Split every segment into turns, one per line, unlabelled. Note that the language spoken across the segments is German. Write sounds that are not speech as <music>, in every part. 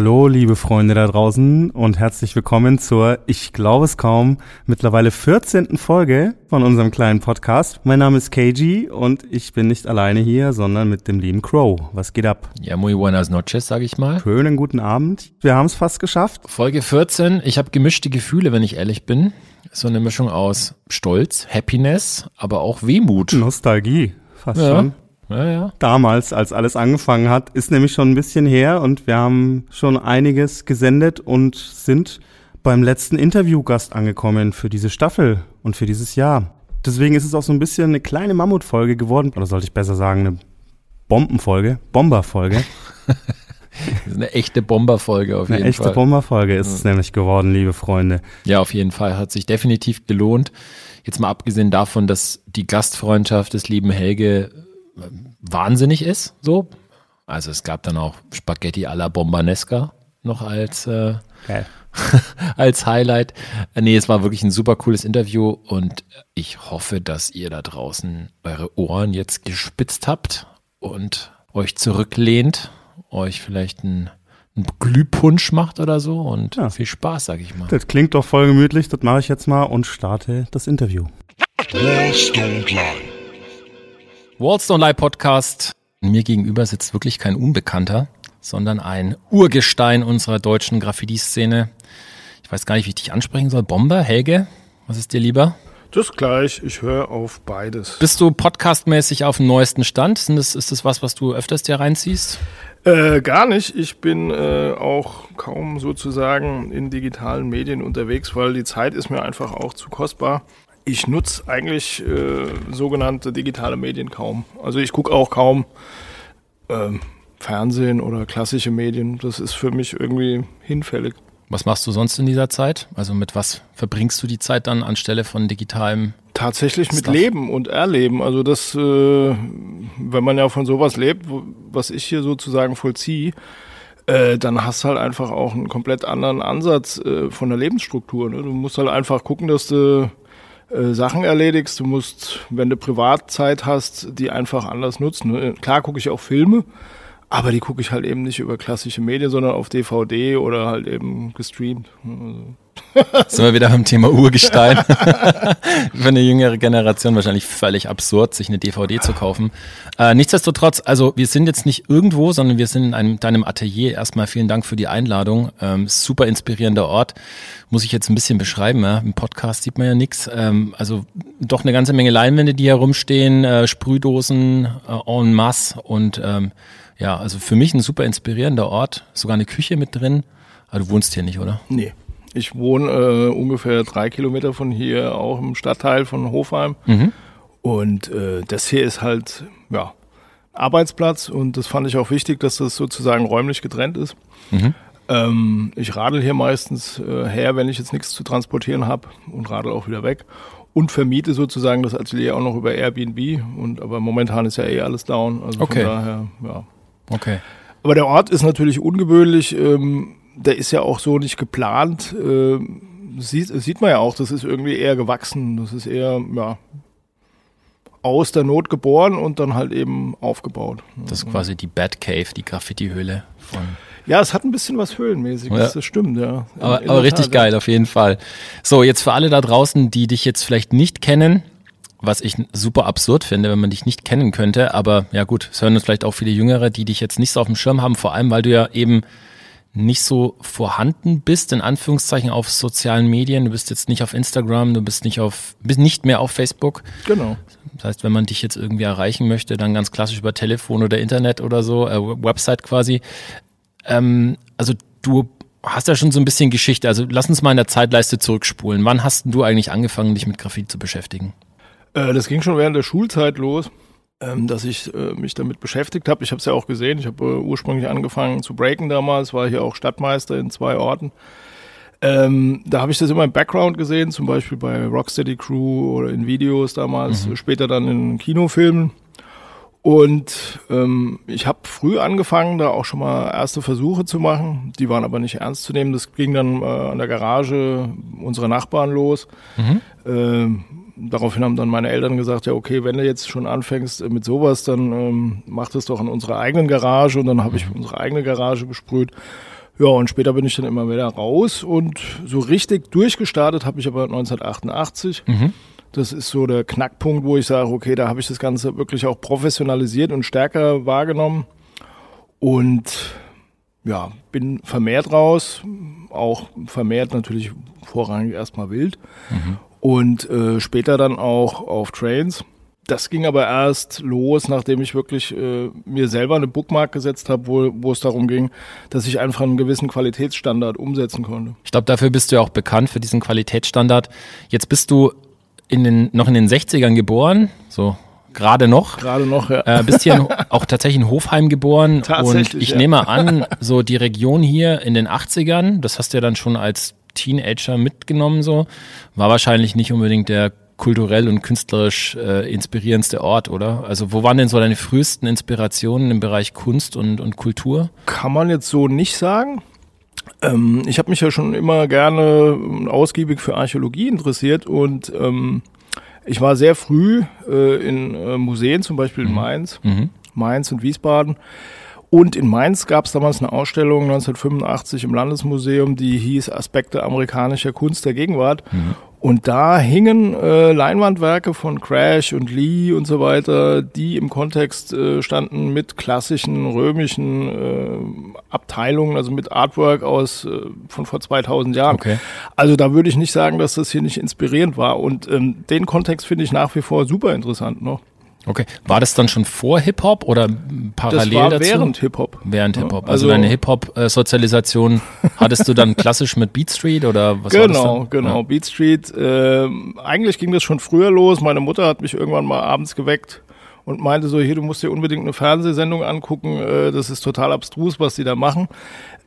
Hallo, liebe Freunde da draußen und herzlich willkommen zur, ich glaube es kaum, mittlerweile 14. Folge von unserem kleinen Podcast. Mein Name ist KG und ich bin nicht alleine hier, sondern mit dem lieben Crow. Was geht ab?
Ja, muy buenas noches, sag ich mal.
Schönen guten Abend. Wir haben es fast geschafft.
Folge 14. Ich habe gemischte Gefühle, wenn ich ehrlich bin. So eine Mischung aus Stolz, Happiness, aber auch Wehmut.
Nostalgie, fast
Ja.
schon.
Ja, ja.
Damals, als alles angefangen hat, ist nämlich schon ein bisschen her und wir haben schon einiges gesendet und sind beim letzten Interviewgast angekommen für diese Staffel und für dieses Jahr. Deswegen ist es auch so ein bisschen eine kleine Mammutfolge geworden, oder sollte ich besser sagen, eine Bombenfolge, Bomberfolge.
Das <laughs> ist eine echte Bomberfolge auf
Eine
jeden
echte
Fall.
Bomberfolge ist es nämlich geworden, liebe Freunde.
Ja, auf jeden Fall. Hat sich definitiv gelohnt. Jetzt mal abgesehen davon, dass die Gastfreundschaft des lieben Helge wahnsinnig ist, so. Also es gab dann auch Spaghetti alla Bombanesca noch als, äh, <laughs> als Highlight. Nee, es war wirklich ein super cooles Interview und ich hoffe, dass ihr da draußen eure Ohren jetzt gespitzt habt und euch zurücklehnt, euch vielleicht einen, einen Glühpunsch macht oder so und
Ja.
viel Spaß, sag ich mal.
Das klingt doch voll gemütlich, das mache ich jetzt mal und starte das Interview.
Don't lie.
Walls Don't Lie Podcast. Mir gegenüber sitzt wirklich kein Unbekannter, sondern ein Urgestein unserer deutschen Graffiti-Szene. Ich weiß gar nicht, wie ich dich ansprechen soll. Bomber, Helge, was ist dir lieber?
Das gleich, ich höre auf beides.
Bist du podcastmäßig auf dem neuesten Stand? Sind das, ist das was, was du öfters dir reinziehst?
Äh, gar nicht. Ich bin äh, auch kaum sozusagen in digitalen Medien unterwegs, weil die Zeit ist mir einfach auch zu kostbar. Ich nutze eigentlich äh, sogenannte digitale Medien kaum. Also ich gucke auch kaum ähm, Fernsehen oder klassische Medien. Das ist für mich irgendwie hinfällig.
Was machst du sonst in dieser Zeit? Also mit was verbringst du die Zeit dann anstelle von digitalem?
Tatsächlich mit
Stuff.
Leben und Erleben. Also das, äh, wenn man ja von sowas lebt, was ich hier sozusagen vollziehe, äh, dann hast du halt einfach auch einen komplett anderen Ansatz äh, von der Lebensstruktur. Ne? Du musst halt einfach gucken, dass du äh, Sachen erledigst. Du musst, wenn du Privatzeit hast, die einfach anders nutzen. Ne? Klar gucke ich auch Filme, aber die gucke ich halt eben nicht über klassische Medien, sondern auf DVD oder halt eben gestreamt. Also, <laughs>
Sind wir wieder beim Thema Urgestein. <laughs> Für eine jüngere Generation wahrscheinlich völlig absurd, sich eine DVD zu kaufen. Äh, nichtsdestotrotz, also wir sind jetzt nicht irgendwo, sondern wir sind in einem, deinem Atelier. Erstmal vielen Dank für die Einladung. Ähm, super inspirierender Ort. Muss ich jetzt ein bisschen beschreiben. Ja? Im Podcast sieht man ja nichts. Ähm, also doch eine ganze Menge Leinwände, die hier rumstehen, äh, Sprühdosen äh, en masse und ähm, ja, also für mich ein super inspirierender Ort. Sogar eine Küche mit drin. Aber du wohnst hier nicht, oder?
Nee. Ich wohne äh, ungefähr drei Kilometer von hier, auch im Stadtteil von Hofheim. Und äh, das hier ist halt, ja, Arbeitsplatz und das fand ich auch wichtig, dass das sozusagen räumlich getrennt ist. Ähm, ich radel hier meistens äh, her, wenn ich jetzt nichts zu transportieren habe und radel auch wieder weg. Und vermiete sozusagen das Atelier auch noch über Airbnb. Und aber momentan ist ja eh alles down. Also
Okay.
von daher, ja.
Okay.
Aber der Ort ist natürlich ungewöhnlich. Ähm, der ist ja auch so nicht geplant. Ähm, sieht, sieht man ja auch, das ist irgendwie eher gewachsen. Das ist eher, ja, aus der Not geboren und dann halt eben aufgebaut.
Das ist quasi die Batcave, die Graffiti-Höhle von.
Ja, es hat ein bisschen was Höhlenmäßiges,
Ja.
das stimmt, ja.
Aber, aber richtig
Tat,
geil, auf jeden Fall. So, jetzt für alle da draußen, die dich jetzt vielleicht nicht kennen, was ich super absurd finde, wenn man dich nicht kennen könnte, aber ja gut, es hören uns vielleicht auch viele Jüngere, die dich jetzt nicht so auf dem Schirm haben, vor allem, weil du ja eben nicht so vorhanden bist, in Anführungszeichen, auf sozialen Medien. Du bist jetzt nicht auf Instagram, du bist nicht auf, bist nicht mehr auf Facebook.
Genau.
Das heißt, wenn man dich jetzt irgendwie erreichen möchte, dann ganz klassisch über Telefon oder Internet oder so, äh, Website quasi. Ähm, also du hast ja schon so ein bisschen Geschichte. Also lass uns mal in der Zeitleiste zurückspulen. Wann hast du eigentlich angefangen, dich mit Graffiti zu beschäftigen?
Äh, das ging schon während der Schulzeit los, ähm, dass ich äh, mich damit beschäftigt habe. Ich habe es ja auch gesehen. Ich habe äh, ursprünglich angefangen zu breaken damals, war hier auch Stadtmeister in zwei Orten. Ähm, da habe ich das immer im Background gesehen, zum Beispiel bei Rocksteady Crew oder in Videos damals, später dann in Kinofilmen. Und ähm, ich habe früh angefangen, da auch schon mal erste Versuche zu machen. Die waren aber nicht ernst zu nehmen. Das ging dann äh, an der Garage unserer Nachbarn los. Ähm, daraufhin haben dann meine Eltern gesagt, ja okay, wenn du jetzt schon anfängst mit sowas, dann ähm, mach das doch in unserer eigenen Garage. Und dann habe ich unsere eigene Garage besprüht. Ja, und später bin ich dann immer wieder raus und so richtig durchgestartet habe ich aber 1988.
Mhm.
Das ist so der Knackpunkt, wo ich sage, okay, da habe ich das Ganze wirklich auch professionalisiert und stärker wahrgenommen. Und ja, bin vermehrt raus, auch vermehrt natürlich vorrangig erstmal wild. Und äh, später dann auch auf Trains. Das ging aber erst los, nachdem ich wirklich äh, mir selber eine Bookmark gesetzt habe, wo, wo es darum ging, dass ich einfach einen gewissen Qualitätsstandard umsetzen konnte.
Ich glaube, dafür bist du ja auch bekannt, für diesen Qualitätsstandard. Jetzt bist du in den, noch in den 60ern geboren, so gerade noch.
Gerade noch, ja.
Äh, bist hier <laughs> auch tatsächlich in Hofheim geboren. Und
Tatsächlich,
ich
ja.
nehme an, so die Region hier in den 80ern, das hast du ja dann schon als Teenager mitgenommen, so, war wahrscheinlich nicht unbedingt der kulturell und künstlerisch äh, inspirierendste Ort, oder? Also wo waren denn so deine frühesten Inspirationen im Bereich Kunst und, und Kultur?
Kann man jetzt so nicht sagen. Ähm, ich habe mich ja schon immer gerne ähm, ausgiebig für Archäologie interessiert und ähm, ich war sehr früh äh, in äh, Museen, zum Beispiel in Mainz,
Mhm.
Mainz und Wiesbaden. Und in Mainz gab es damals eine Ausstellung 1985 im Landesmuseum, die hieß Aspekte amerikanischer Kunst der Gegenwart. Und da hingen äh, Leinwandwerke von Crash und Lee und so weiter, die im Kontext äh, standen mit klassischen römischen äh, Abteilungen, also mit Artwork aus äh, von vor 2000 Jahren.
Okay.
Also da würde ich nicht sagen, dass das hier nicht inspirierend war. Und ähm, den Kontext finde ich nach wie vor super interessant noch.
Okay. War das dann schon vor Hip-Hop oder parallel
Das war
dazu?
während Hip-Hop.
Während
Ja,
Hip-Hop. Also,
also-
deine Hip-Hop-Sozialisation hattest du dann klassisch mit Beat Street oder was war das
Genau, genau. Beat Street. Ähm, eigentlich ging das schon früher los. Meine Mutter hat mich irgendwann mal abends geweckt und meinte so, hier, du musst dir unbedingt eine Fernsehsendung angucken. Äh, das ist total abstrus, was die da machen.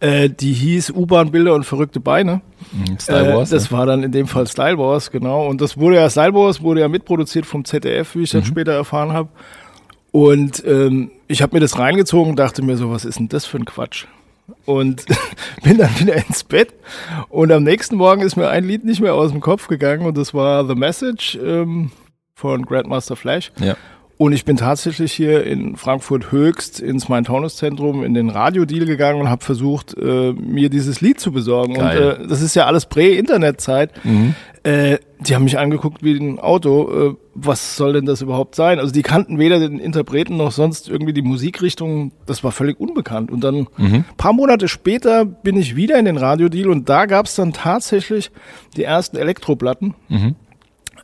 Äh, die hieß U-Bahn-Bilder und verrückte Beine.
Mhm, Star Wars.
Äh, das war dann in dem Fall Style Wars, genau. Und das wurde ja, Style Wars wurde ja mitproduziert vom ZDF, wie ich
Mhm.
dann später erfahren habe. Und ähm, ich habe mir das reingezogen und dachte mir so, was ist denn das für ein Quatsch? Und <laughs> bin dann wieder ins Bett. Und am nächsten Morgen ist mir ein Lied nicht mehr aus dem Kopf gegangen und das war The Message ähm, von Grandmaster Flash.
ja.
Und ich bin tatsächlich hier in Frankfurt Höchst ins Main-Taunus-Zentrum in den Radiodeal gegangen und habe versucht, äh, mir dieses Lied zu besorgen.
Geil.
Und äh, das ist ja alles Prä-Internet-Zeit.
Mhm.
Äh, die haben mich angeguckt wie ein Auto. Äh, was soll denn das überhaupt sein? Also die kannten weder den Interpreten noch sonst irgendwie die Musikrichtung. Das war völlig unbekannt. Und dann
Mhm.
paar Monate später bin ich wieder in den Radiodeal und da gab es dann tatsächlich die ersten Elektroplatten
Mhm.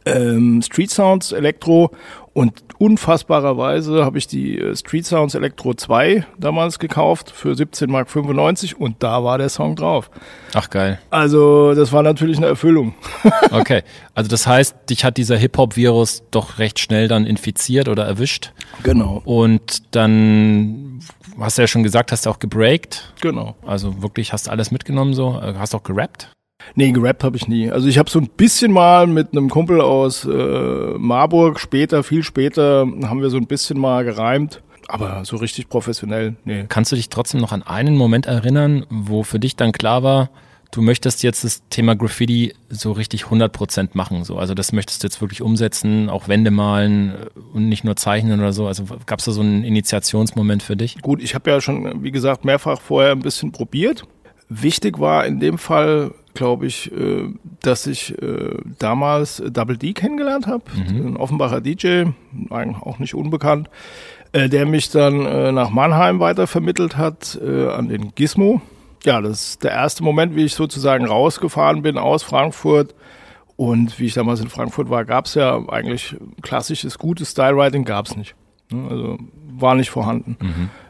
ähm, Street Sounds Elektro und unfassbarerweise habe ich die äh, Street Sounds Elektro 2 damals gekauft für 17,95 Mark und da war der Song drauf.
Ach geil.
Also das war natürlich eine Erfüllung. <laughs>
Okay. Also das heißt, dich hat dieser Hip-Hop-Virus doch recht schnell dann infiziert oder erwischt.
Genau.
Und dann hast du ja schon gesagt, hast du auch gebreakt.
Genau.
Also wirklich hast alles mitgenommen so. Äh, Hast auch gerappt.
Nee, gerappt habe ich nie. Also ich habe so ein bisschen mal mit einem Kumpel aus äh, Marburg, später, viel später, haben wir so ein bisschen mal gereimt. Aber so richtig professionell, nee.
Kannst du dich trotzdem noch an einen Moment erinnern, wo für dich dann klar war, du möchtest jetzt das Thema Graffiti so richtig 100% machen, so. Also das möchtest du jetzt wirklich umsetzen, auch Wände malen äh, und nicht nur zeichnen oder so. Also gab es da so einen Initiationsmoment für dich?
Gut, ich habe ja schon, wie gesagt, mehrfach vorher ein bisschen probiert. Wichtig war in dem Fall, glaube ich, äh, dass ich äh, damals Double D kennengelernt habe, ein Offenbacher DJ, eigentlich auch nicht unbekannt, äh, der mich dann nach Mannheim weitervermittelt hat an den Gizmo. Ja, das ist der erste Moment, wie ich sozusagen rausgefahren bin aus Frankfurt. Und wie ich damals in Frankfurt war, gab es ja eigentlich klassisches, gutes Stylewriting, gab es nicht. Ne, Also war nicht vorhanden.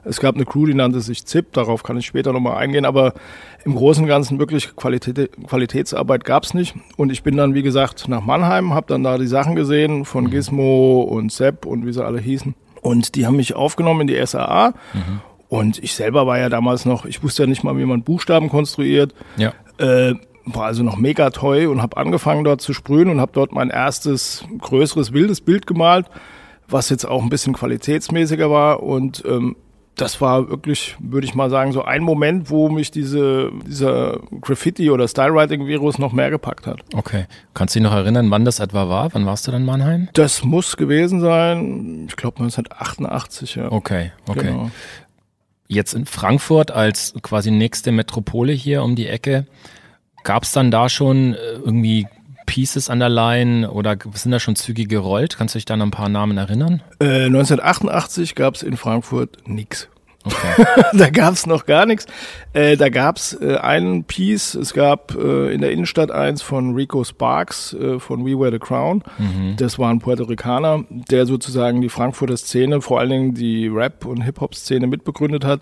Es gab eine Crew, die nannte sich ZIP, darauf kann ich später nochmal eingehen, aber im Großen und Ganzen wirklich Qualität, Qualitätsarbeit gab es nicht. Und ich bin dann, wie gesagt, nach Mannheim, habe dann da die Sachen gesehen von Gizmo und Sepp und wie sie alle hießen. Und die haben mich aufgenommen in die SAA. Und ich selber war ja damals noch, ich wusste ja nicht mal, wie man Buchstaben konstruiert.
Ja.
Äh, war also noch mega toll und habe angefangen dort zu sprühen und habe dort mein erstes größeres wildes Bild gemalt, was jetzt auch ein bisschen qualitätsmäßiger war und ähm, das war wirklich, würde ich mal sagen, so ein Moment, wo mich diese, dieser Graffiti- oder Stylewriting-Virus noch mehr gepackt hat.
Okay. Kannst du dich noch erinnern, wann das etwa war? Wann warst du dann in Mannheim?
Das muss gewesen sein, ich glaube 1988, ja.
Okay, okay.
Genau.
Jetzt in Frankfurt als quasi nächste Metropole hier um die Ecke, gab es dann da schon äh, irgendwie Pieces an der Line oder sind da schon Züge gerollt? Kannst du dich da an ein paar Namen erinnern?
Äh, 1988 gab es in Frankfurt nix.
Okay. <laughs>
da gab es noch gar nichts. Äh, da gab es äh, einen Piece, es gab äh, in der Innenstadt eins von Rico Sparks äh, von We Wear the Crown.
Mhm.
Das war ein Puerto Ricaner, der sozusagen die Frankfurter Szene, vor allen Dingen die Rap- und Hip-Hop-Szene mitbegründet hat.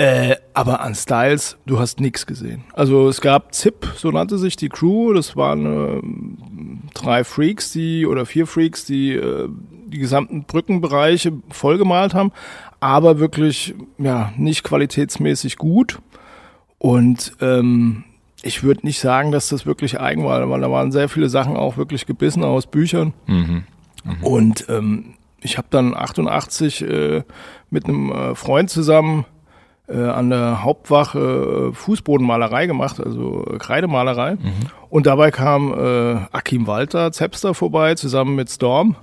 Äh, aber an Styles, du hast nichts gesehen. Also es gab Zip, so nannte sich die Crew. Das waren äh, drei Freaks, die oder vier Freaks, die äh, die gesamten Brückenbereiche vollgemalt haben, aber wirklich ja nicht qualitätsmäßig gut. Und ähm, ich würde nicht sagen, dass das wirklich eigen war, weil da waren sehr viele Sachen auch wirklich gebissen aus Büchern.
Mhm.
Und ähm, ich habe dann 88 äh, mit einem äh, Freund zusammen an der Hauptwache äh, Fußbodenmalerei gemacht, also äh, Kreidemalerei. Und dabei kam äh, Akim Walter, Zepster, vorbei, zusammen mit Storm,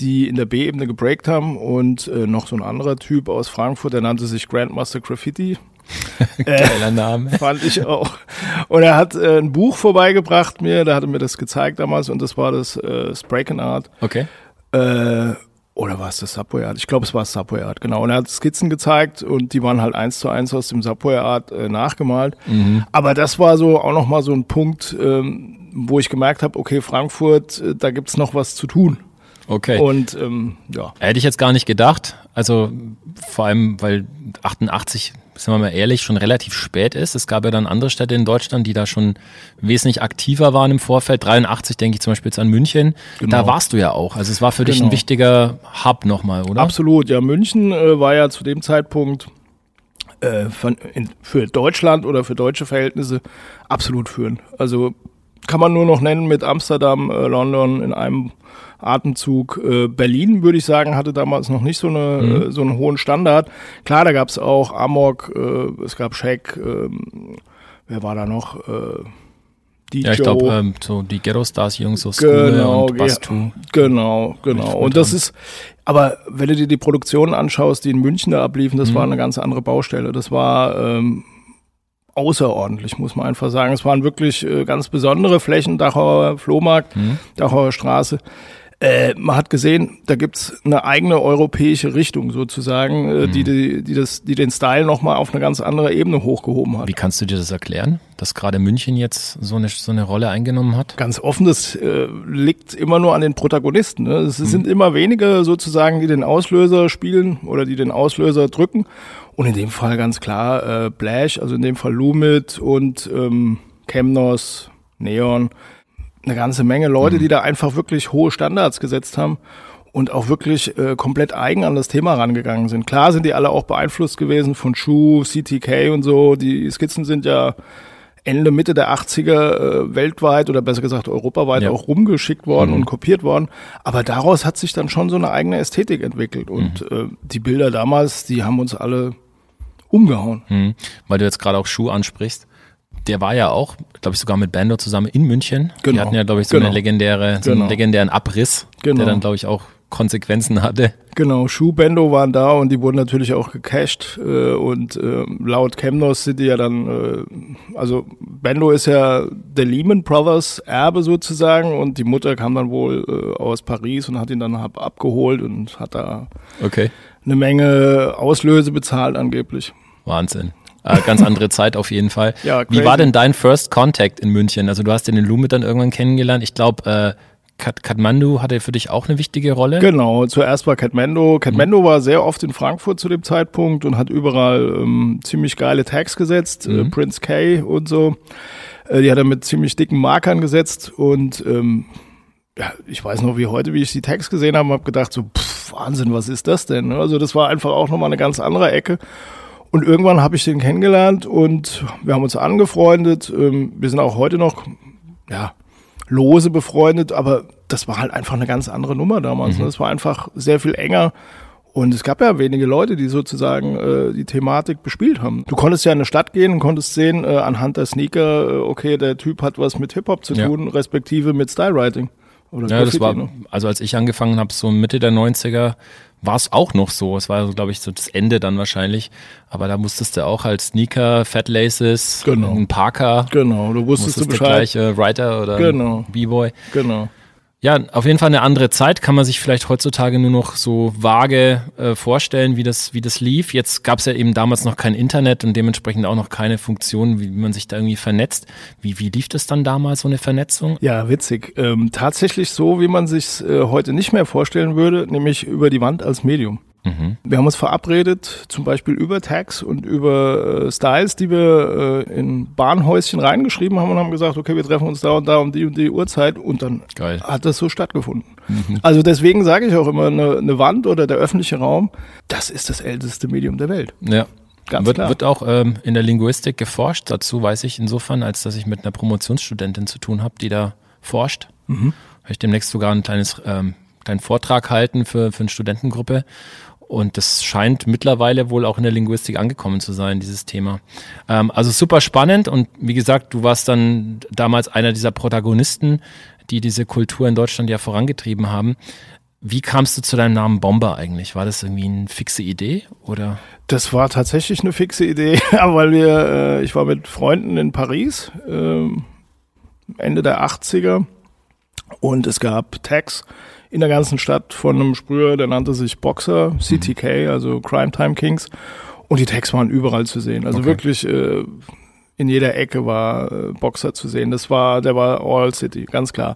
die in der B-Ebene gebreakt haben und äh, noch so ein anderer Typ aus Frankfurt, der nannte sich Grandmaster Graffiti. <laughs>
Geiler Name.
Fand ich auch. Und er hat äh, ein Buch vorbeigebracht mir, da hat er mir das gezeigt damals und das war das äh, Spraken Art.
Okay.
Äh, oder war es das Subway Art? Ich glaube, es war das Subway Art, genau. Und er hat Skizzen gezeigt und die waren halt eins zu eins aus dem Subway Art äh, nachgemalt. Aber das war so auch nochmal so ein Punkt, ähm, wo ich gemerkt habe, okay, Frankfurt, äh, da gibt's noch was zu tun.
Okay.
Und ähm, ja.
Hätte ich jetzt gar nicht gedacht. Also vor allem, weil 88, sind wir mal ehrlich, schon relativ spät ist. Es gab ja dann andere Städte in Deutschland, die da schon wesentlich aktiver waren im Vorfeld. 83 denke ich zum Beispiel jetzt an München.
Genau.
Da warst du ja auch. Also es war für dich ein
Genau.
wichtiger Hub nochmal, oder?
Absolut, ja. München äh, war ja zu dem Zeitpunkt äh, von, in, für Deutschland oder für deutsche Verhältnisse absolut führend. Also kann man nur noch nennen mit Amsterdam, äh, London in einem Atemzug. Äh, Berlin, würde ich sagen, hatte damals noch nicht so, eine, äh, so einen hohen Standard. Klar, da gab es auch Amok, äh, es gab Shaq, ähm, wer war da noch? Äh, DJ.
Ja, ich glaube, ähm, so die Ghetto Stars Jungs, so
Genau,
und Bastu.
Genau, genau. Und das ist, aber wenn du dir die Produktionen anschaust, die in München da abliefen, das
Mhm.
war eine ganz andere Baustelle. Das war ähm, außerordentlich, muss man einfach sagen. Es waren wirklich äh, ganz besondere Flächen, Dachauer Flohmarkt,
Mhm.
Dachauer Straße. Äh, man hat gesehen, da gibt's eine eigene europäische Richtung sozusagen, äh,
Mhm.
die, die, die, das, die den Style nochmal auf eine ganz andere Ebene hochgehoben hat.
Wie kannst du dir das erklären, dass gerade München jetzt so eine, so eine Rolle eingenommen hat?
Ganz offen, das äh, liegt immer nur an den Protagonisten. Ne? Es sind immer wenige sozusagen, die den Auslöser spielen oder die den Auslöser drücken. Und in dem Fall ganz klar äh, Blash, also in dem Fall Lumit und ähm, Chemnos, Neon. Eine ganze Menge Leute, die da einfach wirklich hohe Standards gesetzt haben und auch wirklich äh, komplett eigen an das Thema rangegangen sind. Klar sind die alle auch beeinflusst gewesen von Shu, CTK und so. Die Skizzen sind ja Ende, Mitte der 80er äh, weltweit oder besser gesagt europaweit
Ja.
auch rumgeschickt worden und kopiert worden. Aber daraus hat sich dann schon so eine eigene Ästhetik entwickelt. Und äh, die Bilder damals, die haben uns alle umgehauen.
Hm. Weil du jetzt gerade auch Schuh ansprichst. Der war ja auch, glaube ich, sogar mit Bando zusammen in München. Die
Genau.
hatten ja, glaube ich, so
Genau.
eine legendäre, so einen
Genau.
legendären Abriss,
Genau.
der dann, glaube ich, auch Konsequenzen hatte.
Genau, Schuhbendo waren da und die wurden natürlich auch gecached äh, und äh, laut Chemnos sind die ja dann, äh, also Bendo ist ja der Lehman Brothers Erbe sozusagen und die Mutter kam dann wohl äh, aus Paris und hat ihn dann ab abgeholt und hat da
Okay.
eine Menge Auslöse bezahlt angeblich.
Wahnsinn. Äh, ganz andere Zeit auf jeden Fall.
Ja,
Wie
crazy.
war denn dein First Contact in München? Also du hast ja den Lumit dann irgendwann kennengelernt. Ich glaube, äh, Kat Kathmandu hatte für dich auch eine wichtige Rolle.
Genau, zuerst war Katmendo. Katmendo war sehr oft in Frankfurt zu dem Zeitpunkt und hat überall ähm, ziemlich geile Tags gesetzt, äh, Prince K und so. Äh, die hat er mit ziemlich dicken Markern gesetzt und ähm, ja, ich weiß noch wie heute, wie ich die Tags gesehen habe, habe gedacht so, pff, Wahnsinn, was ist das denn? Also das war einfach auch nochmal eine ganz andere Ecke. Und irgendwann habe ich den kennengelernt und wir haben uns angefreundet. Ähm, wir sind auch heute noch, ja, lose befreundet, aber das war halt einfach eine ganz andere Nummer damals. Ne? Es war einfach sehr viel enger. Und es gab ja wenige Leute, die sozusagen äh, die Thematik bespielt haben. Du konntest ja in eine Stadt gehen und konntest sehen, äh, anhand der Sneaker, äh, okay, der Typ hat was mit Hip-Hop zu
Ja.
tun, respektive mit Stylewriting.
Oder ja, das war, also als ich angefangen habe, so Mitte der 90er, war es auch noch so. Es war, glaube ich, so das Ende dann wahrscheinlich. Aber da musstest du auch halt Sneaker, Fat Laces, genau. ein Parker.
Genau, du wusstest,
musstest
du Bescheid.
Gleich, äh, Writer oder
genau.
B-Boy.
Genau.
Ja, auf jeden Fall eine andere Zeit. Kann man sich vielleicht heutzutage nur noch so vage äh, vorstellen, wie das, wie das lief. Jetzt gab es ja eben damals noch kein Internet und dementsprechend auch noch keine Funktion, wie, wie man sich da irgendwie vernetzt. Wie, wie lief das dann damals, so eine Vernetzung?
Ja, witzig. Ähm, tatsächlich so, wie man sich äh, heute nicht mehr vorstellen würde, nämlich über die Wand als Medium. Mhm. Wir haben uns verabredet, zum Beispiel über Tags und über äh, Styles, die wir äh, in Bahnhäuschen reingeschrieben haben und haben gesagt, okay, wir treffen uns da und da um die und die Uhrzeit und dann Geil. hat das so stattgefunden. Mhm. Also deswegen sage ich auch immer, eine, eine Wand oder der öffentliche Raum, das ist das älteste Medium der Welt.
Ja. Ganz wird, klar. wird auch ähm, in der Linguistik geforscht. Dazu weiß ich insofern, als dass ich mit einer Promotionsstudentin zu tun habe, die da forscht. Mhm. Habe ich demnächst sogar ein kleines ähm, kleinen Vortrag halten für, für eine Studentengruppe. Und das scheint mittlerweile wohl auch in der Linguistik angekommen zu sein, dieses Thema. Ähm, also super spannend und wie gesagt, du warst dann damals einer dieser Protagonisten, die diese Kultur in Deutschland ja vorangetrieben haben. Wie kamst du zu deinem Namen Bomber eigentlich? War das irgendwie eine fixe Idee oder?
Das war tatsächlich eine fixe Idee, <laughs> weil wir, äh, ich war mit Freunden in Paris äh, Ende der 80er und es gab Tags in der ganzen Stadt von einem Sprüher, der nannte sich Boxer, CTK, also Crime Time Kings. Und die Tags waren überall zu sehen. Also okay. wirklich äh, in jeder Ecke war äh, Boxer zu sehen. Das war, der war All City, ganz klar.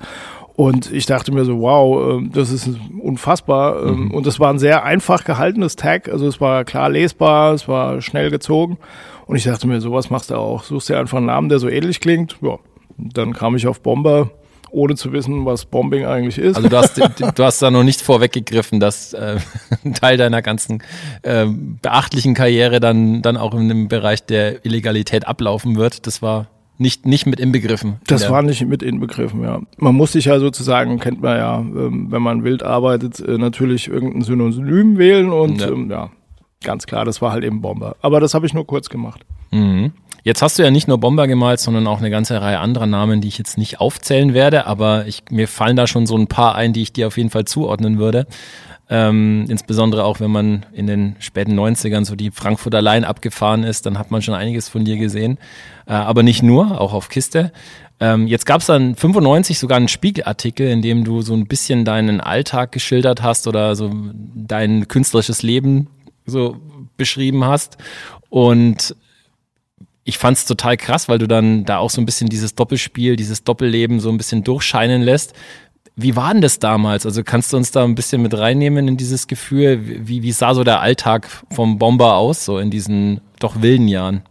Und ich dachte mir so, wow, äh, das ist unfassbar. Ähm, mhm. Und es war ein sehr einfach gehaltenes Tag. Also es war klar lesbar, es war schnell gezogen. Und ich dachte mir, sowas machst du auch. Suchst dir einfach einen Namen, der so ähnlich klingt. Ja, dann kam ich auf Bomber ohne zu wissen, was Bombing eigentlich ist.
Also du hast, du hast da noch nicht vorweggegriffen, dass äh, <laughs> ein Teil deiner ganzen äh, beachtlichen Karriere dann, dann auch in dem Bereich der Illegalität ablaufen wird. Das war nicht, nicht mit inbegriffen.
Das war nicht mit inbegriffen, ja. Man muss sich ja sozusagen, kennt man ja, ähm, wenn man wild arbeitet, äh, natürlich irgendein Synonym wählen und ja. Ähm, ja, ganz klar, das war halt eben Bomber. Aber das habe ich nur kurz gemacht.
Mhm. Jetzt hast du ja nicht nur Bomber gemalt, sondern auch eine ganze Reihe anderer Namen, die ich jetzt nicht aufzählen werde, aber ich, mir fallen da schon so ein paar ein, die ich dir auf jeden Fall zuordnen würde. Ähm, insbesondere auch, wenn man in den späten 90ern so die Frankfurter Line abgefahren ist, dann hat man schon einiges von dir gesehen. Äh, aber nicht nur, auch auf Kiste. Ähm, jetzt gab es dann 95 sogar einen Spiegelartikel, in dem du so ein bisschen deinen Alltag geschildert hast oder so dein künstlerisches Leben so beschrieben hast. Und ich fand es total krass, weil du dann da auch so ein bisschen dieses Doppelspiel, dieses Doppelleben so ein bisschen durchscheinen lässt. Wie war denn das damals? Also kannst du uns da ein bisschen mit reinnehmen in dieses Gefühl? Wie, wie sah so der Alltag vom Bomber aus, so in diesen doch wilden Jahren?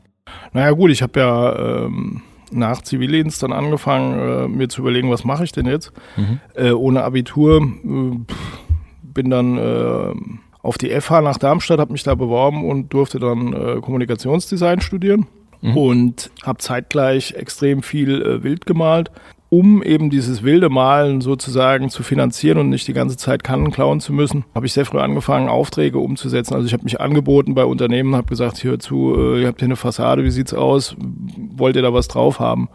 Naja gut, ich habe ja ähm, nach Zivildienst dann angefangen, äh, mir zu überlegen, was mache ich denn jetzt? Mhm. Äh, ohne Abitur äh, bin dann äh, auf die FH nach Darmstadt, habe mich da beworben und durfte dann äh, Kommunikationsdesign studieren mhm. und habe zeitgleich extrem viel äh, wild gemalt, um eben dieses wilde Malen sozusagen zu finanzieren und nicht die ganze Zeit Kannen klauen zu müssen, habe ich sehr früh angefangen, Aufträge umzusetzen. Also ich habe mich angeboten bei Unternehmen, habe gesagt, hör zu, äh, ihr habt hier eine Fassade, wie sieht's aus? Wollt ihr da was drauf haben?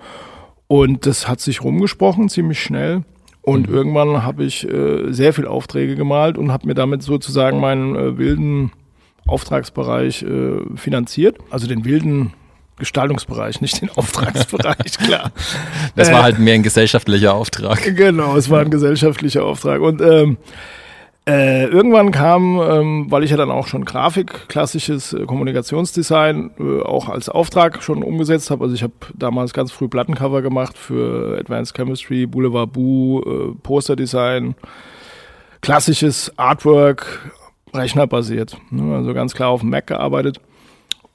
Und das hat sich rumgesprochen, ziemlich schnell. Und mhm. irgendwann habe ich äh, sehr viel Aufträge gemalt und habe mir damit sozusagen meinen äh, wilden Auftragsbereich äh, finanziert. Also den wilden Gestaltungsbereich, <laughs> nicht den Auftragsbereich, <laughs> klar.
Das war halt mehr ein gesellschaftlicher Auftrag.
Genau, es war ein gesellschaftlicher Auftrag. Und ähm, äh, irgendwann kam, ähm, weil ich ja dann auch schon Grafik, klassisches äh, Kommunikationsdesign äh, auch als Auftrag schon umgesetzt habe. Also ich habe damals ganz früh Plattencover gemacht für Advanced Chemistry, Boulevard Boo, äh, Posterdesign, klassisches Artwork, rechnerbasiert. Ne? Also ganz klar auf dem Mac gearbeitet.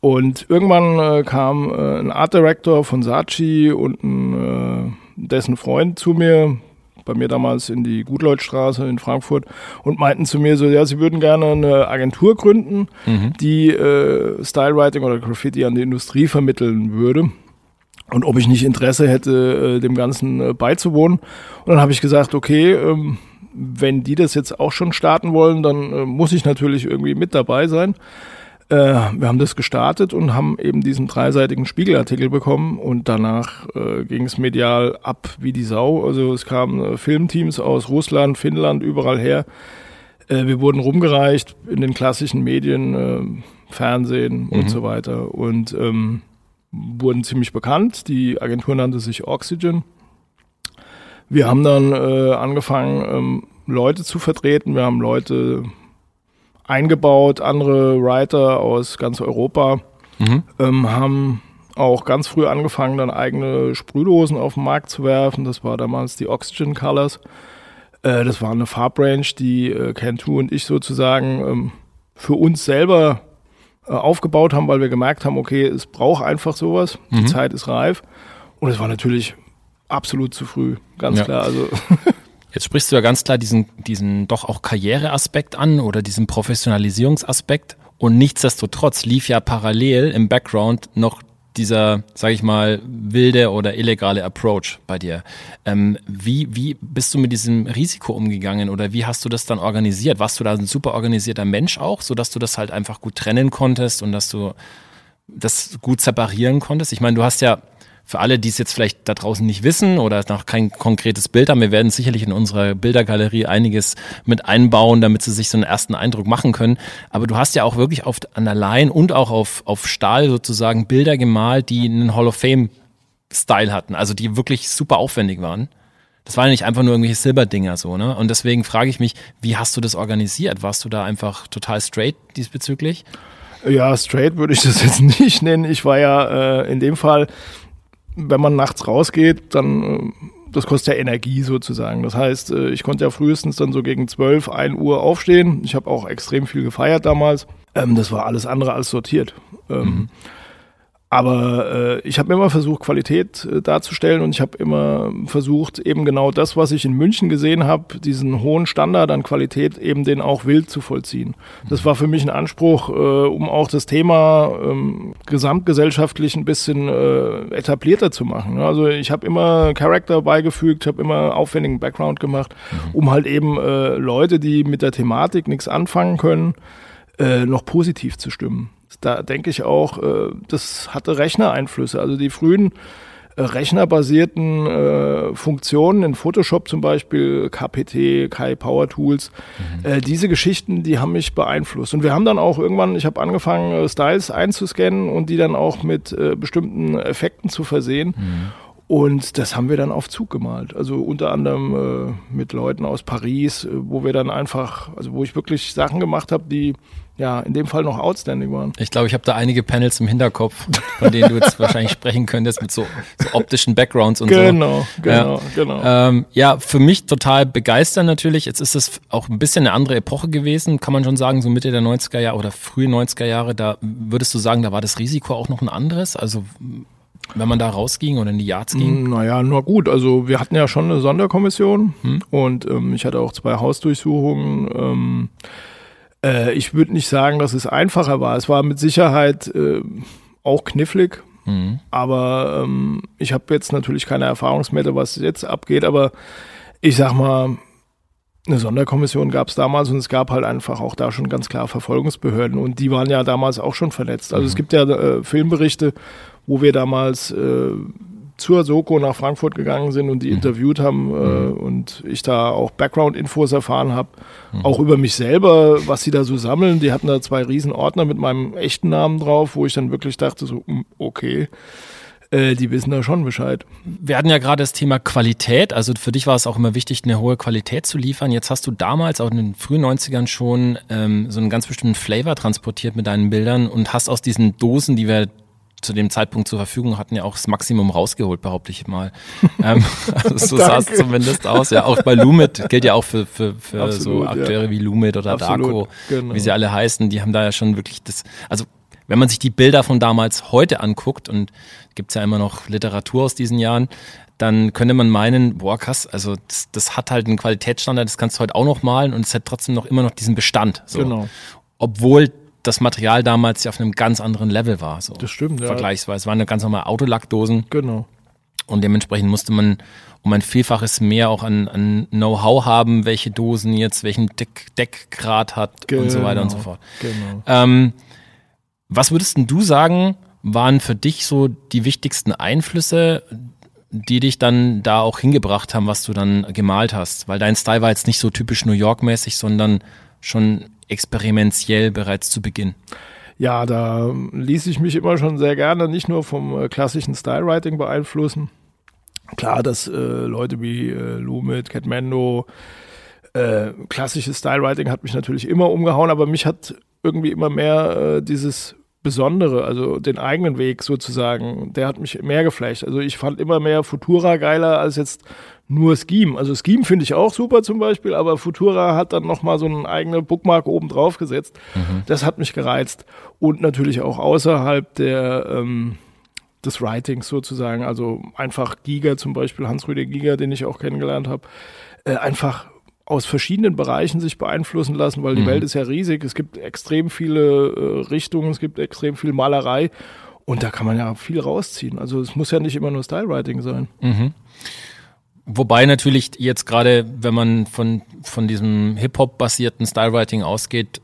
Und irgendwann äh, kam äh, ein Art Director von Saatchi und ein, dessen Freund zu mir, bei mir damals in die Gutleutstraße in Frankfurt, und meinten zu mir so, ja, sie würden gerne eine Agentur gründen, mhm. die äh, Stylewriting oder Graffiti an die Industrie vermitteln würde. Und ob ich nicht Interesse hätte, äh, dem Ganzen äh, beizuwohnen. Und dann habe ich gesagt, okay, ähm, wenn die das jetzt auch schon starten wollen, dann äh, muss ich natürlich irgendwie mit dabei sein. Äh, wir haben das gestartet und haben eben diesen dreiseitigen Spiegelartikel bekommen und danach äh, ging es medial ab wie die Sau. Also es kamen äh, Filmteams aus Russland, Finnland, überall her. Äh, wir wurden rumgereicht in den klassischen Medien, äh, Fernsehen und so weiter und ähm, wurden ziemlich bekannt. Die Agentur nannte sich Oxygen. Wir haben dann angefangen, ähm, Leute zu vertreten. Wir haben Leute eingebaut, andere Writer aus ganz Europa,
Mhm.
ähm, haben auch ganz früh angefangen, dann eigene Sprühdosen auf den Markt zu werfen. Das war damals die Oxygen Colors. Äh, das war eine Farbrange, die äh, Cantu und ich sozusagen ähm, für uns selber äh, aufgebaut haben, weil wir gemerkt haben, okay, es braucht einfach sowas. Die Zeit ist reif. Und es war natürlich absolut zu früh, ganz
Ja.
klar. Also <laughs>
Jetzt sprichst du ja ganz klar diesen, diesen doch auch Karriereaspekt an oder diesen Professionalisierungsaspekt. Und nichtsdestotrotz lief ja parallel im Background noch dieser, sag ich mal, wilde oder illegale Approach bei dir. Ähm, wie, wie bist du mit diesem Risiko umgegangen oder wie hast du das dann organisiert? Warst du da ein super organisierter Mensch auch, sodass du das halt einfach gut trennen konntest und dass du das gut separieren konntest? Ich meine, du hast ja für alle, die es jetzt vielleicht da draußen nicht wissen oder noch kein konkretes Bild haben, wir werden sicherlich in unserer Bildergalerie einiges mit einbauen, damit sie sich so einen ersten Eindruck machen können. Aber du hast ja auch wirklich auf, an der Line und auch auf, auf Stahl sozusagen Bilder gemalt, die einen Hall of Fame-Style hatten, also die wirklich super aufwendig waren. Das waren ja nicht einfach nur irgendwelche Silberdinger so, ne? Und deswegen frage ich mich, wie hast du das organisiert? Warst du da einfach total straight diesbezüglich?
Ja, straight würde ich das jetzt <laughs> nicht nennen. Ich war ja äh, in dem Fall, wenn man nachts rausgeht, dann, äh, das kostet ja Energie sozusagen. Das heißt, äh, ich konnte ja frühestens dann so gegen 12, 1 Uhr aufstehen. Ich habe auch extrem viel gefeiert damals. Ähm, das war alles andere als sortiert. Ähm, Aber äh, ich habe immer versucht, Qualität äh, darzustellen und ich habe immer versucht, eben genau das, was ich in München gesehen habe, diesen hohen Standard an Qualität, eben den auch wild zu vollziehen. Das war für mich ein Anspruch, äh, um auch das Thema ähm, gesamtgesellschaftlich ein bisschen äh, etablierter zu machen. Also ich habe immer Charakter beigefügt, habe immer aufwendigen Background gemacht, um halt eben äh, Leute, die mit der Thematik nichts anfangen können, äh, noch positiv zu stimmen. Da denke ich auch, äh, das hatte Rechnereinflüsse. Also die frühen äh, rechnerbasierten äh, Funktionen in Photoshop zum Beispiel, KPT, Kai Power Tools, äh, diese Geschichten, die haben mich beeinflusst. Und wir haben dann auch irgendwann, ich habe angefangen, Styles einzuscannen und die dann auch mit äh, bestimmten Effekten zu versehen. Und das haben wir dann auf Zug gemalt. Also unter anderem äh, mit Leuten aus Paris, äh, wo wir dann einfach, also wo ich wirklich Sachen gemacht habe, die ja in dem Fall noch outstanding waren.
Ich glaube, ich habe da einige Panels im Hinterkopf, von denen du jetzt wahrscheinlich sprechen könntest, mit so, so optischen Backgrounds und so.
Genau, genau, genau.
Ähm, ja, für mich total begeistert natürlich. Jetzt ist es auch ein bisschen eine andere Epoche gewesen, kann man schon sagen, so Mitte der 90er Jahre oder frühe 90er Jahre. Da würdest du sagen, da war das Risiko auch noch ein anderes? Also wenn man da rausging oder in die Yards ging?
Naja, nur gut. Also wir hatten ja schon eine Sonderkommission und ähm, ich hatte auch zwei Hausdurchsuchungen. Ähm, äh, ich würde nicht sagen, dass es einfacher war. Es war mit Sicherheit äh, auch knifflig.
Mhm.
Aber ähm, ich habe jetzt natürlich keine Erfahrungsmette, was jetzt abgeht. Aber ich sag mal, eine Sonderkommission gab es damals und es gab halt einfach auch da schon ganz klar Verfolgungsbehörden und die waren ja damals auch schon vernetzt. Also es gibt ja äh, Filmberichte, wo wir damals äh, zur Soko nach Frankfurt gegangen sind und die interviewt haben äh, und ich da auch Background-Infos erfahren habe, auch über mich selber, was sie da so sammeln. Die hatten da zwei riesen Ordner mit meinem echten Namen drauf, wo ich dann wirklich dachte so, hm, okay, äh, die wissen da schon Bescheid.
Wir hatten ja gerade das Thema Qualität. Also für dich war es auch immer wichtig, eine hohe Qualität zu liefern. Jetzt hast du damals, auch in den frühen 90ern schon, ähm, so einen ganz bestimmten Flavor transportiert mit deinen Bildern und hast aus diesen Dosen, die wir zu dem Zeitpunkt zur Verfügung hatten, ja auch das Maximum rausgeholt, behaupte ich mal. <laughs> ähm, also so sah es zumindest aus. Ja, auch bei Lumit gilt ja auch für, für, für
Absolut,
so Akteure
ja.
wie Lumit oder
Absolut,
Darko,
genau.
wie sie alle heißen. Die haben da ja schon wirklich das, also wenn man sich die Bilder von damals heute anguckt und gibt's ja immer noch Literatur aus diesen Jahren, dann könnte man meinen, boah, krass, also das, das hat halt einen Qualitätsstandard, das kannst du heute auch noch malen und es hat trotzdem noch immer noch diesen Bestand. So.
Genau.
Obwohl das Material damals ja auf einem ganz anderen Level war. So.
Das stimmt, ja.
Vergleichsweise. Es waren eine ganz normale Autolackdosen
Genau.
und dementsprechend musste man um ein Vielfaches mehr auch an, an Know-how haben, welche Dosen jetzt welchen Deck, Deckgrad hat und so weiter und so
Genau,
fort.
Genau.
Ähm, Was würdest denn du sagen, waren für dich so die wichtigsten Einflüsse, die dich dann da auch hingebracht haben, was du dann gemalt hast? Weil dein Style war jetzt nicht so typisch New York-mäßig, sondern schon experimentiell bereits zu Beginn.
Ja, da ließ ich mich immer schon sehr gerne nicht nur vom äh, klassischen Stylewriting beeinflussen. Klar, dass äh, Leute wie äh, Lumit, Catmando, äh, klassisches Stylewriting hat mich natürlich immer umgehauen, aber mich hat irgendwie immer mehr äh, dieses Besondere, also den eigenen Weg sozusagen, der hat mich mehr geflasht. Also ich fand immer mehr Futura geiler als jetzt nur Scheme. Also Scheme finde ich auch super zum Beispiel, aber Futura hat dann nochmal so eine eigene Bookmark oben drauf gesetzt. Mhm. Das hat mich gereizt. Und natürlich auch außerhalb der, ähm, des Writings sozusagen, also einfach Giga zum Beispiel, Hans-Rüdiger Giga, den ich auch kennengelernt habe, äh, einfach aus verschiedenen Bereichen sich beeinflussen lassen, weil die mhm. Welt ist ja riesig. Es gibt extrem viele äh, Richtungen, es gibt extrem viel Malerei und da kann man ja viel rausziehen. Also es muss ja nicht immer nur Stylewriting sein.
Mhm. Wobei natürlich jetzt gerade, wenn man von, von diesem Hip-Hop-basierten Stylewriting ausgeht,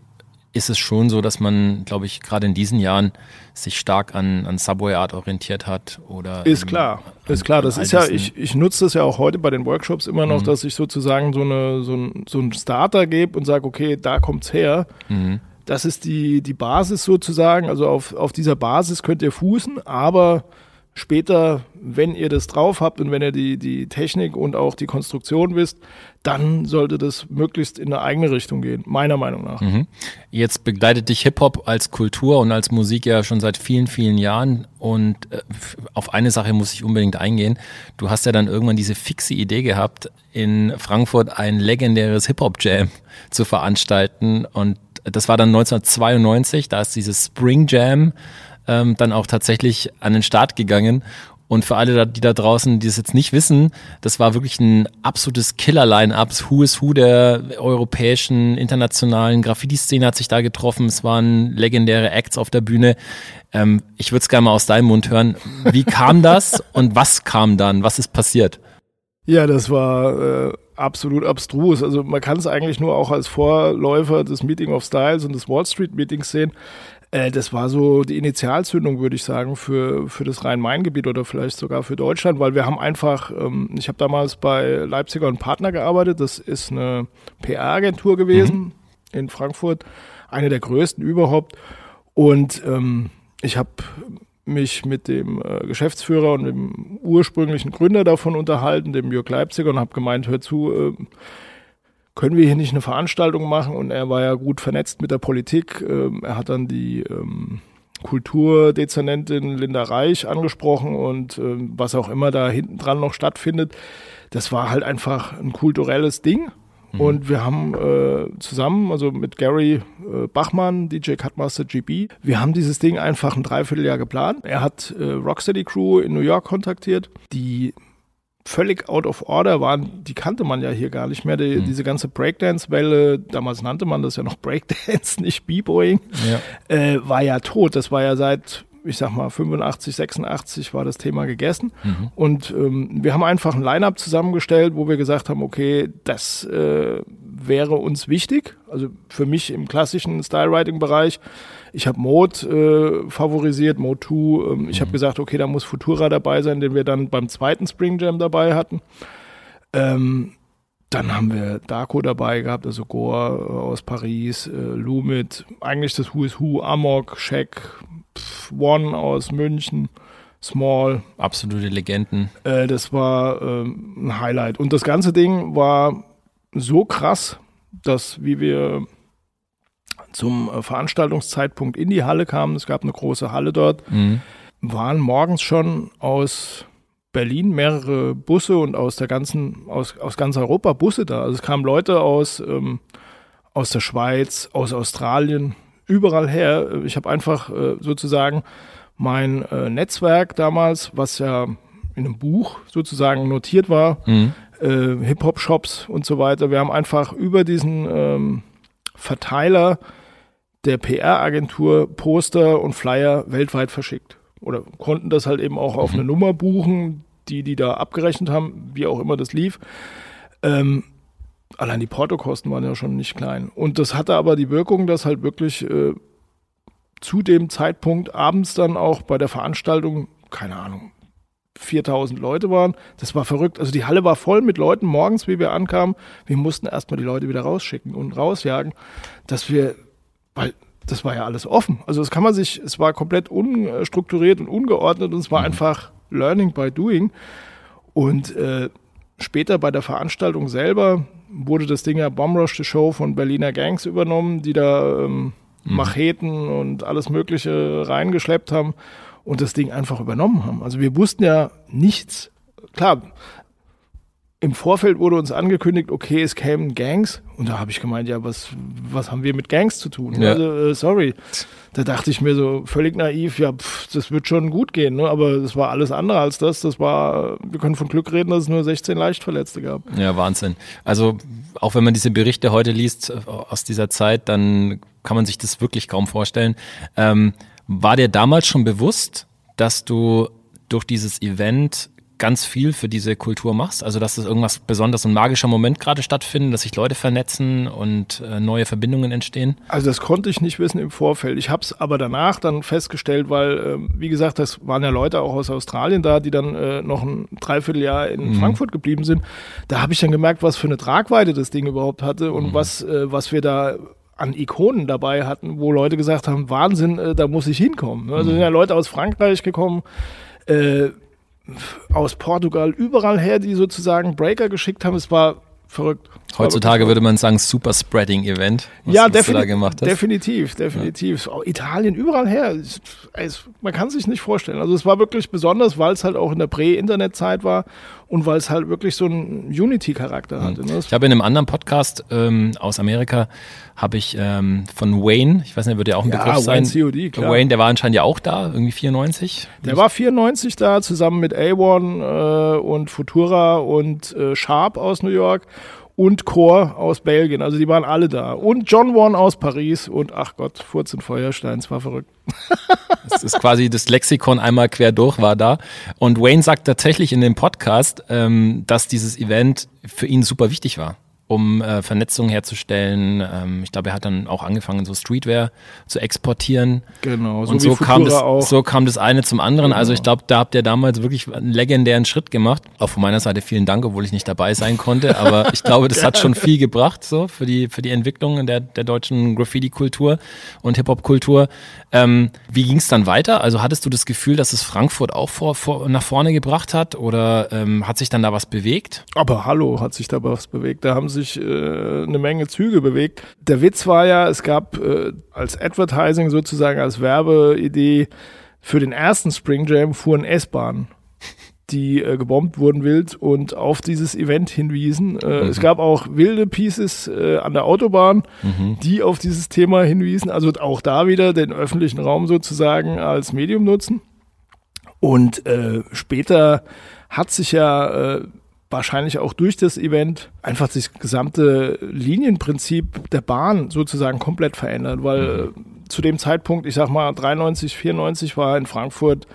ist es schon so, dass man, glaube ich, gerade in diesen Jahren sich stark an, an Subway Art orientiert hat oder
ist in, klar, an, ist klar. Das ist ja, ich, ich nutze das ja auch heute bei den Workshops immer noch, mhm. dass ich sozusagen so eine so ein, so ein Starter gebe und sage, okay, da kommt's her. Mhm. Das ist die die Basis sozusagen. Also auf auf dieser Basis könnt ihr fußen, aber später, wenn ihr das drauf habt und wenn ihr die, die Technik und auch die Konstruktion wisst, dann sollte das möglichst in eine eigene Richtung gehen, meiner Meinung nach. Mhm.
Jetzt begleitet dich Hip-Hop als Kultur und als Musik ja schon seit vielen, vielen Jahren. Und äh, auf eine Sache muss ich unbedingt eingehen. Du hast ja dann irgendwann diese fixe Idee gehabt, in Frankfurt ein legendäres Hip-Hop-Jam zu veranstalten. Und das war dann 1992, da ist dieses Spring Jam ähm, dann auch tatsächlich an den Start gegangen. Und für alle, die da draußen, die es jetzt nicht wissen, das war wirklich ein absolutes Killer-Line-Up. Who is Who der europäischen, internationalen Graffiti-Szene hat sich da getroffen. Es waren legendäre Acts auf der Bühne. Ähm, ich würde es gerne mal aus deinem Mund hören. Wie kam das <laughs> und was kam dann? Was ist passiert?
Ja, das war äh, absolut abstrus. Also man kann es eigentlich nur auch als Vorläufer des Meeting of Styles und des Wall Street Meetings sehen. Äh, das war so die Initialzündung, würde ich sagen, für, für das Rhein-Main-Gebiet oder vielleicht sogar für Deutschland, weil wir haben einfach, ähm, ich habe damals bei Leipziger und Partner gearbeitet, das ist eine PR-Agentur gewesen mhm. in Frankfurt, eine der größten überhaupt. Und ähm, ich habe mich mit dem äh, Geschäftsführer und dem ursprünglichen Gründer davon unterhalten, dem Jörg Leipziger, und habe gemeint, hör zu, äh, können wir hier nicht eine Veranstaltung machen? Und er war ja gut vernetzt mit der Politik. Ähm, er hat dann die ähm, Kulturdezernentin Linda Reich angesprochen und ähm, was auch immer da hinten dran noch stattfindet. Das war halt einfach ein kulturelles Ding. Mhm. Und wir haben äh, zusammen, also mit Gary äh, Bachmann, DJ Cutmaster GB, wir haben dieses Ding einfach ein Dreivierteljahr geplant. Er hat äh, Rocksteady Crew in New York kontaktiert, die völlig out of order waren, die kannte man ja hier gar nicht mehr. Die, mhm. Diese ganze Breakdance-Welle, damals nannte man das ja noch <laughs> Breakdance, nicht B-Boying, ja. Äh, war ja tot. Das war ja seit, ich sag mal, 85, 86 war das Thema gegessen. Mhm. Und ähm, wir haben einfach ein Line-Up zusammengestellt, wo wir gesagt haben, okay, das äh, wäre uns wichtig. Also für mich im klassischen Stylewriting-Bereich ich habe Mode äh, favorisiert, Mode 2. Ähm, ich mhm. habe gesagt, okay, da muss Futura dabei sein, den wir dann beim zweiten Spring Jam dabei hatten. Ähm, dann haben wir Darko dabei gehabt, also Gore äh, aus Paris, äh, Lumit, eigentlich das Who is Who, Amok, Shaq, Pff, One aus München, Small.
Absolute Legenden.
Äh, das war ähm, ein Highlight. Und das ganze Ding war so krass, dass wie wir zum äh, Veranstaltungszeitpunkt in die Halle kamen, es gab eine große Halle dort, mhm. waren morgens schon aus Berlin mehrere Busse und aus der ganzen, aus, aus ganz Europa Busse da. Also es kamen Leute aus, ähm, aus der Schweiz, aus Australien, überall her. Ich habe einfach äh, sozusagen mein äh, Netzwerk damals, was ja in einem Buch sozusagen notiert war, mhm. äh, Hip-Hop-Shops und so weiter. Wir haben einfach über diesen ähm, Verteiler der PR-Agentur Poster und Flyer weltweit verschickt. Oder konnten das halt eben auch auf mhm. eine Nummer buchen, die die da abgerechnet haben, wie auch immer das lief. Ähm, allein die Portokosten waren ja schon nicht klein. Und das hatte aber die Wirkung, dass halt wirklich äh, zu dem Zeitpunkt abends dann auch bei der Veranstaltung, keine Ahnung, 4000 Leute waren. Das war verrückt. Also die Halle war voll mit Leuten morgens, wie wir ankamen. Wir mussten erstmal die Leute wieder rausschicken und rausjagen, dass wir, weil das war ja alles offen. Also das kann man sich, es war komplett unstrukturiert und ungeordnet und es war einfach Learning by Doing. Und äh, später bei der Veranstaltung selber wurde das Ding ja Bomb Rush the Show von Berliner Gangs übernommen, die da ähm, Macheten und alles Mögliche reingeschleppt haben und das Ding einfach übernommen haben. Also wir wussten ja nichts. Klar, im Vorfeld wurde uns angekündigt, okay, es kämen Gangs. Und da habe ich gemeint, ja, was, was haben wir mit Gangs zu tun?
Ja.
Also, äh, sorry. Da dachte ich mir so völlig naiv, ja, pff, das wird schon gut gehen. Ne? Aber das war alles andere als das. Das war, wir können von Glück reden, dass es nur 16 Leichtverletzte gab.
Ja, Wahnsinn. Also auch wenn man diese Berichte heute liest äh, aus dieser Zeit, dann kann man sich das wirklich kaum vorstellen. Ähm, war dir damals schon bewusst, dass du durch dieses Event ganz viel für diese Kultur machst? Also dass es irgendwas besonders ein magischer Moment gerade stattfindet, dass sich Leute vernetzen und äh, neue Verbindungen entstehen?
Also das konnte ich nicht wissen im Vorfeld. Ich habe es aber danach dann festgestellt, weil, ähm, wie gesagt, das waren ja Leute auch aus Australien da, die dann äh, noch ein Dreivierteljahr in Frankfurt geblieben sind. Da habe ich dann gemerkt, was für eine Tragweite das Ding überhaupt hatte und was, äh, was wir da an Ikonen dabei hatten, wo Leute gesagt haben, Wahnsinn, da muss ich hinkommen. Also sind ja Leute aus Frankreich gekommen, äh, aus Portugal, überall her, die sozusagen Breaker geschickt haben. Es war verrückt. Es
Heutzutage würde man sagen Super Spreading Event, was,
ja,
was du
defini
da gemacht hast.
definitiv, definitiv. Auch Italien, überall her. Es, es, man kann sich nicht vorstellen. Also es war wirklich besonders, weil es halt auch in der Prä-Internet-Zeit war und weil es halt wirklich so einen Unity-Charakter hatte. Ne?
Ich habe in einem anderen Podcast ähm, aus Amerika habe ich ähm, von Wayne, ich weiß nicht, wird der auch ein
Ja,
Begriff sein.
Wayne COD, klar.
Wayne, der war anscheinend ja auch da, irgendwie 94.
Der war 94 da, zusammen mit A1 äh, und Futura und äh, Sharp aus New York und Core aus Belgien. Also die waren alle da. Und John Warren aus Paris und ach Gott, Furz und Feuerstein, es war verrückt. <laughs>
Das ist quasi das Lexikon einmal quer durch war da. Und Wayne sagt tatsächlich in dem Podcast, ähm, dass dieses Event für ihn super wichtig war, um äh, Vernetzung herzustellen. Ähm, ich glaube, er hat dann auch angefangen, so Streetwear zu exportieren.
Genau, so
und so kam, das,
auch.
so kam das eine zum anderen. Also ich glaube, da habt ihr damals wirklich einen legendären Schritt gemacht. Auch von meiner Seite vielen Dank, obwohl ich nicht dabei sein konnte. Aber ich glaube, das hat schon <laughs> viel gebracht so für die für die Entwicklung der der deutschen Graffiti-Kultur und Hip-Hop-Kultur. Ähm, wie ging es dann weiter? Also hattest du das Gefühl, dass es Frankfurt auch vor, vor, nach vorne gebracht hat oder ähm, hat sich dann da was bewegt?
Aber hallo, hat sich da was bewegt. Da haben sich äh, eine Menge Züge bewegt. Der Witz war ja, es gab äh, als Advertising sozusagen, als Werbeidee für den ersten Spring Jam fuhren S-Bahnen, die äh, gebombt wurden wild und auf dieses Event hinwiesen. Äh, Es gab auch wilde Pieces äh, an der Autobahn, die auf dieses Thema hinwiesen. Also auch da wieder den öffentlichen Raum sozusagen als Medium nutzen. Und äh, später hat sich ja äh, wahrscheinlich auch durch das Event einfach das gesamte Linienprinzip der Bahn sozusagen komplett verändert, weil äh, zu dem Zeitpunkt, ich sag mal 93, 94 war in Frankfurt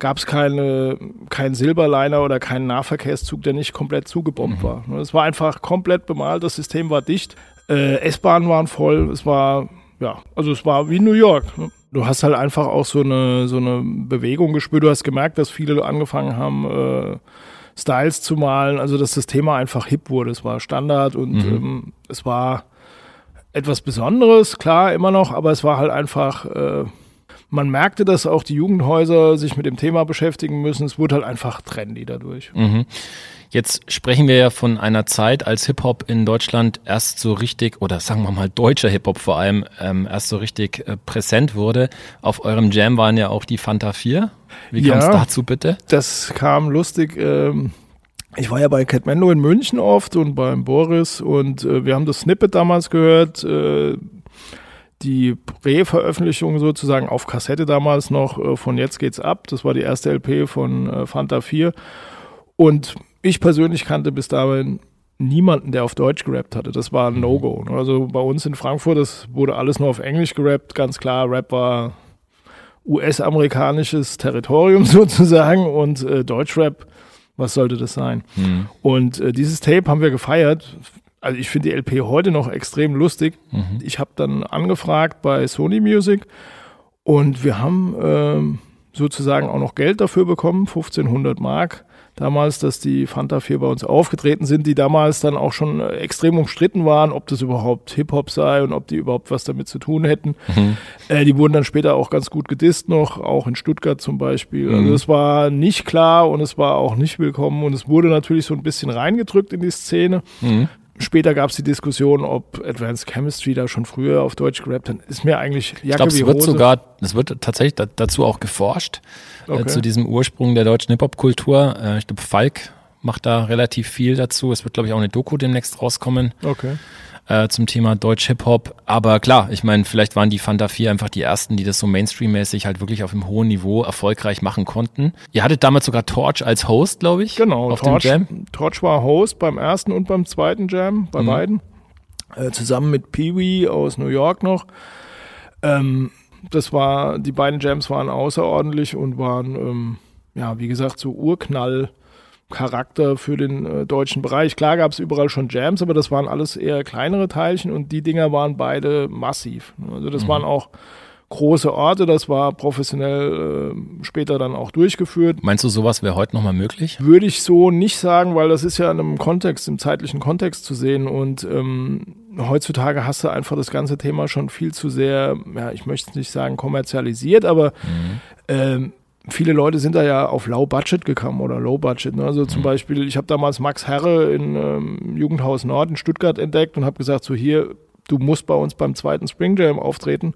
gab es keine keinen Silberliner oder keinen Nahverkehrszug, der nicht komplett zugebombt war. Ne, Es war einfach komplett bemalt, das System war dicht, äh, S-Bahnen waren voll, es war ja, also es war wie New York. Ne? Du hast halt einfach auch so eine so eine Bewegung gespürt. Du hast gemerkt, dass viele angefangen haben äh, Styles zu malen, also dass das Thema einfach hip wurde. Es war Standard und ähm, es war etwas Besonderes, klar, immer noch, aber es war halt einfach, äh, man merkte, dass auch die Jugendhäuser sich mit dem Thema beschäftigen müssen. Es wurde halt einfach trendy dadurch.
Mhm. Jetzt sprechen wir ja von einer Zeit, als Hip-Hop in Deutschland erst so richtig, oder sagen wir mal deutscher Hip-Hop vor allem, ähm, erst so richtig äh, präsent wurde. Auf eurem Jam waren ja auch die Fanta 4. Wie kam es dazu bitte?
Das kam lustig. Ähm, ich war ja bei Cat Mendo in München oft und beim Boris und äh, wir haben das Snippet damals gehört. Äh, die Prä-Veröffentlichung sozusagen auf Kassette damals noch äh, von Jetzt geht's ab. Das war die erste LP von äh, Fanta 4. Und ich persönlich kannte bis dahin niemanden, der auf Deutsch gerappt hatte. Das war ein No-Go. ne? Also bei uns in Frankfurt, das wurde alles nur auf Englisch gerappt. Ganz klar, Rap war US-amerikanisches Territorium <laughs> sozusagen und äh, Deutschrap, was sollte das sein? Und äh, dieses Tape haben wir gefeiert. Also ich finde die LP heute noch extrem lustig. Ich habe dann angefragt bei Sony Music Und wir haben ähm, sozusagen auch noch Geld dafür bekommen, 1500 Mark damals, dass die Fanta 4 bei uns aufgetreten sind, die damals dann auch schon äh, extrem umstritten waren, ob das überhaupt Hip-Hop sei und ob die überhaupt was damit zu tun hätten. Mhm. Äh, die wurden dann später auch ganz gut gedisst noch, auch in Stuttgart zum Beispiel. Also mhm. Also es war nicht klar und es war auch nicht willkommen und es wurde natürlich so ein bisschen reingedrückt in die Szene. Mhm. Später gab es die Diskussion, ob Advanced Chemistry da schon früher auf Deutsch gerappt hat. Ist mir eigentlich
Jacke Ich glaube, es wird sogar, es wird tatsächlich da, dazu auch geforscht, okay. äh, zu diesem Ursprung der deutschen Hip-Hop-Kultur. Äh, ich glaube, Falk macht da relativ viel dazu. Es wird, glaube ich, auch eine Doku demnächst rauskommen.
Okay
äh, zum Thema Deutsch-Hip-Hop. Aber klar, ich meine, vielleicht waren die Fanta 4 einfach die ersten, die das so Mainstream-mäßig halt wirklich auf einem hohen Niveau erfolgreich machen konnten. Ihr hattet damals sogar Torch als Host, glaube ich.
Genau, auf Torch, dem Jam. Torch war Host beim ersten und beim zweiten Jam, bei mhm. beiden. Äh, zusammen mit Pee-Wee aus New York noch. Ähm, das war, die beiden Jams waren außerordentlich und waren, ähm, ja, wie gesagt, so Urknall Charakter für den äh, deutschen Bereich. Klar gab es überall schon Jams, aber das waren alles eher kleinere Teilchen und die Dinger waren beide massiv. Also das mhm. waren auch große Orte, das war professionell äh, später dann auch durchgeführt.
Meinst du, sowas wäre heute nochmal möglich?
Würde ich so nicht sagen, weil das ist ja in einem Kontext, im zeitlichen Kontext zu sehen und ähm, heutzutage hast du einfach das ganze Thema schon viel zu sehr, ja, ich möchte nicht sagen kommerzialisiert, aber mhm. ähm, viele Leute sind da ja auf Low Budget gekommen oder Low Budget. Ne? Also zum mhm. Beispiel, ich habe damals Max Herre in ähm, Jugendhaus Nord in Stuttgart entdeckt und habe gesagt, so hier, du musst bei uns beim zweiten Spring Jam auftreten.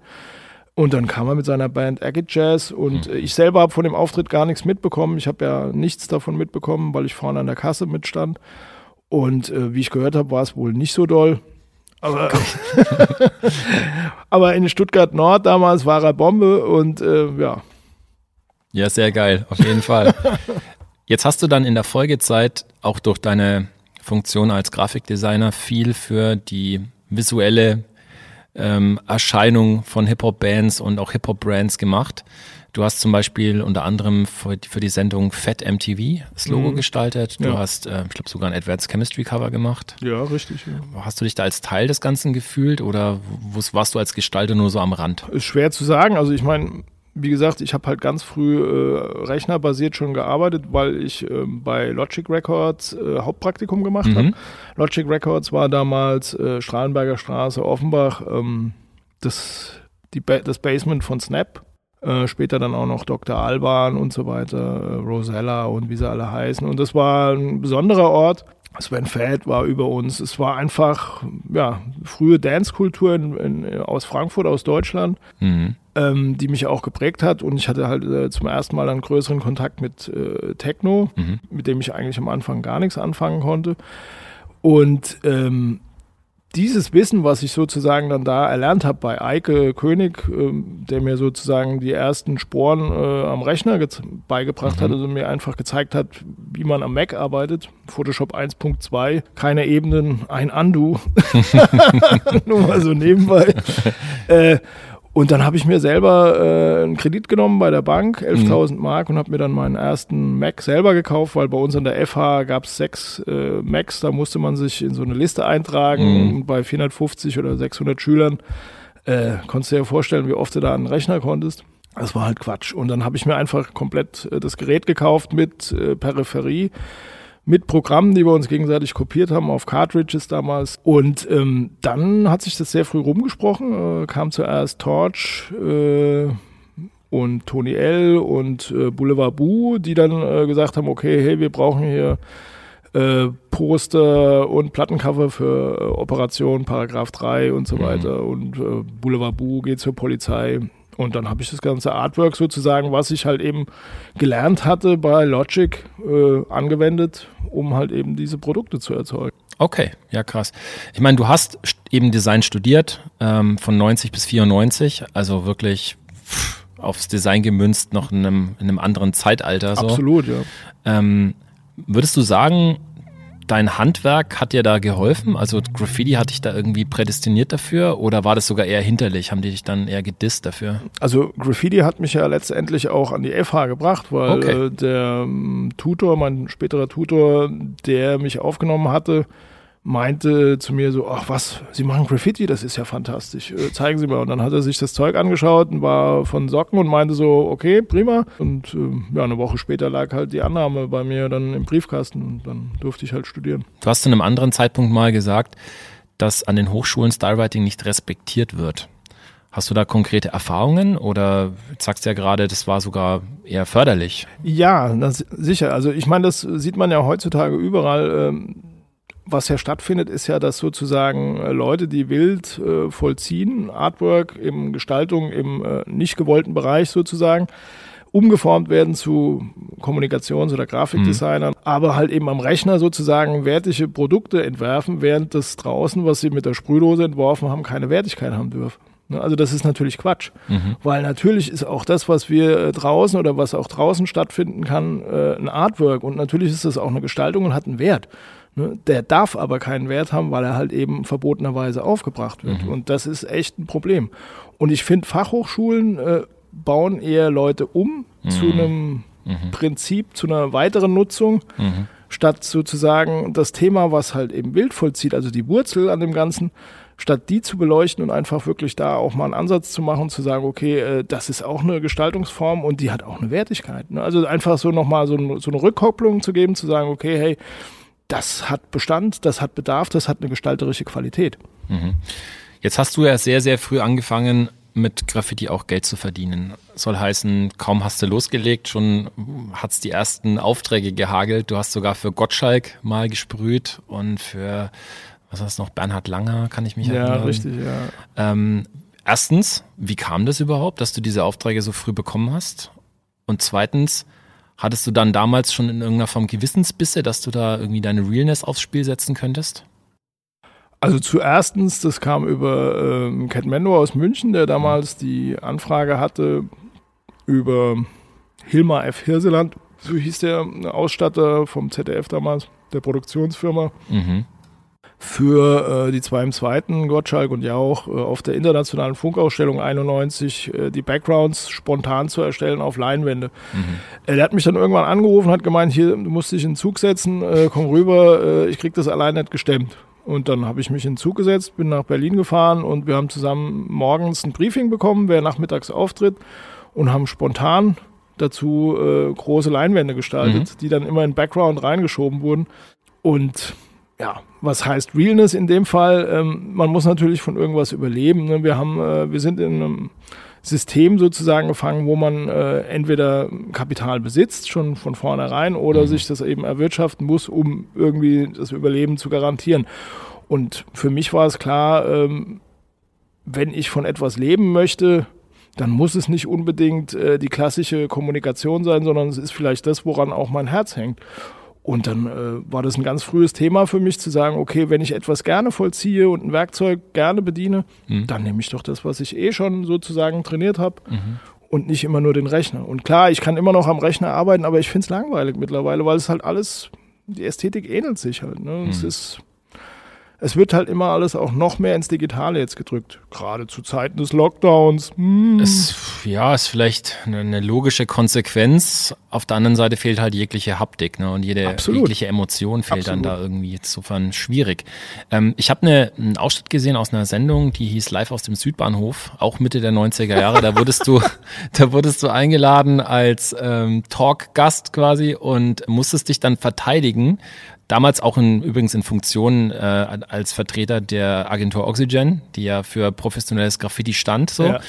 Und dann kam er mit seiner Band Agate Jazz und mhm. ich selber habe von dem Auftritt gar nichts mitbekommen. Ich habe ja nichts davon mitbekommen, weil ich vorne an der Kasse mitstand. Und äh, wie ich gehört habe, war es wohl nicht so doll. Aber, <laughs> aber in Stuttgart Nord damals war er Bombe und äh, ja,
ja, sehr geil, auf jeden Fall. <laughs> Jetzt hast du dann in der Folgezeit auch durch deine Funktion als Grafikdesigner viel für die visuelle ähm, Erscheinung von Hip-Hop-Bands und auch Hip-Hop-Brands gemacht. Du hast zum Beispiel unter anderem für, für die Sendung Fat MTV das Logo mhm. gestaltet. Du ja. hast, äh, ich glaube, sogar ein Advanced Chemistry Cover gemacht.
Ja, richtig. Ja.
Hast du dich da als Teil des Ganzen gefühlt oder warst du als Gestalter nur so am Rand?
Ist schwer zu sagen. Also ich meine, wie gesagt, ich habe halt ganz früh äh, rechnerbasiert schon gearbeitet, weil ich äh, bei Logic Records äh, Hauptpraktikum gemacht mhm. habe. Logic Records war damals äh, Strahlenberger Straße, Offenbach, ähm, das, die ba das Basement von Snap. Äh, später dann auch noch Dr. Alban und so weiter, äh, Rosella und wie sie alle heißen. Und das war ein besonderer Ort. Sven Fett war über uns. Es war einfach, ja, frühe Dancekultur in, in, aus Frankfurt, aus Deutschland. Mhm ähm, die mich auch geprägt hat. Und ich hatte halt äh, zum ersten Mal einen größeren Kontakt mit äh, Techno, mhm. mit dem ich eigentlich am Anfang gar nichts anfangen konnte. Und ähm, dieses Wissen, was ich sozusagen dann da erlernt habe bei Eike König, ähm, der mir sozusagen die ersten Sporen äh, am Rechner beigebracht mhm. hat, also mir einfach gezeigt hat, wie man am Mac arbeitet. Photoshop 1.2, keine Ebenen, ein Undo. <laughs> Nur mal so nebenbei. <laughs> äh, und dann habe ich mir selber äh, einen Kredit genommen bei der Bank, 11.000 mhm. Mark, und habe mir dann meinen ersten Mac selber gekauft, weil bei uns an der FH gab es sechs äh, Macs, da musste man sich in so eine Liste eintragen. Mhm. Und bei 450 oder 600 Schülern äh, konntest du dir vorstellen, wie oft du da einen Rechner konntest. Das war halt Quatsch. Und dann habe ich mir einfach komplett äh, das Gerät gekauft mit äh, Peripherie mit Programmen, die wir uns gegenseitig kopiert haben auf Cartridges damals. Und ähm, dann hat sich das sehr früh rumgesprochen. Äh, kam zuerst Torch äh, und Tony L und äh, Boulevard Boo, die dann äh, gesagt haben, okay, hey, wir brauchen hier äh, Poster und Plattencover für äh, Operation Paragraph 3 und so mhm. weiter. Und äh, Boulevard Boo geht zur Polizei. Und dann habe ich das ganze Artwork sozusagen, was ich halt eben gelernt hatte bei Logic, äh, angewendet, um halt eben diese Produkte zu erzeugen.
Okay, ja krass. Ich meine, du hast eben Design studiert, ähm, von 90 bis 94, also wirklich pff, aufs Design gemünzt, noch in einem, in einem anderen Zeitalter. So.
Absolut, ja.
Ähm, würdest du sagen, dein Handwerk hat dir da geholfen? Also Graffiti hat dich da irgendwie prädestiniert dafür oder war das sogar eher hinterlich? Haben die dich dann eher gedisst dafür?
Also Graffiti hat mich ja letztendlich auch an die FH gebracht, weil okay. äh, der ähm, Tutor, mein späterer Tutor, der mich aufgenommen hatte, meinte zu mir so, ach was, Sie machen Graffiti, das ist ja fantastisch, äh, zeigen Sie mal. Und dann hat er sich das Zeug angeschaut und war von Socken und meinte so, okay, prima. Und äh, ja, eine Woche später lag halt die Annahme bei mir dann im Briefkasten und dann durfte ich halt studieren.
Du hast zu einem anderen Zeitpunkt mal gesagt, dass an den Hochschulen Stylewriting nicht respektiert wird. Hast du da konkrete Erfahrungen oder sagst du ja gerade, das war sogar eher förderlich?
Ja, das, sicher. Also ich meine, das sieht man ja heutzutage überall. Ähm, was ja stattfindet, ist ja, dass sozusagen äh, Leute, die wild äh, vollziehen, Artwork im Gestaltung im äh, nicht gewollten Bereich sozusagen, umgeformt werden zu Kommunikations- oder Grafikdesignern, mhm. aber halt eben am Rechner sozusagen wertige Produkte entwerfen, während das draußen, was sie mit der Sprühdose entworfen haben, keine Wertigkeit haben dürfen. Ne, also das ist natürlich Quatsch, mhm. weil natürlich ist auch das, was wir äh, draußen oder was auch draußen stattfinden kann, äh, ein Artwork und natürlich ist das auch eine Gestaltung und hat einen Wert. Ne, der darf aber keinen Wert haben, weil er halt eben verbotenerweise aufgebracht wird mhm. und das ist echt ein Problem. Und ich finde, Fachhochschulen äh, bauen eher Leute um mhm. zu einem mhm. Prinzip, zu einer weiteren Nutzung mhm. statt sozusagen das Thema, was halt eben Bild vollzieht, also die Wurzel an dem Ganzen, statt die zu beleuchten und einfach wirklich da auch mal einen Ansatz zu machen, zu sagen, okay, äh, das ist auch eine Gestaltungsform und die hat auch eine Wertigkeit. Ne? Also einfach so nochmal so, so eine Rückkopplung zu geben, zu sagen, okay, hey, das hat Bestand, das hat Bedarf, das hat eine gestalterische Qualität.
Mhm. Jetzt hast du ja sehr, sehr früh angefangen, mit Graffiti auch Geld zu verdienen. Soll heißen, kaum hast du losgelegt, schon hat es die ersten Aufträge gehagelt. Du hast sogar für Gottschalk mal gesprüht und für was heißt noch, Bernhard Langer, kann ich mich
ja,
erinnern.
Ja, richtig, ja.
Ähm, erstens, wie kam das überhaupt, dass du diese Aufträge so früh bekommen hast? Und zweitens, hattest du dann damals schon in irgendeiner Form Gewissensbisse, dass du da irgendwie deine Realness aufs Spiel setzen könntest?
Also zuerstens, das kam über ähm, Cat Mendo aus München, der damals die Anfrage hatte über Hilmar F. Hirseland, so hieß der Ausstatter vom ZDF damals, der Produktionsfirma. Mhm für äh, die zwei im zweiten, Gottschalk und Jauch, äh, auf der internationalen Funkausstellung 91 äh, die Backgrounds spontan zu erstellen auf Leinwände. Mhm. Äh, der hat mich dann irgendwann angerufen, hat gemeint, hier, du musst dich in den Zug setzen, äh, komm rüber, äh, ich krieg das allein nicht gestemmt. Und dann habe ich mich in den Zug gesetzt, bin nach Berlin gefahren und wir haben zusammen morgens ein Briefing bekommen, wer nachmittags auftritt und haben spontan dazu äh, große Leinwände gestaltet, mhm. die dann immer in den Background reingeschoben wurden. Und ja, was heißt Realness in dem Fall? Ähm, man muss natürlich von irgendwas überleben. Ne? Wir haben, äh, wir sind in einem System sozusagen gefangen, wo man äh, entweder Kapital besitzt, schon von vornherein, oder mhm. sich das eben erwirtschaften muss, um irgendwie das Überleben zu garantieren. Und für mich war es klar, ähm, wenn ich von etwas leben möchte, dann muss es nicht unbedingt äh, die klassische Kommunikation sein, sondern es ist vielleicht das, woran auch mein Herz hängt. Und dann äh, war das ein ganz frühes Thema für mich zu sagen, okay, wenn ich etwas gerne vollziehe und ein Werkzeug gerne bediene, mhm. dann nehme ich doch das, was ich eh schon sozusagen trainiert habe mhm. und nicht immer nur den Rechner. Und klar, ich kann immer noch am Rechner arbeiten, aber ich finde es langweilig mittlerweile, weil es halt alles, die Ästhetik ähnelt sich halt. Ne? Mhm. Es ist es wird halt immer alles auch noch mehr ins Digitale jetzt gedrückt, gerade zu Zeiten des Lockdowns.
Hm. Es, ja, ist vielleicht eine, logische Konsequenz. Auf der anderen Seite fehlt halt jegliche Haptik ne? und jede Absolut. jegliche Emotion fehlt Absolut. dann da irgendwie insofern schwierig. Ähm, ich habe eine, einen Ausschnitt gesehen aus einer Sendung, die hieß Live aus dem Südbahnhof, auch Mitte der 90er Jahre. Da wurdest du, <laughs> da wurdest du eingeladen als ähm, Talk-Gast quasi und musstest dich dann verteidigen Damals auch in, übrigens in Funktion äh, als Vertreter der Agentur Oxygen, die ja für professionelles Graffiti stand. So. Ja.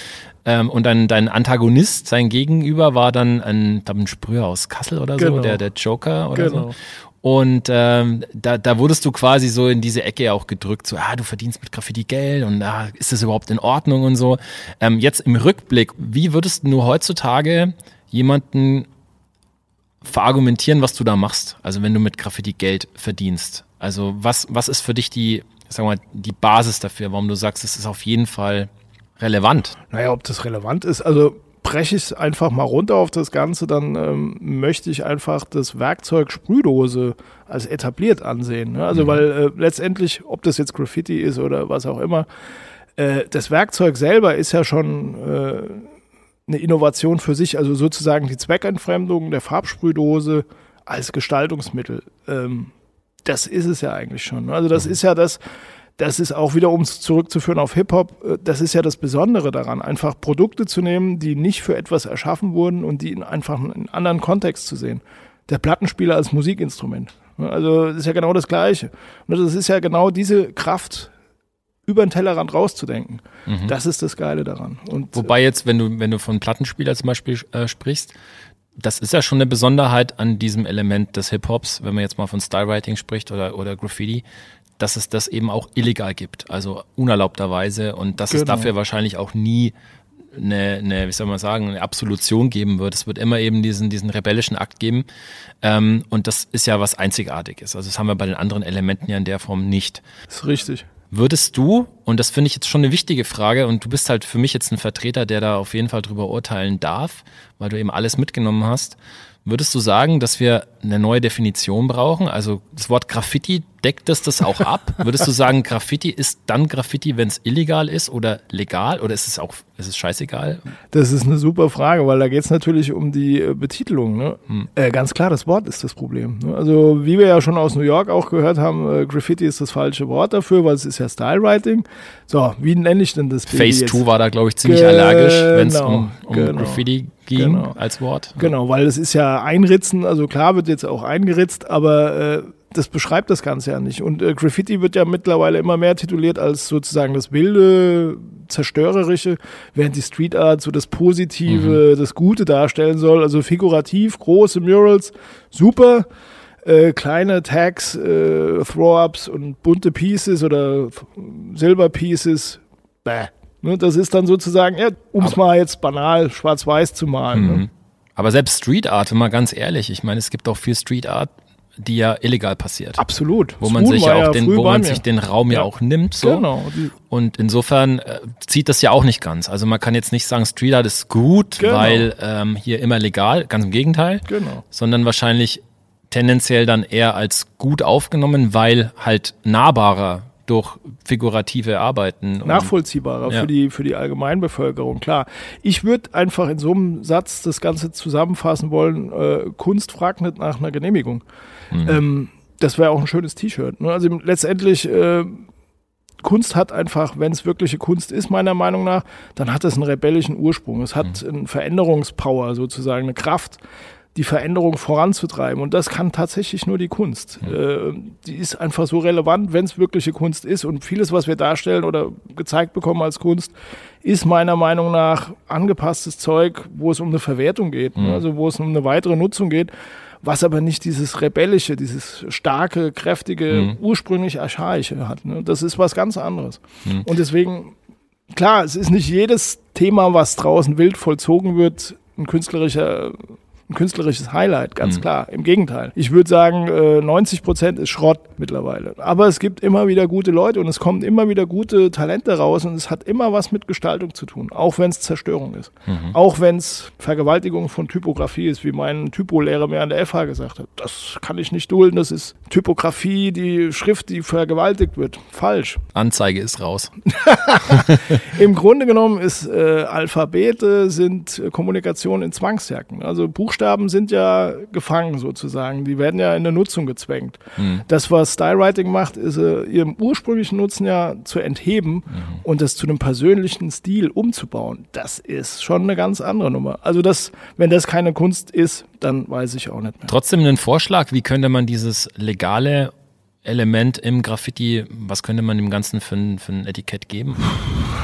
Ähm, und dann dein Antagonist, sein Gegenüber, war dann ein, ein Sprüher aus Kassel oder so, genau. der, der Joker oder genau. so. Und ähm, da, da wurdest du quasi so in diese Ecke auch gedrückt, so, ah, du verdienst mit Graffiti Geld und ah, ist das überhaupt in Ordnung und so. Ähm, jetzt im Rückblick, wie würdest du heutzutage jemanden verargumentieren, was du da machst. Also wenn du mit Graffiti Geld verdienst. Also was, was ist für dich die, sagen wir mal, die Basis dafür, warum du sagst, es ist auf jeden Fall relevant?
Naja, ob das relevant ist, also breche ich es einfach mal runter auf das Ganze, dann ähm, möchte ich einfach das Werkzeug Sprühdose als etabliert ansehen. Ne? Also mhm. weil äh, letztendlich, ob das jetzt Graffiti ist oder was auch immer, äh, das Werkzeug selber ist ja schon äh, eine Innovation für sich, also sozusagen die Zweckentfremdung der Farbsprühdose als Gestaltungsmittel. Ähm, das ist es ja eigentlich schon. ne? Also das ist ja das, das ist auch wieder, um es zurückzuführen auf Hip-Hop, äh, das ist ja das Besondere daran, einfach Produkte zu nehmen, die nicht für etwas erschaffen wurden und die in einfach einen anderen Kontext zu sehen. Der Plattenspieler als Musikinstrument. Ne? Also das ist ja genau das Gleiche. Und das ist ja genau diese Kraft, über den Tellerrand rauszudenken. Das ist das Geile daran. Und
Mhm. Wobei jetzt, wenn du, wenn du von Plattenspieler zum Beispiel äh, sprichst, das ist ja schon eine Besonderheit an diesem Element des Hip-Hops, wenn man jetzt mal von Stylewriting spricht oder, oder Graffiti, dass es das eben auch illegal gibt, also unerlaubterweise und dass es
Genau.
dafür wahrscheinlich auch nie eine, eine, wie soll man sagen, eine Absolution geben wird. Es wird immer eben diesen, diesen rebellischen Akt geben. Ähm, und das ist ja was Einzigartiges. Also das haben wir bei den anderen Elementen ja in der Form nicht.
das ist richtig.
Würdest du, und das finde ich jetzt schon eine wichtige Frage, und du bist halt für mich jetzt ein Vertreter, der da auf jeden Fall drüber urteilen darf, weil du eben alles mitgenommen hast, würdest du sagen, dass wir eine neue Definition brauchen? Also das Wort Graffiti, deckt das das auch ab? <laughs> Würdest du sagen, Graffiti ist dann Graffiti, wenn es illegal ist oder legal? Oder ist es auch, ist es scheißegal?
Das ist eine super Frage, weil da geht es natürlich um die äh, Betitelung. Ne? Äh, ganz klar, das Wort ist das Problem. Ne? Also wie wir ja schon aus New York auch gehört haben, äh, Graffiti ist das falsche Wort dafür, weil es ist ja Stylewriting. So, wie nenne ich denn das Baby
Phase
jetzt?
2 war da, glaube ich, ziemlich
Genau,
allergisch, wenn es um, um
genau,
Graffiti ging
genau.
als Wort.
Genau, weil es ist ja einritzen, also klar wird jetzt auch eingeritzt, aber äh, das beschreibt das Ganze ja nicht. Und äh, Graffiti wird ja mittlerweile immer mehr tituliert als sozusagen das wilde, zerstörerische, während die Street Art so das Positive, das Gute darstellen soll. Also figurativ, große Murals, super. Äh, kleine Tags, äh, Throw-Ups und bunte Pieces oder Silber-Pieces, bäh. Ne, das ist dann sozusagen, ja, um es mal jetzt banal schwarz-weiß zu malen. Ne?
Mhm. Aber selbst Street Art, wenn mal ganz ehrlich, ich meine, es gibt auch viel Street Art, die ja illegal passiert.
Absolut.
Wo man
Spoon
sich ja auch den, wo man
mir.
sich den Raum ja,
Ja.
auch nimmt, so.
Genau.
Und insofern äh, zieht das ja auch nicht ganz. Also man kann jetzt nicht sagen, Street Art ist gut,
Genau.
weil ähm, hier immer legal, ganz im Gegenteil,
genau.
sondern wahrscheinlich tendenziell dann eher als gut aufgenommen, weil halt nahbarer durch figurative Arbeiten. und-
Nachvollziehbarer
Ja.
für, die, für die Allgemeinbevölkerung, klar. Ich würde einfach in so einem Satz das Ganze zusammenfassen wollen, äh, Kunst fragt nicht nach einer Genehmigung.
Mhm.
Ähm, das wäre auch ein schönes T-Shirt. Ne? Also letztendlich, äh, Kunst hat einfach, wenn es wirkliche Kunst ist, meiner Meinung nach, dann hat es einen rebellischen Ursprung. Es hat eine Veränderungspower sozusagen, eine Kraft, die Veränderung voranzutreiben. Und das kann tatsächlich nur die Kunst. Äh, die ist einfach so relevant, wenn es wirkliche Kunst ist. Und vieles, was wir darstellen oder gezeigt bekommen als Kunst, ist meiner Meinung nach angepasstes Zeug, wo es um eine Verwertung geht, ne? also wo es um eine weitere Nutzung geht, was aber nicht dieses rebellische, dieses starke, kräftige, ursprünglich archaische hat. Ne? Das ist was ganz anderes. Und deswegen, klar, es ist nicht jedes Thema, was draußen wild vollzogen wird, ein künstlerischer ein künstlerisches Highlight, ganz klar. Im Gegenteil. Ich würde sagen, äh, 90 Prozent ist Schrott mittlerweile. Aber es gibt immer wieder gute Leute und es kommen immer wieder gute Talente raus und es hat immer was mit Gestaltung zu tun, auch wenn es Zerstörung ist. Auch wenn es Vergewaltigung von Typografie ist, wie mein Typolehrer mir an der FH gesagt hat. Das kann ich nicht dulden, das ist Typografie, die Schrift, die vergewaltigt wird. Falsch.
Anzeige ist raus. <laughs>
Im Grunde genommen ist äh, Alphabete sind äh, Kommunikation in Zwangsjacken. Also Buchstaben sind ja gefangen sozusagen. Die werden ja in der Nutzung gezwängt. Das, was Stylewriting macht, ist äh, ihrem ursprünglichen Nutzen ja zu entheben und das zu einem persönlichen Stil umzubauen. Das ist schon eine ganz andere Nummer. Also das, wenn das keine Kunst ist, dann weiß ich auch nicht mehr.
Trotzdem einen Vorschlag, wie könnte man dieses legale Element im Graffiti, was könnte man dem Ganzen für ein, für ein Etikett geben?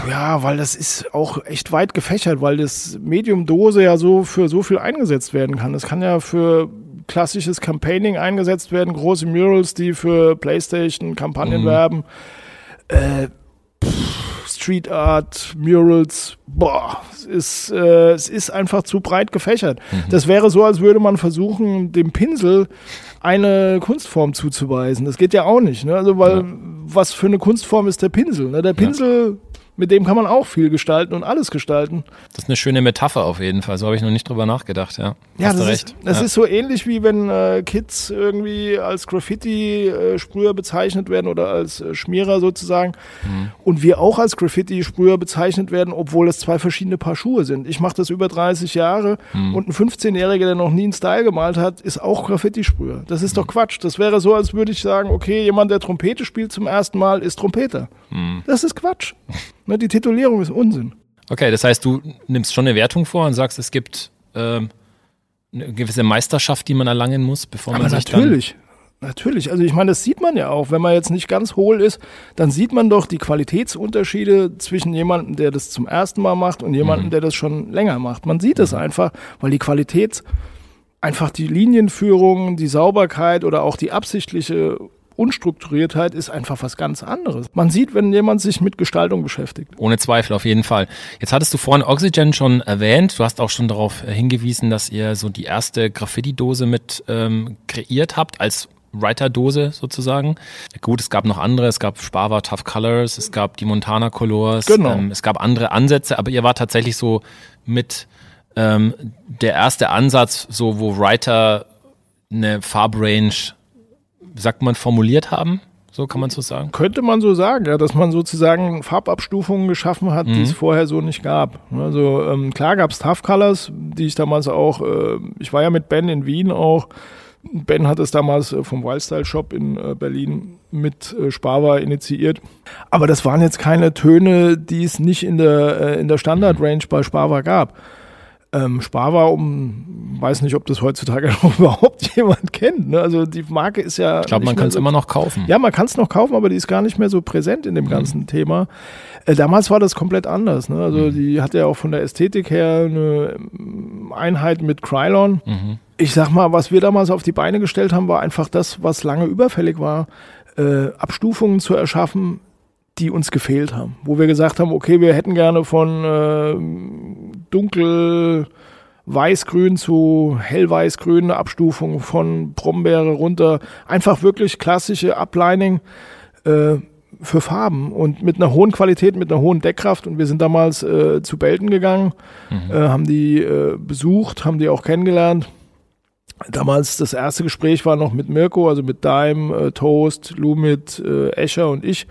Ja, weil das ist auch echt weit gefächert, weil das Medium Dose ja so für so viel eingesetzt werden kann. Es kann ja für klassisches Campaigning eingesetzt werden, große Murals, die für PlayStation Kampagnen werben. Äh, pff, Street Art, Murals, boah, es ist, äh, es ist einfach zu breit gefächert. Das wäre so, als würde man versuchen, dem Pinsel eine Kunstform zuzuweisen. Das geht ja auch nicht. Ne? Also, weil was für eine Kunstform ist der Pinsel? Ne? Der Pinsel mit dem kann man auch viel gestalten und alles gestalten.
Das ist eine schöne Metapher auf jeden Fall. So habe ich noch nicht drüber nachgedacht, ja.
Ja,
Hast
das,
du
ist,
recht.
das
ja.
ist so ähnlich wie wenn äh, Kids irgendwie als Graffiti-Sprüher bezeichnet werden oder als äh, Schmierer sozusagen.
Mhm.
Und wir auch als Graffiti-Sprüher bezeichnet werden, obwohl es zwei verschiedene Paar Schuhe sind. Ich mache das über 30 Jahre
Mhm.
und ein 15-Jähriger, der noch nie einen Style gemalt hat, ist auch Graffiti-Sprüher. Das ist
Mhm.
doch Quatsch. Das wäre so, als würde ich sagen, okay, jemand, der Trompete spielt zum ersten Mal, ist Trompeter.
Mhm.
Das ist Quatsch. <laughs> Ne, die Titulierung ist Unsinn.
Okay, das heißt, du nimmst schon eine Wertung vor und sagst, es gibt ähm, eine gewisse Meisterschaft, die man erlangen muss, bevor man
Aber
sich
natürlich. Natürlich, also ich meine, das sieht man ja auch. Wenn man jetzt nicht ganz hohl ist, dann sieht man doch die Qualitätsunterschiede zwischen jemandem, der das zum ersten Mal macht und jemandem, der das schon länger macht. Man sieht es einfach, weil die Qualität, einfach die Linienführung, die Sauberkeit oder auch die absichtliche Unstrukturiertheit ist einfach was ganz anderes. Man sieht, wenn jemand sich mit Gestaltung beschäftigt.
ohne Zweifel auf jeden Fall. Jetzt hattest du vorhin Oxygen schon erwähnt. Du hast auch schon darauf hingewiesen, dass ihr so die erste Graffiti-Dose mit ähm, kreiert habt als Writer-Dose sozusagen. Gut, es gab noch andere, es gab Spava Tough Colors, es gab die Montana Colors,
Genau.
ähm, es gab andere Ansätze, aber ihr war tatsächlich so mit ähm, der erste Ansatz, so wo Writer eine Farbrange, sagt man, formuliert haben. So kann man so sagen.
Könnte man so sagen, ja, dass man sozusagen Farbabstufungen geschaffen hat, die es vorher so nicht gab. Also ähm, klar gab es Tough Colors, die ich damals auch, äh, ich war ja mit Ben in Wien auch. Ben hat es damals äh, vom Wildstyle Shop in äh, Berlin mit äh, Spava initiiert. Aber das waren jetzt keine Töne, die es nicht in der, in der Standard-Range bei Spava gab. Ähm, Spava, um, weiß nicht, ob das heutzutage <laughs> noch überhaupt jemand kennt. Ne? Also die Marke ist ja.
Ich glaube, man kann es
so
immer noch kaufen.
ja, man kann es noch kaufen, aber die ist gar nicht mehr so präsent in dem ganzen Thema. Äh, damals war das komplett anders. Ne? Also die hatte ja auch von der Ästhetik her eine ähm, Einheit mit Krylon. Ich sag mal, was wir damals auf die Beine gestellt haben, war einfach das, was lange überfällig war, äh, Abstufungen zu erschaffen, die uns gefehlt haben. Wo wir gesagt haben, okay, wir hätten gerne von äh, dunkel weißgrün zu hellweißgrün eine Abstufung von Brombeere runter. Einfach wirklich klassische Uplining äh, für Farben und mit einer hohen Qualität, mit einer hohen Deckkraft. Und wir sind damals äh, zu Belten gegangen, äh, haben die äh, besucht, haben die auch kennengelernt. Damals das erste Gespräch war noch mit Mirko, also mit Dime, äh, Toast, Lumit, äh, Escher und ich.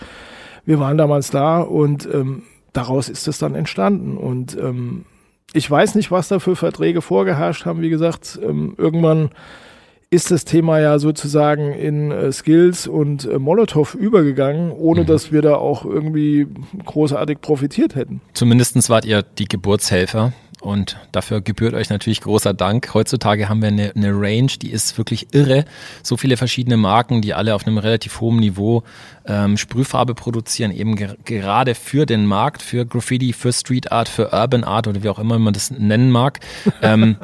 Wir waren damals da und ähm, daraus ist es dann entstanden. Und ähm, ich weiß nicht, was da für Verträge vorgeherrscht haben. Wie gesagt, ähm, irgendwann ist das Thema ja sozusagen in äh, Skills und äh, Molotow übergegangen, ohne dass wir da auch irgendwie großartig profitiert hätten.
Zumindestens wart ihr die Geburtshelfer und dafür gebührt euch natürlich großer Dank. Heutzutage haben wir eine, eine Range, die ist wirklich irre. So viele verschiedene Marken, die alle auf einem relativ hohen Niveau ähm, Sprühfarbe produzieren, eben ger gerade für den Markt, für Graffiti, für Street Art, für Urban Art oder wie auch immer man das nennen mag. <laughs> ähm,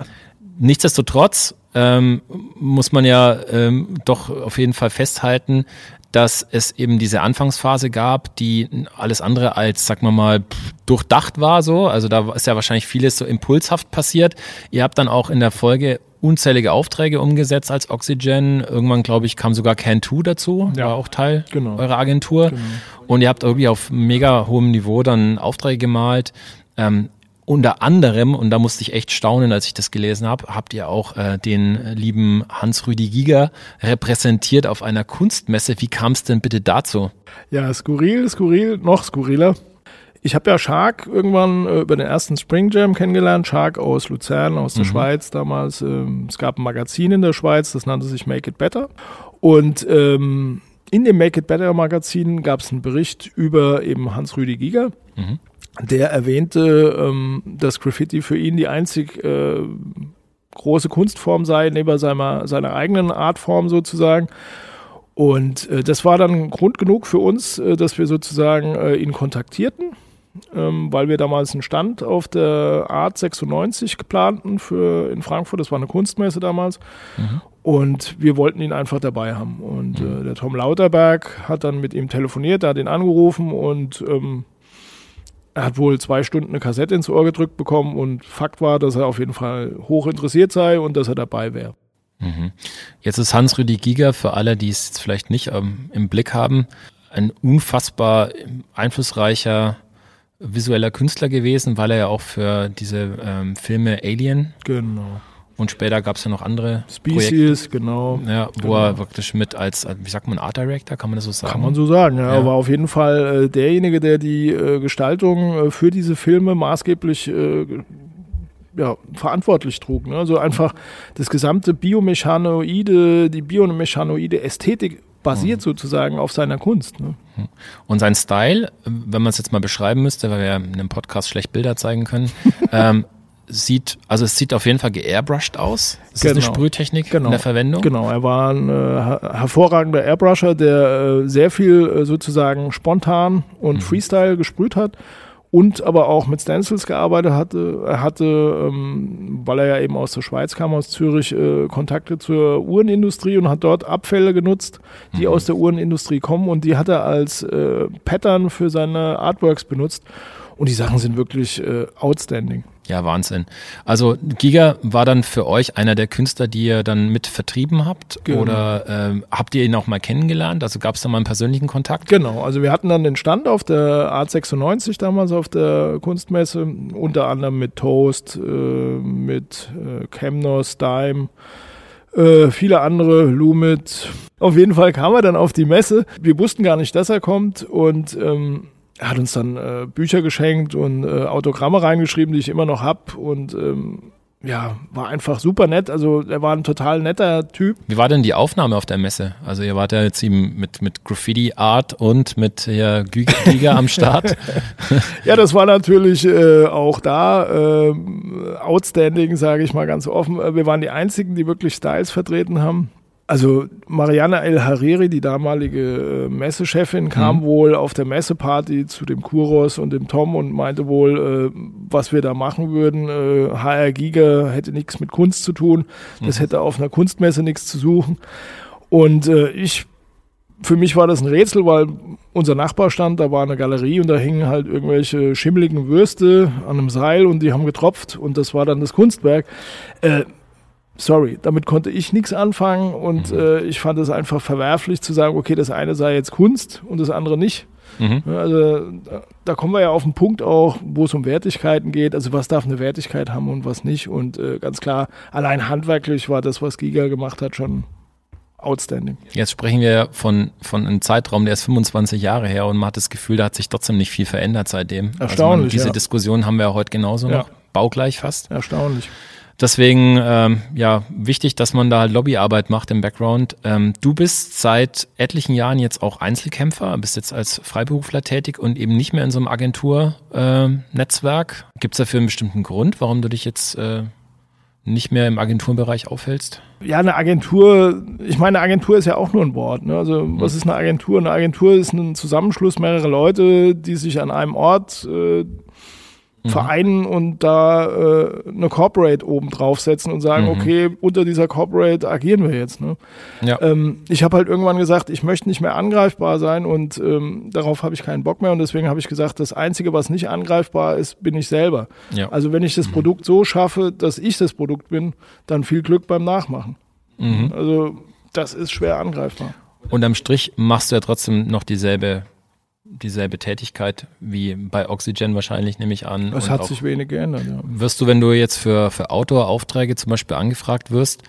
nichtsdestotrotz ähm, muss man ja ähm, doch auf jeden Fall festhalten, dass es eben diese Anfangsphase gab, die alles andere als, sag mal mal, durchdacht war so. Also da ist ja wahrscheinlich vieles so impulshaft passiert. Ihr habt dann auch in der Folge unzählige Aufträge umgesetzt als Oxygen. Irgendwann, glaube ich, kam sogar Can2 dazu,
Ja.
war auch Teil
Genau.
eurer Agentur. Und ihr habt irgendwie auf mega hohem Niveau dann Aufträge gemalt. Ähm, unter anderem, und da musste ich echt staunen, als ich das gelesen habe, habt ihr auch äh, den lieben Hans-Rüdi Giger repräsentiert auf einer Kunstmesse. Wie kam es denn bitte dazu?
Ja, skurril, skurril, noch skurriler. Ich habe ja Shark irgendwann äh, über den ersten Spring Jam kennengelernt. Shark aus Luzern, aus der Schweiz damals. Ähm, es gab ein Magazin in der Schweiz, das nannte sich Make It Better. Und ähm, in dem Make It Better Magazin gab es einen Bericht über eben Hans-Rüdi Giger. Der erwähnte, ähm, dass Graffiti für ihn die einzig äh, große Kunstform sei, neben seiner, seiner eigenen Artform sozusagen. Und äh, das war dann Grund genug für uns, äh, dass wir sozusagen äh, ihn kontaktierten, ähm, weil wir damals einen Stand auf der Art 96 geplanten für in Frankfurt. Das war eine Kunstmesse damals. Und wir wollten ihn einfach dabei haben. Und äh, der Tom Lauterberg hat dann mit ihm telefoniert, er hat ihn angerufen und ähm, er hat wohl zwei Stunden eine Kassette ins Ohr gedrückt bekommen und Fakt war, dass er auf jeden Fall hoch interessiert sei und dass er dabei wäre.
Jetzt ist Hans-Rüdi Giger, für alle, die es jetzt vielleicht nicht ähm, im Blick haben, ein unfassbar einflussreicher visueller Künstler gewesen, weil er ja auch für diese ähm, Filme Alien
Genau.
Und später gab es ja noch andere
Species, genau.
Projekte, ja, wo
Genau.
er wirklich mit als, wie sagt man, Art Director, kann man das so sagen?
Kann man so sagen, ja.
Ja.
Er war auf jeden Fall äh, derjenige, der die äh, Gestaltung äh, für diese Filme maßgeblich äh, ja, verantwortlich trug. Ne? Also einfach das gesamte Biomechanoide, die biomechanoide Ästhetik basiert
Mhm.
sozusagen auf seiner Kunst. Ne?
Und sein Style, wenn man es jetzt mal beschreiben müsste, weil wir ja in einem Podcast schlecht Bilder zeigen können, <laughs> ähm, sieht, also es sieht auf jeden Fall geairbrushed aus. Ist das eine
Genau.
Sprühtechnik
Genau.
in der Verwendung?
Genau, er war ein äh, her- hervorragender Airbrusher, der äh, sehr viel äh, sozusagen spontan und
Mhm.
Freestyle gesprüht hat und aber auch mit Stencils gearbeitet hatte. Er hatte, ähm, weil er ja eben aus der Schweiz kam, aus Zürich, äh, Kontakte zur Uhrenindustrie und hat dort Abfälle genutzt, die
Mhm.
aus der Uhrenindustrie kommen und die hat er als äh, Pattern für seine Artworks benutzt. Und die Sachen sind wirklich äh, outstanding.
Ja, Wahnsinn. Also Giga war dann für euch einer der Künstler, die ihr dann mit vertrieben habt?
Genau.
Oder ähm, habt ihr ihn auch mal kennengelernt? Also gab es da mal einen persönlichen Kontakt?
Genau, also wir hatten dann den Stand auf der Art 96 damals auf der Kunstmesse, unter anderem mit Toast, äh, mit äh, Chemnos, Dime, äh, viele andere, Lumit. Auf jeden Fall kam er dann auf die Messe. Wir wussten gar nicht, dass er kommt und ähm, er hat uns dann äh, Bücher geschenkt und äh, Autogramme reingeschrieben, die ich immer noch hab und ähm, ja, war einfach super nett. Also er war ein total netter Typ.
Wie war denn die Aufnahme auf der Messe? Also ihr wart ja jetzt eben mit, mit Graffiti Art und mit ja, Giga am Start. <laughs> <laughs>
Ja, das war natürlich äh, auch da ähm, outstanding, sage ich mal ganz offen. Äh, Wir waren die einzigen, die wirklich Styles vertreten haben. Also Mariana El Hariri, die damalige äh, Messechefin, kam
Mhm.
wohl auf der Messeparty zu dem Kuros und dem Tom und meinte wohl, äh, was wir da machen würden. Äh, HR Giga hätte nichts mit Kunst zu tun. Das hätte auf einer Kunstmesse nichts zu suchen. Und äh, ich für mich war das ein Rätsel, weil unser Nachbar stand, da war eine Galerie und da hingen halt irgendwelche schimmeligen Würste an einem Seil und die haben getropft und das war dann das Kunstwerk. Äh, sorry, damit konnte ich nichts anfangen und äh, ich fand es einfach verwerflich zu sagen, okay, das eine sei jetzt Kunst und das andere nicht.
Mhm.
Also da, da kommen wir ja auf einen Punkt auch, wo es um Wertigkeiten geht. Also was darf eine Wertigkeit haben und was nicht. Und äh, ganz klar, allein handwerklich war das, was Giga gemacht hat, schon outstanding.
Jetzt sprechen wir von, von einem Zeitraum, der ist 25 Jahre her und man hat das Gefühl, da hat sich trotzdem nicht viel verändert seitdem.
Erstaunlich,
Also man, diese
ja.
Diskussion haben wir ja heute genauso
Ja.
noch, baugleich fast.
Erstaunlich.
Deswegen, ähm, ja, wichtig, dass man da Lobbyarbeit macht im Background. Ähm, du bist seit etlichen Jahren jetzt auch Einzelkämpfer, bist jetzt als Freiberufler tätig und eben nicht mehr in so einem Agenturnetzwerk. Gibt es dafür einen bestimmten Grund, warum du dich jetzt äh, nicht mehr im Agenturbereich aufhältst?
Ja, eine Agentur, ich meine, eine Agentur ist ja auch nur ein Wort. Ne? Also, was ist eine Agentur? Eine Agentur ist ein Zusammenschluss mehrerer Leute, die sich an einem Ort äh, vereinen und da äh, eine Corporate oben draufsetzen und sagen,
Mhm.
okay, unter dieser Corporate agieren wir jetzt. Ne?
Ja.
Ähm, ich habe halt irgendwann gesagt, ich möchte nicht mehr angreifbar sein und ähm, darauf habe ich keinen Bock mehr und deswegen habe ich gesagt, das Einzige, was nicht angreifbar ist, bin ich selber.
ja.
Also wenn ich das Produkt so schaffe, dass ich das Produkt bin, dann viel Glück beim Nachmachen.
Mhm.
Also das ist schwer angreifbar.
Unterm Strich machst du ja trotzdem noch dieselbe, dieselbe Tätigkeit wie bei Oxygen wahrscheinlich, nehme ich an.
Es hat sich wenig geändert. Ja.
Wirst du, wenn du jetzt für, für Outdoor-Aufträge zum Beispiel angefragt wirst,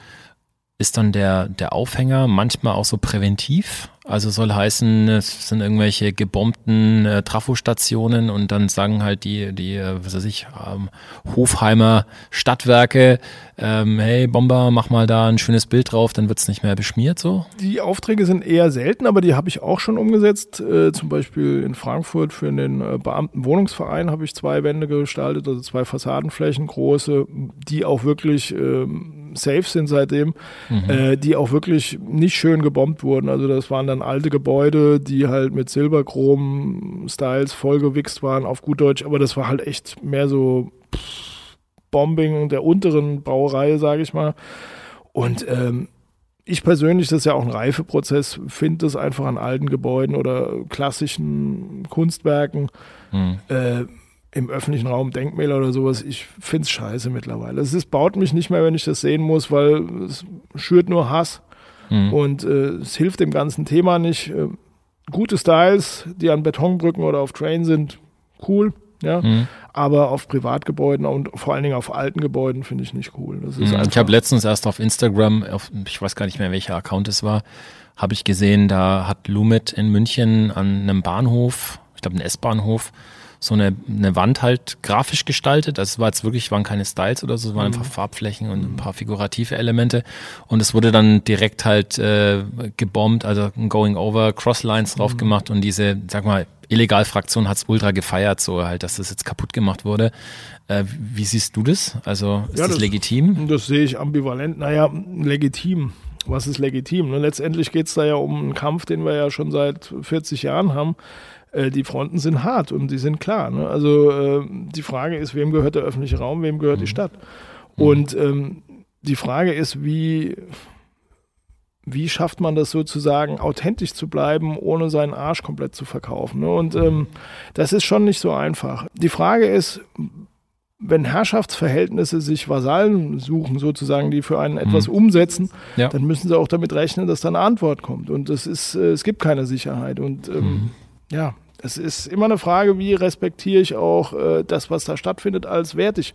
ist dann der, der Aufhänger manchmal auch so präventiv? Also soll heißen, es sind irgendwelche gebombten äh, Trafostationen und dann sagen halt die, die, äh, was weiß ich, ähm, Hofheimer Stadtwerke, ähm, hey Bomber, mach mal da ein schönes Bild drauf, dann wird's nicht mehr beschmiert so?
Die Aufträge sind eher selten, aber die habe ich auch schon umgesetzt. Äh, zum Beispiel in Frankfurt für den äh, Beamtenwohnungsverein habe ich zwei Wände gestaltet, also zwei Fassadenflächen, große, die auch wirklich ähm, safe sind seitdem, äh, die auch wirklich nicht schön gebombt wurden. Also das waren dann alte Gebäude, die halt mit Silberchrom-Styles vollgewichst waren, auf gut Deutsch, aber das war halt echt mehr so pff, Bombing der unteren Baureihe, sage ich mal. Und ähm, ich persönlich, das ist ja auch ein Reifeprozess, finde das einfach an alten Gebäuden oder klassischen Kunstwerken
Hm.
äh, im öffentlichen Raum, Denkmäler oder sowas, ich finde es scheiße mittlerweile. Es ist, baut mich nicht mehr, wenn ich das sehen muss, weil es schürt nur Hass
Hm.
und äh, es hilft dem ganzen Thema nicht. Äh, gute Styles, die an Betonbrücken oder auf Train sind, cool. ja. Aber auf Privatgebäuden und vor allen Dingen auf alten Gebäuden finde ich nicht cool.
Mhm. Ich habe letztens erst auf Instagram, auf, ich weiß gar nicht mehr, welcher Account es war, habe ich gesehen, da hat Lumet in München an einem Bahnhof, ich glaube ein S-Bahnhof, so eine, eine Wand halt grafisch gestaltet. Also es war jetzt wirklich, waren keine Styles oder so, es waren einfach Farbflächen und ein paar figurative Elemente. Und es wurde dann direkt halt äh, gebombt, also ein Going Over, Crosslines drauf gemacht und diese, sag mal, Illegalfraktion hat's ultra gefeiert, so halt, dass das jetzt kaputt gemacht wurde. Äh, wie siehst du das? Also ist
Ja,
das,
das-
legitim?
Das sehe ich ambivalent. Naja, legitim. Was ist legitim? Ne? Letztendlich geht es da ja um einen Kampf, den wir ja schon seit 40 Jahren haben. Äh, die Fronten sind hart und die sind klar. Ne? Also äh, die Frage ist, wem gehört der öffentliche Raum, wem gehört die Stadt? Und ähm, die Frage ist, wie, wie schafft man das sozusagen, authentisch zu bleiben, ohne seinen Arsch komplett zu verkaufen? Ne? Und ähm, das ist schon nicht so einfach. Die Frage ist, wenn Herrschaftsverhältnisse sich Vasallen suchen, sozusagen, die für einen etwas umsetzen,
Ja.
dann müssen sie auch damit rechnen, dass da eine Antwort kommt. Und das ist, äh, es gibt keine Sicherheit. Und ähm, ja, es ist immer eine Frage, wie respektiere ich auch äh, das, was da stattfindet, als wertig.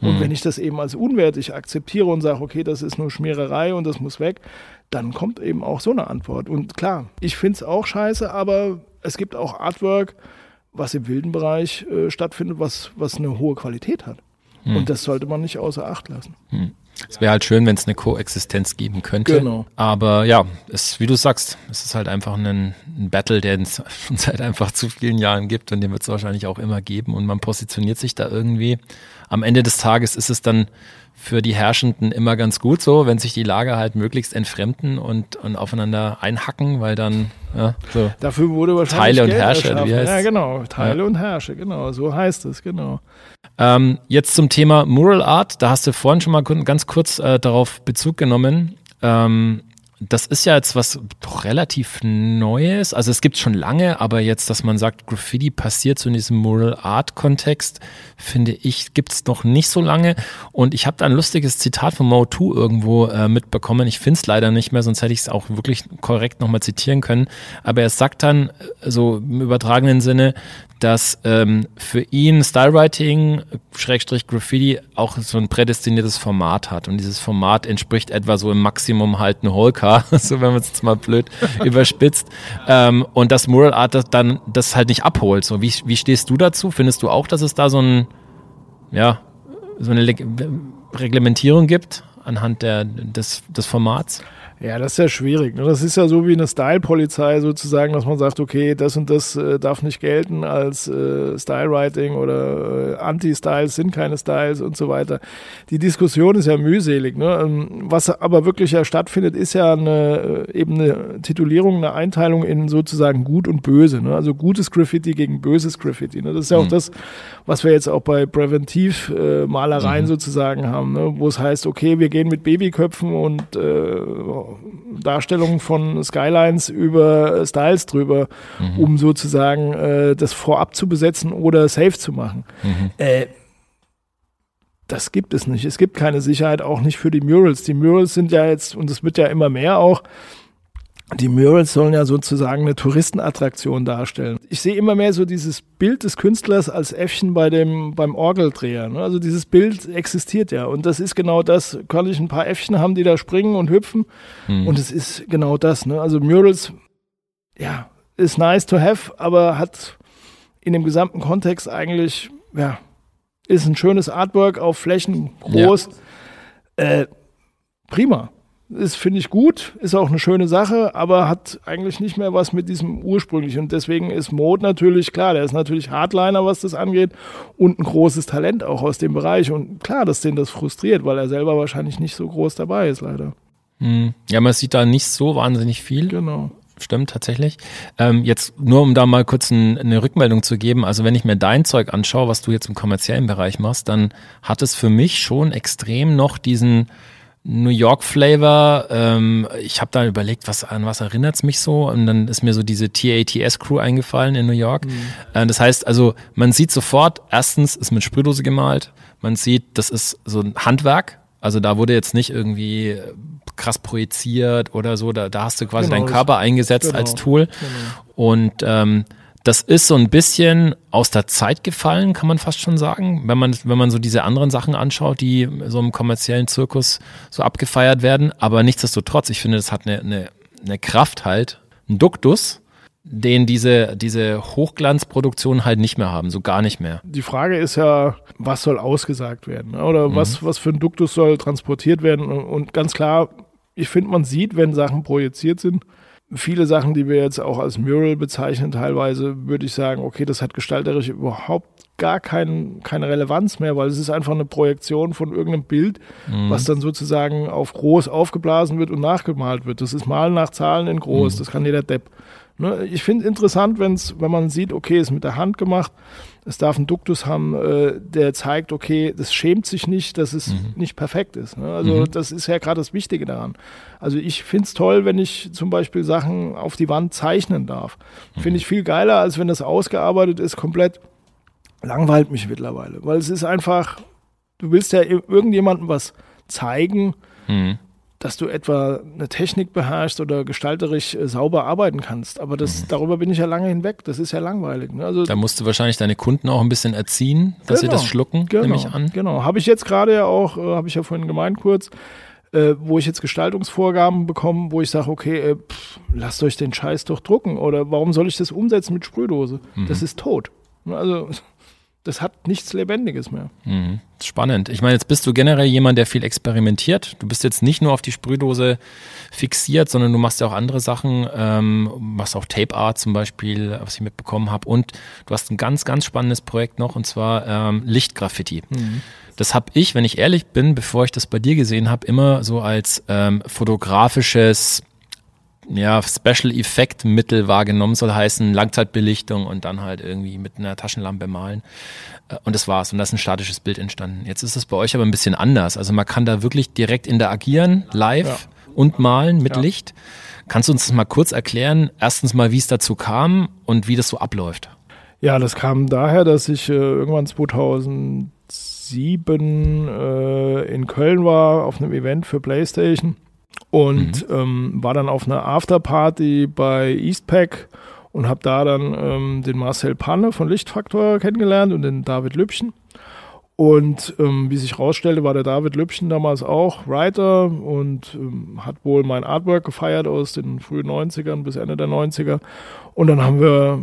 Und wenn ich das eben als unwertig akzeptiere und sage, okay, das ist nur Schmiererei und das muss weg, dann kommt eben auch so eine Antwort. Und klar, ich finde es auch scheiße, aber es gibt auch Artwork, was im wilden Bereich äh, stattfindet, was, was eine hohe Qualität hat. Und das sollte man nicht außer Acht lassen.
Es wäre halt schön, wenn es eine Koexistenz geben könnte.
Genau.
Aber ja, es, wie du sagst, es ist halt einfach ein, ein Battle, der es schon seit einfach zu vielen Jahren gibt und den wird es wahrscheinlich auch immer geben und man positioniert sich da irgendwie. Am Ende des Tages ist es dann für die Herrschenden immer ganz gut so, wenn sich die Lager halt möglichst entfremden und, und aufeinander einhacken, weil dann ja, so.
Dafür wurde wahrscheinlich
Teile und
Geld
Herrsche,
erschaffen.
wie heißt's?
Ja, genau. Teile
Ja.
und Herrsche, genau. So heißt es, genau.
Ähm, jetzt zum Thema Mural Art. Da hast du vorhin schon mal ganz kurz äh, darauf Bezug genommen. Ähm, das ist ja jetzt was doch relativ Neues. Also es gibt schon lange, aber jetzt, dass man sagt, Graffiti passiert so in diesem Mural Art Kontext, finde ich, gibt es noch nicht so lange. Und ich habe da ein lustiges Zitat von Mo2 irgendwo äh, mitbekommen. Ich finde es leider nicht mehr, sonst hätte ich es auch wirklich korrekt nochmal zitieren können. Aber er sagt dann äh, so im übertragenen Sinne, dass ähm, für ihn Stylewriting, Schrägstrich Graffiti, auch so ein prädestiniertes Format hat. Und dieses Format entspricht etwa so im Maximum halt ein Holka, <laughs> so wenn man es jetzt mal blöd <laughs> überspitzt. Ähm, und das Mural Art das dann das halt nicht abholt. So, wie, wie stehst du dazu? Findest du auch, dass es da so ein, ja, so eine Leg Reglementierung gibt anhand der, des, des Formats?
Ja, das ist ja schwierig. Ne? Das ist ja so wie eine Style-Polizei sozusagen, dass man sagt, okay, das und das äh, darf nicht gelten als äh, Style-Writing oder äh, Anti-Styles sind keine Styles und so weiter. Die Diskussion ist ja mühselig. Ne? Ähm, Was aber wirklich ja stattfindet, ist ja eine, äh, eben eine Titulierung, eine Einteilung in sozusagen gut und böse. Ne? Also gutes Graffiti gegen böses Graffiti. Ne? Das ist ja auch das, was wir jetzt auch bei Präventivmalereien äh, Malereien sozusagen haben, ne? wo es heißt, okay, wir gehen mit Babyköpfen und äh, Darstellungen von Skylines über Styles drüber, um sozusagen äh, das vorab zu besetzen oder safe zu machen. Äh, das gibt es nicht. Es gibt keine Sicherheit, auch nicht für die Murals. Die Murals sind ja jetzt, und es wird ja immer mehr auch, die Murals sollen ja sozusagen eine Touristenattraktion darstellen. Ich sehe immer mehr so dieses Bild des Künstlers als Äffchen bei dem, beim Orgeldreher. ne? Also dieses Bild existiert ja. Und das ist genau das. Kann ich ein paar Äffchen haben, die da springen und hüpfen. Und es ist genau das. Ne? Also Murals, ja, ist nice to have, aber hat in dem gesamten Kontext eigentlich, ja, ist ein schönes Artwork auf Flächen groß. Äh, prima. Ist, finde ich gut, ist auch eine schöne Sache, aber hat eigentlich nicht mehr was mit diesem ursprünglichen. Und deswegen ist Mode natürlich, klar, der ist natürlich Hardliner, was das angeht, und ein großes Talent auch aus dem Bereich. Und klar, dass den das frustriert, weil er selber wahrscheinlich nicht so groß dabei ist, leider.
Hm. Ja, man sieht da nicht so wahnsinnig viel.
Genau.
Stimmt, tatsächlich. Ähm, jetzt nur, um da mal kurz ein, eine Rückmeldung zu geben. Also wenn ich mir dein Zeug anschaue, was du jetzt im kommerziellen Bereich machst, dann hat es für mich schon extrem noch diesen New York Flavor. Ähm, ich habe da überlegt, was an was erinnert's mich so? Und dann ist mir so diese TATS Crew eingefallen in New York. Äh, das heißt also, man sieht sofort, erstens ist mit Sprühdose gemalt. Man sieht, das ist so ein Handwerk. Also da wurde jetzt nicht irgendwie äh, krass projiziert oder so. Da, da hast du quasi
Genau,
deinen Körper eingesetzt
genau,
als Tool. Und ähm, das ist so ein bisschen aus der Zeit gefallen, kann man fast schon sagen, wenn man, wenn man so diese anderen Sachen anschaut, die so im kommerziellen Zirkus so abgefeiert werden. Aber nichtsdestotrotz, ich finde, das hat eine, eine, eine Kraft halt, ein Duktus, den diese, diese Hochglanzproduktionen halt nicht mehr haben, so gar nicht mehr.
Die Frage ist ja, was soll ausgesagt werden? Oder mhm. was, was für ein Duktus soll transportiert werden? Und ganz klar, ich finde, man sieht, wenn Sachen projiziert sind, viele Sachen, die wir jetzt auch als Mural bezeichnen, teilweise würde ich sagen, okay, das hat gestalterisch überhaupt gar kein, keine Relevanz mehr, weil es ist einfach eine Projektion von irgendeinem Bild, mhm. was dann sozusagen auf groß aufgeblasen wird und nachgemalt wird. Das ist Malen nach Zahlen in groß, mhm. das kann jeder Depp. Ne? Ich finde es interessant, wenn's, wenn man sieht, okay, ist mit der Hand gemacht, es darf einen Duktus haben, äh, der zeigt, okay, das schämt sich nicht, dass es mhm. nicht perfekt ist. Ne? Also mhm. das ist ja gerade das Wichtige daran. Also ich finde es toll, wenn ich zum Beispiel Sachen auf die Wand zeichnen darf. Mhm. Finde ich viel geiler, als wenn das ausgearbeitet ist, komplett langweilt mich mittlerweile. Weil es ist einfach, du willst ja irgendjemandem was zeigen, mhm dass du etwa eine Technik beherrschst oder gestalterisch äh, sauber arbeiten kannst. Aber das, mhm. darüber bin ich ja lange hinweg. Das ist ja langweilig. Ne?
Also, da musst du wahrscheinlich deine Kunden auch ein bisschen erziehen, dass genau, sie das schlucken,
genau,
nehme ich an.
Genau. Habe ich jetzt gerade ja auch, äh, habe ich ja vorhin gemeint kurz, äh, wo ich jetzt Gestaltungsvorgaben bekomme, wo ich sage, okay, äh, pff, lasst euch den Scheiß doch drucken. Oder warum soll ich das umsetzen mit Sprühdose? Mhm. Das ist tot. Also das hat nichts Lebendiges mehr.
Mhm. Spannend. Ich meine, jetzt bist du generell jemand, der viel experimentiert. Du bist jetzt nicht nur auf die Sprühdose fixiert, sondern du machst ja auch andere Sachen, ähm, machst auch Tape Art zum Beispiel, was ich mitbekommen habe. Und du hast ein ganz, ganz spannendes Projekt noch, und zwar ähm, Lichtgraffiti. Mhm. Das habe ich, wenn ich ehrlich bin, bevor ich das bei dir gesehen habe, immer so als ähm, fotografisches ja, Special Effect Mittel wahrgenommen, soll heißen Langzeitbelichtung und dann halt irgendwie mit einer Taschenlampe malen. Äh, und das war's. Und da ist ein statisches Bild entstanden. Jetzt ist es bei euch aber ein bisschen anders. Also man kann da wirklich direkt interagieren, live ja. und malen mit ja. Licht. Kannst du uns das mal kurz erklären? Erstens mal, wie es dazu kam und wie das so abläuft.
Ja, das kam daher, dass ich äh, irgendwann 2007 äh, in Köln war auf einem Event für PlayStation und mhm. ähm, war dann auf einer Afterparty bei Eastpack und habe da dann ähm, den Marcel Panne von Lichtfaktor kennengelernt und den David Lübchen. Und ähm, wie sich herausstellte, war der David Lübchen damals auch Writer und ähm, hat wohl mein Artwork gefeiert aus den frühen 90ern bis Ende der 90er. Und dann haben wir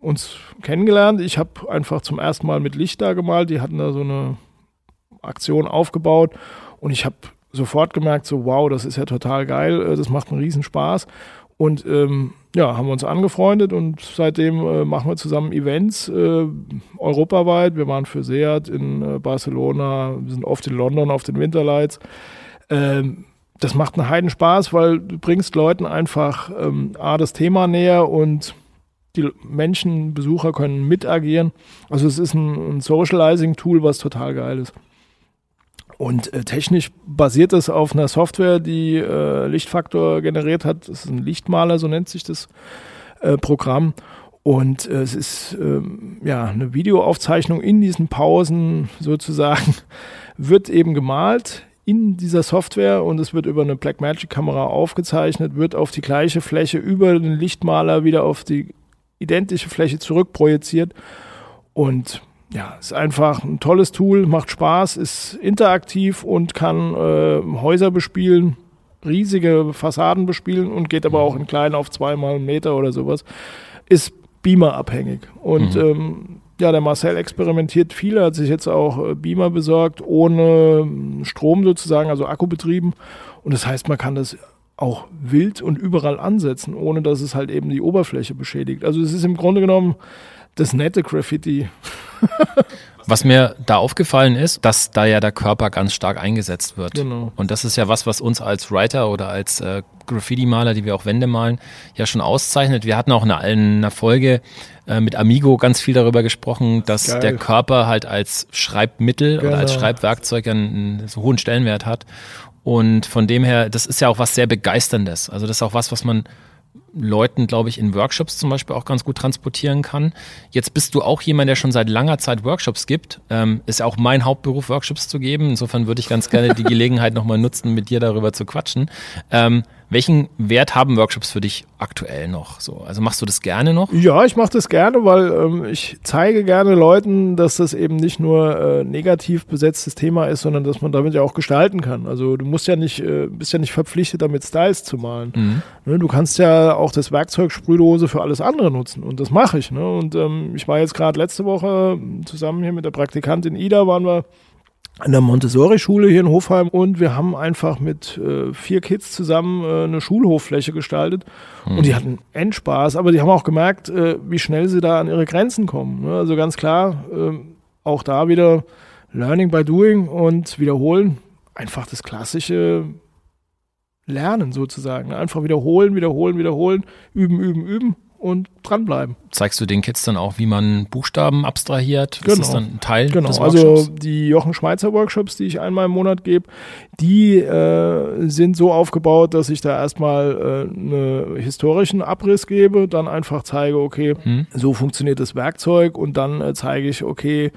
uns kennengelernt. Ich habe einfach zum ersten Mal mit Licht da gemalt. Die hatten da so eine Aktion aufgebaut und ich habe sofort gemerkt, so wow, das ist ja total geil, äh, das macht einen riesen Spaß. Und ähm, ja, haben wir uns angefreundet und seitdem äh, machen wir zusammen Events äh, europaweit. Wir waren für Seat in äh, Barcelona, wir sind oft in London auf den Winterlights. Ähm, das macht einen heiden Spaß, weil du bringst Leuten einfach ähm, A, das Thema näher und die Menschen, Besucher können mitagieren. Also es ist ein, ein Socializing-Tool, was total geil ist. Und äh, technisch basiert es auf einer Software, die äh, Lichtfaktor generiert hat. Das ist ein Lichtmaler, so nennt sich das äh, Programm. Und äh, es ist ähm, ja eine Videoaufzeichnung in diesen Pausen sozusagen, <laughs> wird eben gemalt in dieser Software und es wird über eine Blackmagic-Kamera aufgezeichnet, wird auf die gleiche Fläche über den Lichtmaler wieder auf die identische Fläche zurückprojiziert. Und ja, ist einfach ein tolles Tool, macht Spaß, ist interaktiv und kann äh, Häuser bespielen, riesige Fassaden bespielen und geht aber auch in kleinen auf zweimal einen Meter oder sowas. Ist Beamer-abhängig. Und mhm. ähm, ja, der Marcel experimentiert viel, hat sich jetzt auch äh, Beamer besorgt, ohne ähm, Strom sozusagen, also Akku betrieben. Und das heißt, man kann das auch wild und überall ansetzen, ohne dass es halt eben die Oberfläche beschädigt. Also es ist im Grunde genommen das nette Graffiti.
Was mir da aufgefallen ist, dass da ja der Körper ganz stark eingesetzt wird. Genau. Und das ist ja was, was uns als Writer oder als äh, Graffiti-Maler, die wir auch Wände malen, ja schon auszeichnet. Wir hatten auch in einer Folge äh, mit Amigo ganz viel darüber gesprochen, dass Geil. der Körper halt als Schreibmittel genau. oder als genau. Schreibwerkzeug einen, einen so hohen Stellenwert hat. Und von dem her, das ist ja auch was sehr Begeisterndes. Also das ist auch was, was man Leuten, glaube ich, in Workshops zum Beispiel auch ganz gut transportieren kann. Jetzt bist du auch jemand, der schon seit langer Zeit Workshops gibt. Ähm, ist ja auch mein Hauptberuf, Workshops zu geben. Insofern würde ich ganz gerne die <laughs> Gelegenheit nochmal nutzen, mit dir darüber zu quatschen. Ähm, welchen Wert haben Workshops für dich aktuell noch? So, also machst du das gerne noch?
Ja, ich mache das gerne, weil ähm, ich zeige gerne Leuten, dass das eben nicht nur äh, negativ besetztes Thema ist, sondern dass man damit ja auch gestalten kann. Also du musst ja nicht, äh, bist ja nicht verpflichtet, damit Styles zu malen. Mhm. Ne, du kannst ja auch das Werkzeug Sprühdose für alles andere nutzen und das mache ich. Ne? Und ähm, ich war jetzt gerade letzte Woche zusammen hier mit der Praktikantin Ida, waren wir an der Montessori-Schule hier in Hofheim und wir haben einfach mit äh, vier Kids zusammen äh, eine Schulhoffläche gestaltet mhm. und die hatten Endspaß, aber die haben auch gemerkt, äh, wie schnell sie da an ihre Grenzen kommen. Ne? Also ganz klar, ähm, auch da wieder Learning by Doing und wiederholen, einfach das klassische Lernen sozusagen. Einfach wiederholen, wiederholen, wiederholen, üben, üben, üben und dranbleiben.
Zeigst du den Kids dann auch, wie man Buchstaben abstrahiert?
Genau. Ist
das dann ein Teil
genau.
des
Workshops? Also die Jochen Schweizer Workshops, die ich einmal im Monat gebe, die äh, sind so aufgebaut, dass ich da erstmal äh, einen historischen Abriss gebe, dann einfach zeige, okay, hm. so funktioniert das Werkzeug und dann äh, zeige ich, okay,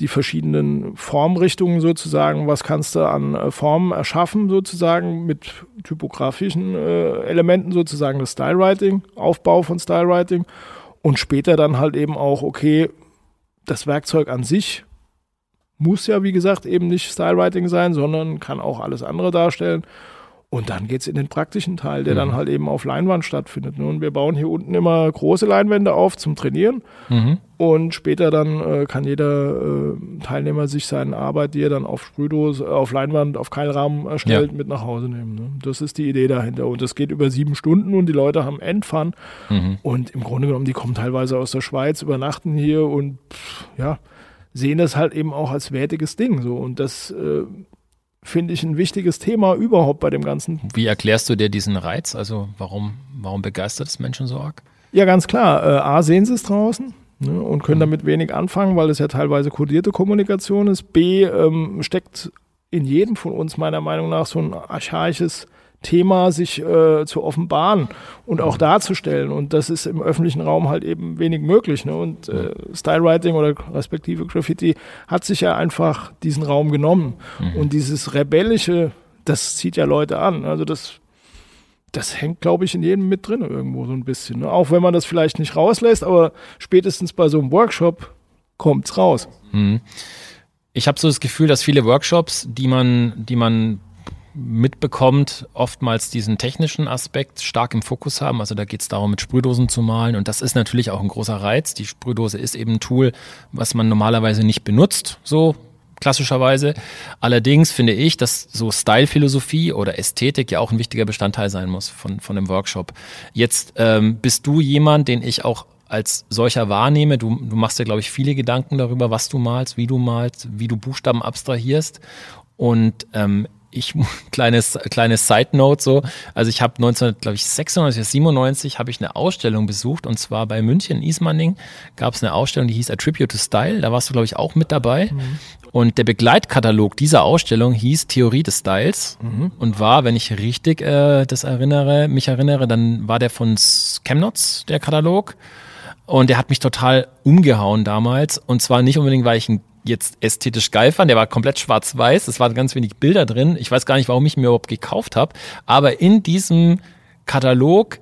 die verschiedenen Formrichtungen sozusagen, was kannst du an äh, Formen erschaffen sozusagen mit typografischen äh, Elementen sozusagen das Stylewriting, Aufbau von Stylewriting und später dann halt eben auch, okay, das Werkzeug an sich muss ja wie gesagt eben nicht Stylewriting sein, sondern kann auch alles andere darstellen und dann geht es in den praktischen Teil, der mhm. dann halt eben auf Leinwand stattfindet. Ne? Und wir bauen hier unten immer große Leinwände auf zum Trainieren. Mhm. Und später dann äh, kann jeder äh, Teilnehmer sich seine Arbeit, die er dann auf Sprühdose, auf Leinwand, auf Keilrahmen erstellt, ja. mit nach Hause nehmen. Ne? Das ist die Idee dahinter. Und das geht über sieben Stunden und die Leute haben Endfun. Mhm. Und im Grunde genommen, die kommen teilweise aus der Schweiz, übernachten hier und pff, ja, sehen das halt eben auch als wertiges Ding. So. Und das äh, finde ich ein wichtiges Thema überhaupt bei dem Ganzen.
Wie erklärst du dir diesen Reiz? Also warum, warum begeistert es Menschen so arg?
Ja, ganz klar. Äh, A, sehen sie es draußen ne, und können mhm. damit wenig anfangen, weil es ja teilweise kodierte Kommunikation ist. B, ähm, steckt in jedem von uns meiner Meinung nach so ein archaisches Thema sich äh, zu offenbaren und auch darzustellen. Und das ist im öffentlichen Raum halt eben wenig möglich. Ne? Und äh, Stylewriting oder respektive Graffiti hat sich ja einfach diesen Raum genommen. Mhm. Und dieses Rebellische, das zieht ja Leute an. Also das, das hängt, glaube ich, in jedem mit drin irgendwo so ein bisschen. Ne? Auch wenn man das vielleicht nicht rauslässt, aber spätestens bei so einem Workshop kommt es raus. Mhm.
Ich habe so das Gefühl, dass viele Workshops, die man, die man mitbekommt, oftmals diesen technischen Aspekt stark im Fokus haben. Also da geht es darum, mit Sprühdosen zu malen. Und das ist natürlich auch ein großer Reiz. Die Sprühdose ist eben ein Tool, was man normalerweise nicht benutzt, so klassischerweise. Allerdings finde ich, dass so Style-Philosophie oder Ästhetik ja auch ein wichtiger Bestandteil sein muss von, von einem Workshop. Jetzt ähm, bist du jemand, den ich auch als solcher wahrnehme. Du, du machst dir, glaube ich, viele Gedanken darüber, was du malst, wie du malst, wie du Buchstaben abstrahierst. Und ähm, ich <laughs> kleines kleines Side Note so, also ich habe 1996 97 habe ich eine Ausstellung besucht und zwar bei München in Ismaning gab es eine Ausstellung, die hieß A Tribute to Style, da warst du glaube ich auch mit dabei. Mhm. Und der Begleitkatalog dieser Ausstellung hieß Theorie des Styles mhm. und war, wenn ich richtig äh, das erinnere, mich erinnere, dann war der von Chemnitz, der Katalog. Und der hat mich total umgehauen damals. Und zwar nicht unbedingt, weil ich ein jetzt ästhetisch geil fand. Der war komplett schwarz-weiß. Es waren ganz wenig Bilder drin. Ich weiß gar nicht, warum ich mir überhaupt gekauft habe. Aber in diesem Katalog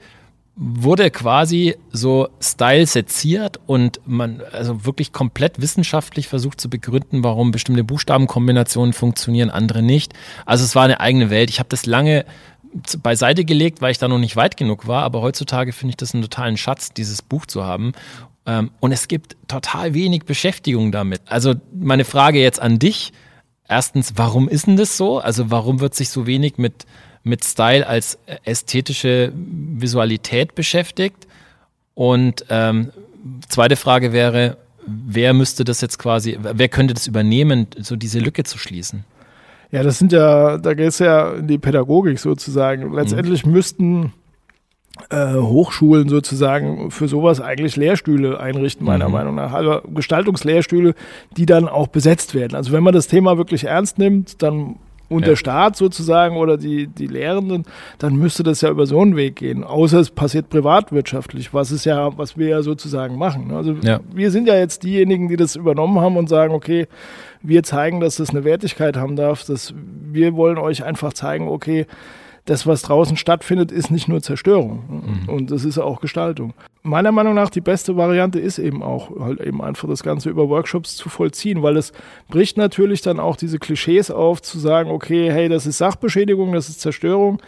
wurde quasi so Style seziert und man also wirklich komplett wissenschaftlich versucht zu begründen, warum bestimmte Buchstabenkombinationen funktionieren, andere nicht. Also es war eine eigene Welt. Ich habe das lange beiseite gelegt, weil ich da noch nicht weit genug war, aber heutzutage finde ich das einen totalen Schatz, dieses Buch zu haben. Ähm, und es gibt total wenig Beschäftigung damit. Also meine Frage jetzt an dich. Erstens, warum ist denn das so? Also warum wird sich so wenig mit, mit Style als ästhetische Visualität beschäftigt? Und ähm, zweite Frage wäre, wer müsste das jetzt quasi, wer könnte das übernehmen, so diese Lücke zu schließen?
Ja, das sind ja, da geht es ja in die Pädagogik sozusagen. Letztendlich mhm. müssten Hochschulen sozusagen für sowas eigentlich Lehrstühle einrichten, meiner mhm. Meinung nach. Also Gestaltungslehrstühle, die dann auch besetzt werden. Also wenn man das Thema wirklich ernst nimmt, dann und
Ja.
der Staat sozusagen oder die, die Lehrenden, dann müsste das ja über so einen Weg gehen. Außer es passiert privatwirtschaftlich, was ist ja, was wir ja sozusagen machen. Also
Ja.
wir sind ja jetzt diejenigen, die das übernommen haben und sagen, okay, wir zeigen, dass das eine Wertigkeit haben darf. Dass wir wollen euch einfach zeigen, okay, das, was draußen stattfindet, ist nicht nur Zerstörung
Mhm.
und das ist auch Gestaltung. Meiner Meinung nach die beste Variante ist eben auch halt eben einfach das Ganze über Workshops zu vollziehen, weil es bricht natürlich dann auch diese Klischees auf, zu sagen, okay, hey, das ist Sachbeschädigung, das ist Zerstörung.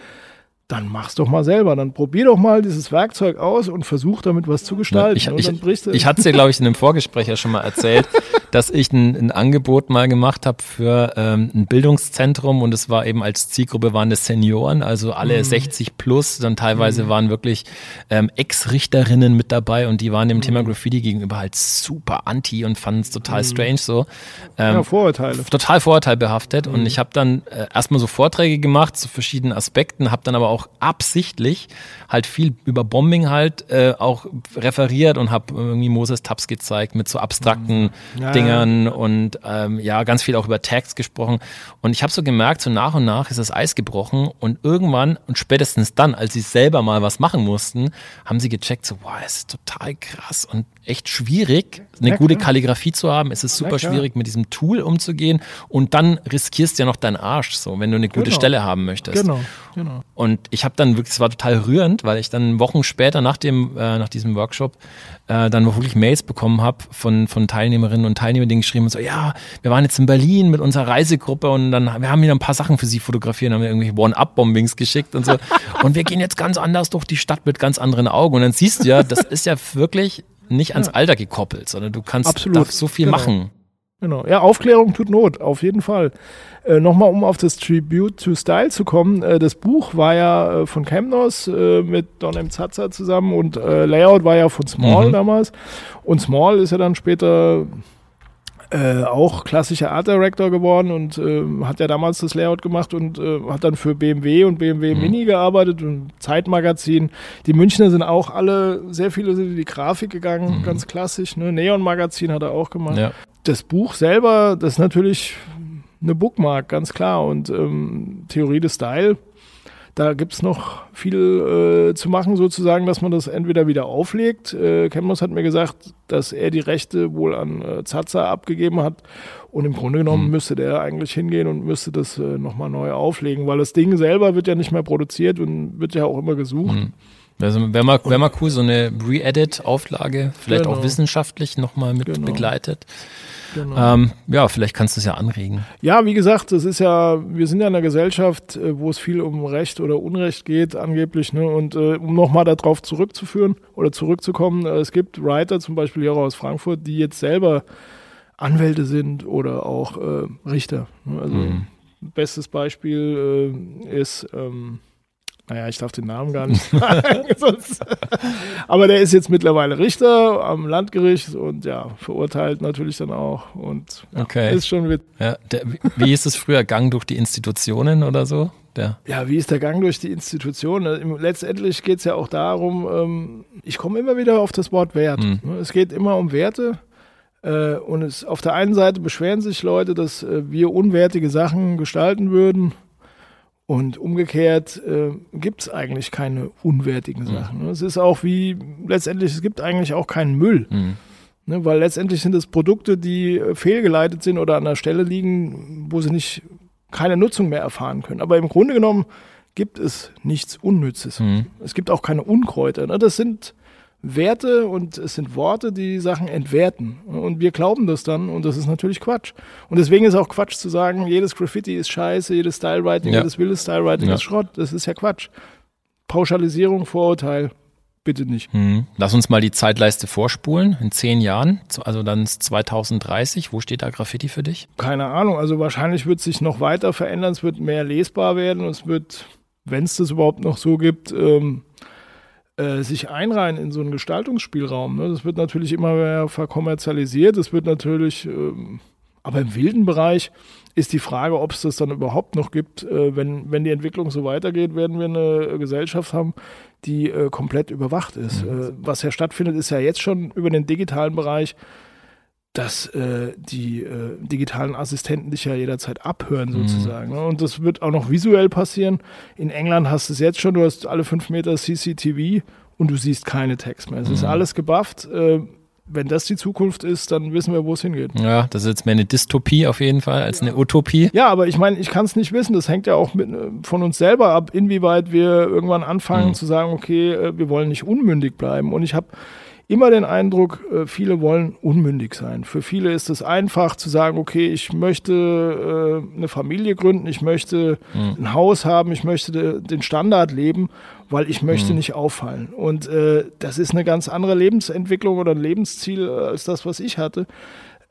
Dann mach's doch mal selber. Dann probier doch mal dieses Werkzeug aus und versuch damit was zu gestalten.
Ich,
und
ich,
du.
ich hatte es dir, glaube ich, in einem Vorgespräch ja schon mal erzählt, <laughs> dass ich ein, ein Angebot mal gemacht habe für ähm, ein Bildungszentrum und es war eben als Zielgruppe waren das Senioren, also alle 60 plus, dann teilweise waren wirklich ähm, Ex-Richterinnen mit dabei und die waren dem Thema Graffiti gegenüber halt super anti und fanden es total strange so. Ähm,
ja, Vorurteile.
total vorurteilbehaftet und ich habe dann äh, erstmal so Vorträge gemacht zu verschiedenen Aspekten, habe dann aber auch absichtlich halt viel über Bombing halt äh, auch referiert und habe irgendwie Moses Tabs gezeigt mit so abstrakten
Ja,
Dingern und ähm, ja ganz viel auch über Tags gesprochen und ich habe so gemerkt, so nach und nach ist das Eis gebrochen und irgendwann und spätestens dann, als sie selber mal was machen mussten, haben sie gecheckt, so wow, es ist total krass und echt schwierig, eine
Ja,
gute. Kalligrafie zu haben. Es ist super
klar.
schwierig mit diesem Tool umzugehen und dann riskierst du ja noch deinen Arsch, so wenn du eine gute
Genau.
Stelle haben möchtest.
Genau, genau.
Und ich habe dann wirklich, es war total rührend, weil ich dann Wochen später nach dem, äh, nach diesem Workshop äh, dann wirklich Mails bekommen habe von von Teilnehmerinnen und Teilnehmern, die geschrieben haben, so ja, wir waren jetzt in Berlin mit unserer Reisegruppe und dann wir haben hier ein paar Sachen für sie fotografiert, haben wir irgendwelche One-Up-Bombings geschickt und so. <laughs> und wir gehen jetzt ganz anders durch die Stadt mit ganz anderen Augen. Und dann siehst du ja, das ist ja wirklich nicht ans Alter gekoppelt, sondern du kannst so viel
Genau.
machen.
Genau. Ja, Aufklärung tut Not, auf jeden Fall. Äh, Nochmal, um auf das Tribute to Style zu kommen. Äh, das Buch war ja äh, von Chemnos äh, mit Don M. Zatza zusammen und äh, Layout war ja von Small
Mhm.
damals. Und Small ist ja dann später äh, auch klassischer Art Director geworden und hat ja damals das Layout gemacht und hat dann für BMW und BMW
Mhm.
Mini gearbeitet und Zeitmagazin. Die Münchner sind auch alle, sehr viele sind in die Grafik gegangen, ganz klassisch. Ne? Neon Magazin hat er auch gemacht
Mhm. Ja.
Das Buch selber, das ist natürlich eine Bookmark, ganz klar. Und ähm, Theorie des Style, da gibt's noch viel äh, zu machen, sozusagen, dass man das entweder wieder auflegt. Äh, Chemnos hat mir gesagt, dass er die Rechte wohl an äh, Zaza abgegeben hat. Und im Grunde genommen müsste der eigentlich hingehen und müsste das äh, nochmal neu auflegen, weil das Ding selber wird ja nicht mehr produziert und wird ja auch immer gesucht.
Also wäre mal, wär mal cool, so eine Re-Edit-Auflage, vielleicht
Genau.
auch wissenschaftlich nochmal mit
Genau.
begleitet.
Genau.
Ähm, ja, vielleicht kannst du es ja anregen.
Ja, wie gesagt, das ist ja, wir sind ja in einer Gesellschaft, äh, wo es viel um Recht oder Unrecht geht, angeblich, ne? Und äh, um nochmal darauf zurückzuführen oder zurückzukommen, äh, es gibt Writer, zum Beispiel hier aus Frankfurt, die jetzt selber Anwälte sind oder auch äh, Richter. Ne? Also
Mhm.
bestes Beispiel äh, ist, ähm, naja, ich darf den Namen gar nicht <laughs> sagen, aber der ist jetzt mittlerweile Richter am Landgericht und ja, verurteilt natürlich dann auch und ja,
Okay.
ist schon wit
Ja, der, wie- hieß es früher? Gang durch die Institutionen oder so? Der,
Ja, wie ist der Gang durch die Institution? Äh, im- Letztendlich geht es ja auch darum, ähm, ich komme immer wieder auf das Wort Wert. Ne? Es geht immer um Werte. Äh, und es, auf der einen Seite beschweren sich Leute, dass äh, wir unwertige Sachen gestalten würden. Und umgekehrt äh, gibt es eigentlich keine unwertigen Sachen. Ne? Es ist auch wie, letztendlich, es gibt eigentlich auch keinen Müll.
Mhm.
Ne, weil letztendlich sind es Produkte, die äh, fehlgeleitet sind oder an der Stelle liegen, wo sie nicht keine Nutzung mehr erfahren können. Aber im Grunde genommen gibt es nichts Unnützes.
Mhm.
Es gibt auch keine Unkräuter. Ne? Das sind Werte und es sind Worte, die Sachen entwerten. Und wir glauben das dann und das ist natürlich Quatsch. Und deswegen ist auch Quatsch zu sagen, jedes Graffiti ist scheiße, jedes Stylewriting,
Ja.
jedes wilde Stylewriting
Ja.
ist Schrott. Das ist ja Quatsch. Pauschalisierung, Vorurteil, bitte nicht.
Mhm. Lass uns mal die Zeitleiste vorspulen in zehn Jahren, also dann ist 2030. Wo steht da Graffiti für dich?
Keine Ahnung, also wahrscheinlich wird es sich noch weiter verändern, es wird mehr lesbar werden und es wird, wenn es das überhaupt noch so gibt, ähm, äh, sich einreihen in so einen Gestaltungsspielraum. Ne? Das wird natürlich immer mehr verkommerzialisiert, es wird natürlich, ähm, aber im wilden Bereich ist die Frage, ob es das dann überhaupt noch gibt. Äh, wenn, wenn die Entwicklung so weitergeht, werden wir eine Gesellschaft haben, die äh, komplett überwacht ist. Äh, was ja stattfindet, ist ja jetzt schon über den digitalen Bereich dass äh, die äh, digitalen Assistenten dich ja jederzeit abhören sozusagen. Mhm. Und das wird auch noch visuell passieren. In England hast du es jetzt schon, du hast alle fünf Meter CCTV und du siehst keine Text mehr. Es mhm. ist alles gebufft. Äh, wenn das die Zukunft ist, dann wissen wir, wo es hingeht.
Ja, das ist jetzt mehr eine Dystopie auf jeden Fall als eine Utopie.
Ja, aber ich meine, ich kann es nicht wissen. Das hängt ja auch mit, äh, von uns selber ab, inwieweit wir irgendwann anfangen mhm. zu sagen, okay, äh, wir wollen nicht unmündig bleiben. Und ich habe immer den Eindruck, äh, viele wollen unmündig sein. Für viele ist es einfach zu sagen, okay, ich möchte äh, eine Familie gründen, ich möchte mhm. ein Haus haben, ich möchte den Standard leben, weil ich möchte mhm. nicht auffallen. Und äh, das ist eine ganz andere Lebensentwicklung oder ein Lebensziel als das, was ich hatte.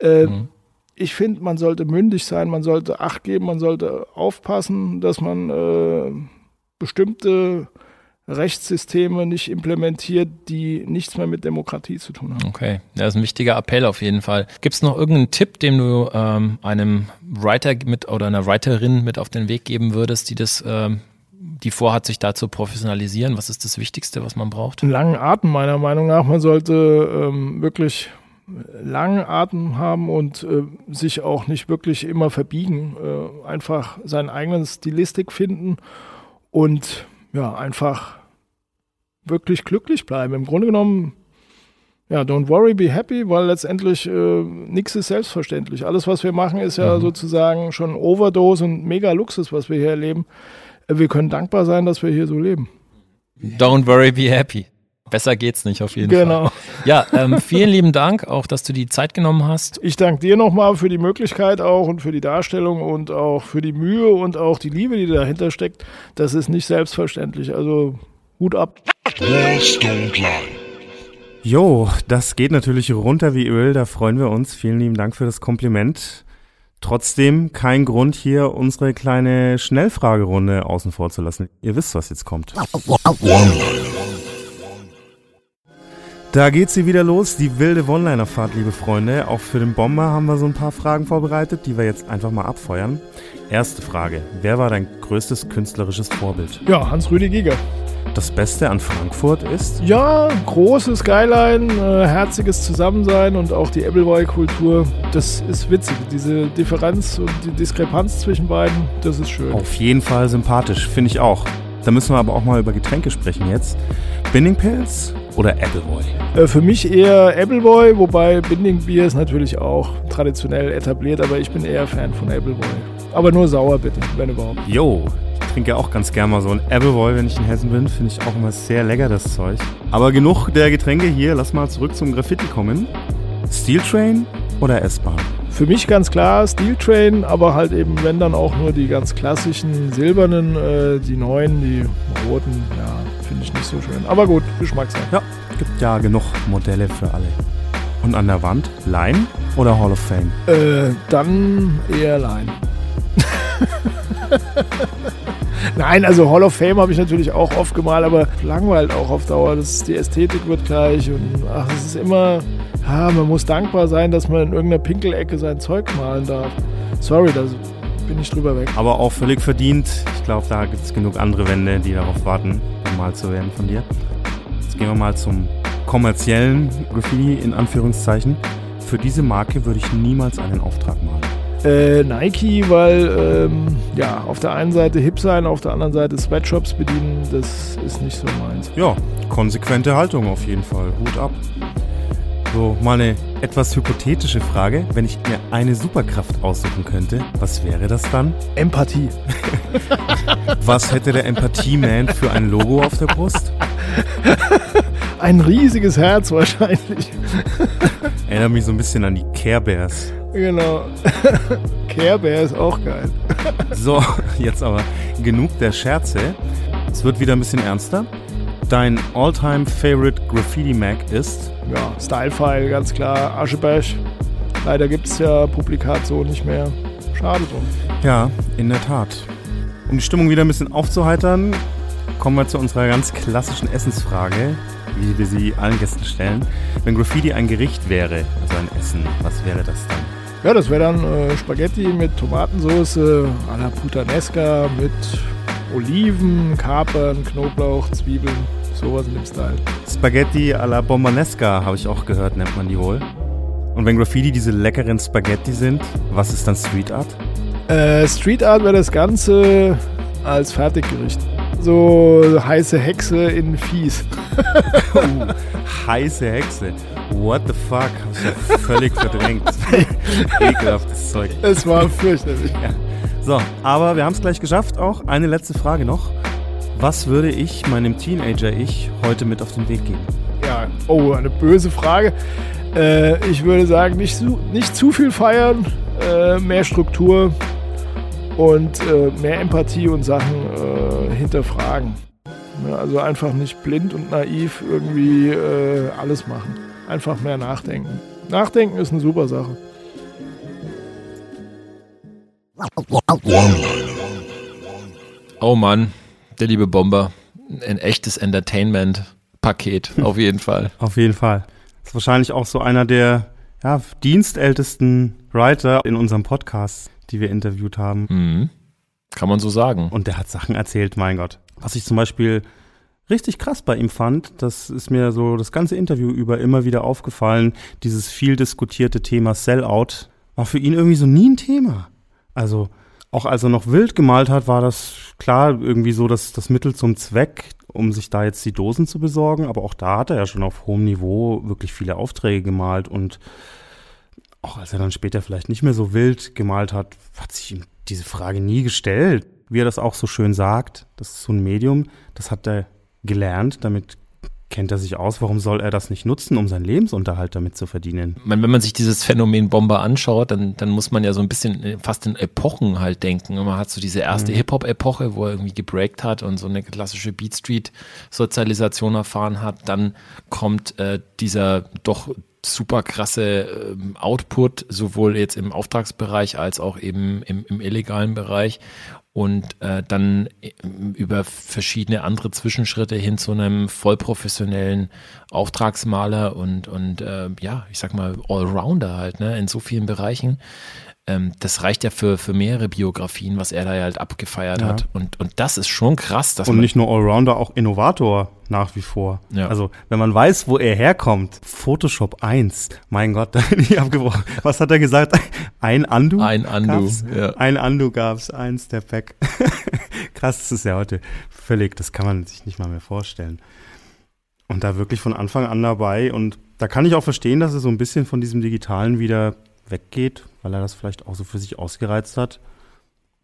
Mhm. Ich finde, man sollte mündig sein, man sollte Acht geben, man sollte aufpassen, dass man äh, bestimmte Rechtssysteme nicht implementiert, die nichts mehr mit Demokratie zu tun haben.
Okay, das ist ein wichtiger Appell auf jeden Fall. Gibt es noch irgendeinen Tipp, den du ähm, einem Writer mit oder einer Writerin mit auf den Weg geben würdest, die das ähm, die vorhat, sich da zu professionalisieren? Was ist das Wichtigste, was man braucht?
Einen langen Atem meiner Meinung nach. Man sollte ähm, wirklich langen Atem haben und äh, sich auch nicht wirklich immer verbiegen. Äh, einfach seinen eigenen Stilistik finden und ja, einfach wirklich glücklich bleiben. Im Grunde genommen, ja, don't worry, be happy, weil letztendlich äh, nichts ist selbstverständlich. Alles, was wir machen, ist ja mhm. sozusagen schon Overdose und mega Luxus, was wir hier erleben. Äh, wir können dankbar sein, dass wir hier so leben.
Don't worry, be happy. Besser geht's nicht auf jeden genau. Fall. Genau. Ja, ähm, vielen lieben Dank auch, dass du die Zeit genommen hast.
Ich danke dir nochmal für die Möglichkeit auch und für die Darstellung und auch für die Mühe und auch die Liebe, die dahinter steckt. Das ist nicht selbstverständlich. Also Hut ab.
Jo, das geht natürlich runter wie Öl. Da freuen wir uns. Vielen lieben Dank für das Kompliment. Trotzdem kein Grund, hier unsere kleine Schnellfragerunde außen vor zu lassen. Ihr wisst, was jetzt kommt. Da geht sie wieder los, die wilde One-Liner-Fahrt, liebe Freunde. Auch für den Bomber haben wir so ein paar Fragen vorbereitet, die wir jetzt einfach mal abfeuern. Erste Frage: Wer war dein größtes künstlerisches Vorbild?
Ja, Hans-Rüdi Giger.
Das Beste an Frankfurt ist?
Ja, großes Skyline, äh, herziges Zusammensein und auch die Appleboy-Kultur. Das ist witzig. Diese Differenz und die Diskrepanz zwischen beiden, das ist schön.
Auf jeden Fall sympathisch, finde ich auch. Da müssen wir aber auch mal über Getränke sprechen jetzt. Binding Pills oder Appleboy?
Äh, für mich eher Appleboy, wobei Binding Bier ist natürlich auch traditionell etabliert, aber ich bin eher Fan von Appleboy. Aber nur sauer bitte, wenn überhaupt.
Jo, ich trinke auch ganz gerne mal so ein Appleboy, wenn ich in Hessen bin. Finde ich auch immer sehr lecker, das Zeug. Aber genug der Getränke hier, lass mal zurück zum Graffiti kommen. Steel Train oder S-Bahn?
Für mich ganz klar Steel Train, aber halt eben, wenn dann auch nur die ganz klassischen silbernen, äh, die neuen, die roten, ja, finde ich nicht so schön. Aber gut, Geschmackssache.
Ja, gibt ja genug Modelle für alle. Und an der Wand, Line oder Hall of Fame?
Äh, dann eher Line. <laughs> Nein, also Hall of Fame habe ich natürlich auch oft gemalt, aber langweilt auch auf Dauer. Das, die Ästhetik wird gleich und ach, es ist immer ja, man muss dankbar sein, dass man in irgendeiner Pinkelecke sein Zeug malen darf. Sorry, da bin ich drüber weg.
Aber auch völlig verdient. Ich glaube, da gibt es genug andere Wände, die darauf warten, gemalt zu werden von dir. Jetzt gehen wir mal zum kommerziellen Graffiti in Anführungszeichen. Für diese Marke würde ich niemals einen Auftrag malen.
Äh, Nike, weil ähm, ja, auf der einen Seite hip sein, auf der anderen Seite Sweatshops bedienen, das ist nicht so meins.
Ja, konsequente Haltung auf jeden Fall. Hut ab. So, mal eine etwas hypothetische Frage. Wenn ich mir eine Superkraft aussuchen könnte, was wäre das dann?
Empathie. <laughs>
was hätte der Empathie-Man für ein Logo auf der Brust? <laughs>
Ein riesiges Herz wahrscheinlich. <laughs>
Erinnert mich so ein bisschen an die Care Bears.
Genau. <laughs> Care Bear ist auch geil.
so, jetzt aber genug der Scherze. Es wird wieder ein bisschen ernster. Dein All-Time Favorite Graffiti Mag ist?
ja, Stylefile, ganz klar, Aschebesch. Leider gibt es ja Publikat so nicht mehr. Schade drum.
Ja, in der Tat. Um die Stimmung wieder ein bisschen aufzuheitern, kommen wir zu unserer ganz klassischen Essensfrage, wie wir sie allen Gästen stellen. Wenn Graffiti ein Gericht wäre, also ein Essen, was wäre das dann?
Ja, das wäre dann äh, Spaghetti mit Tomatensauce à la Puttanesca, mit Oliven, Kapern, Knoblauch, Zwiebeln. Sowas in dem Style.
Spaghetti alla Bombanesca habe ich auch gehört, nennt man die wohl. Und wenn Graffiti diese leckeren Spaghetti sind, was ist dann Street Art?
Äh, Street Art wäre das Ganze als Fertiggericht. So heiße Hexe in Fies. <laughs>
oh, heiße Hexe. What the fuck? Hab ich ja völlig verdrängt. <laughs> Ekelhaftes Zeug.
Es war fürchterlich. Ja.
So, aber wir haben es gleich geschafft auch. Eine letzte Frage noch. Was würde ich meinem Teenager-Ich heute mit auf den Weg geben?
Ja, oh, eine böse Frage. Äh, ich würde sagen, nicht, zu, nicht zu viel feiern, äh, mehr Struktur und äh, mehr Empathie und Sachen äh, hinterfragen. Ja, also einfach nicht blind und naiv irgendwie äh, alles machen. Einfach mehr nachdenken. Nachdenken ist eine super Sache.
Oh Mann, der liebe Bomber. Ein echtes Entertainment-Paket, <laughs> auf jeden Fall.
Auf jeden Fall. Das ist wahrscheinlich auch so einer der ja, dienstältesten Writer in unserem Podcast, die wir interviewt haben.
Mhm. Kann man so sagen.
Und der hat Sachen erzählt, mein Gott. Was ich zum Beispiel richtig krass bei ihm fand, das ist mir so das ganze Interview über immer wieder aufgefallen, dieses viel diskutierte Thema Sellout war für ihn irgendwie so nie ein Thema. Also auch als er noch wild gemalt hat, war das klar irgendwie so das, das Mittel zum Zweck, um sich da jetzt die Dosen zu besorgen. Aber auch da hat er ja schon auf hohem Niveau wirklich viele Aufträge gemalt und auch als er dann später vielleicht nicht mehr so wild gemalt hat, hat sich ihm diese Frage nie gestellt. Wie er das auch so schön sagt, das ist so ein Medium, das hat er gelernt, damit kennt er sich aus, warum soll er das nicht nutzen, um seinen Lebensunterhalt damit zu verdienen?
Wenn man sich dieses Phänomen Bomber anschaut, dann, dann muss man ja so ein bisschen äh, fast in Epochen halt denken. Man hat so diese erste mhm. Hip-Hop-Epoche, wo er irgendwie gebreakt hat und so eine klassische Beat Street-Sozialisation erfahren hat. Dann kommt äh, dieser doch super krasse äh, Output, sowohl jetzt im Auftragsbereich als auch eben im, im illegalen Bereich. Und äh, dann äh, über verschiedene andere Zwischenschritte hin zu einem vollprofessionellen Auftragsmaler und, und äh, ja, ich sag mal, Allrounder halt, ne, in so vielen Bereichen ähm, das reicht ja für, für mehrere Biografien, was er da halt abgefeiert ja. hat. Und, und das ist schon krass. Dass
und nicht nur Allrounder, auch Innovator nach wie vor. Ja. Also, wenn man weiß, wo er herkommt, Photoshop 1, mein Gott, <laughs> da bin ich abgebrochen. Was hat er gesagt? <laughs> Ein Andu?
Ein Andu,
ja. Ein Andu gab's, ein Step Back. <laughs> Krass, das ist ja heute völlig, das kann man sich nicht mal mehr vorstellen. Und da wirklich von Anfang an dabei und da kann ich auch verstehen, dass er so ein bisschen von diesem Digitalen wieder weggeht, weil er das vielleicht auch so für sich ausgereizt hat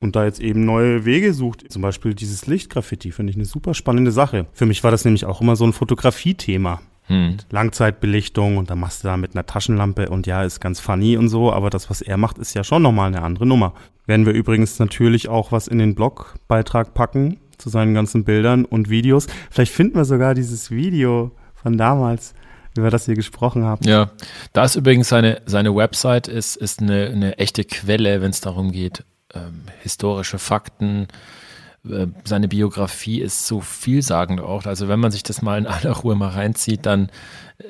und da jetzt eben neue Wege sucht. Zum Beispiel dieses Lichtgraffiti finde ich eine super spannende Sache. Für mich war das nämlich auch immer so ein Fotografie-Thema. Hm. Langzeitbelichtung und da machst du da mit einer Taschenlampe und ja, ist ganz funny und so, aber das, was er macht, ist ja schon nochmal eine andere Nummer. Werden wir übrigens natürlich auch was in den Blogbeitrag packen zu seinen ganzen Bildern und Videos. Vielleicht finden wir sogar dieses Video von damals über das ihr gesprochen habt.
Ja, da ist übrigens seine, seine Website ist, ist eine, eine echte Quelle, wenn es darum geht, ähm, historische Fakten. Äh, seine Biografie ist so vielsagend auch. Also wenn man sich das mal in aller Ruhe mal reinzieht, dann, äh,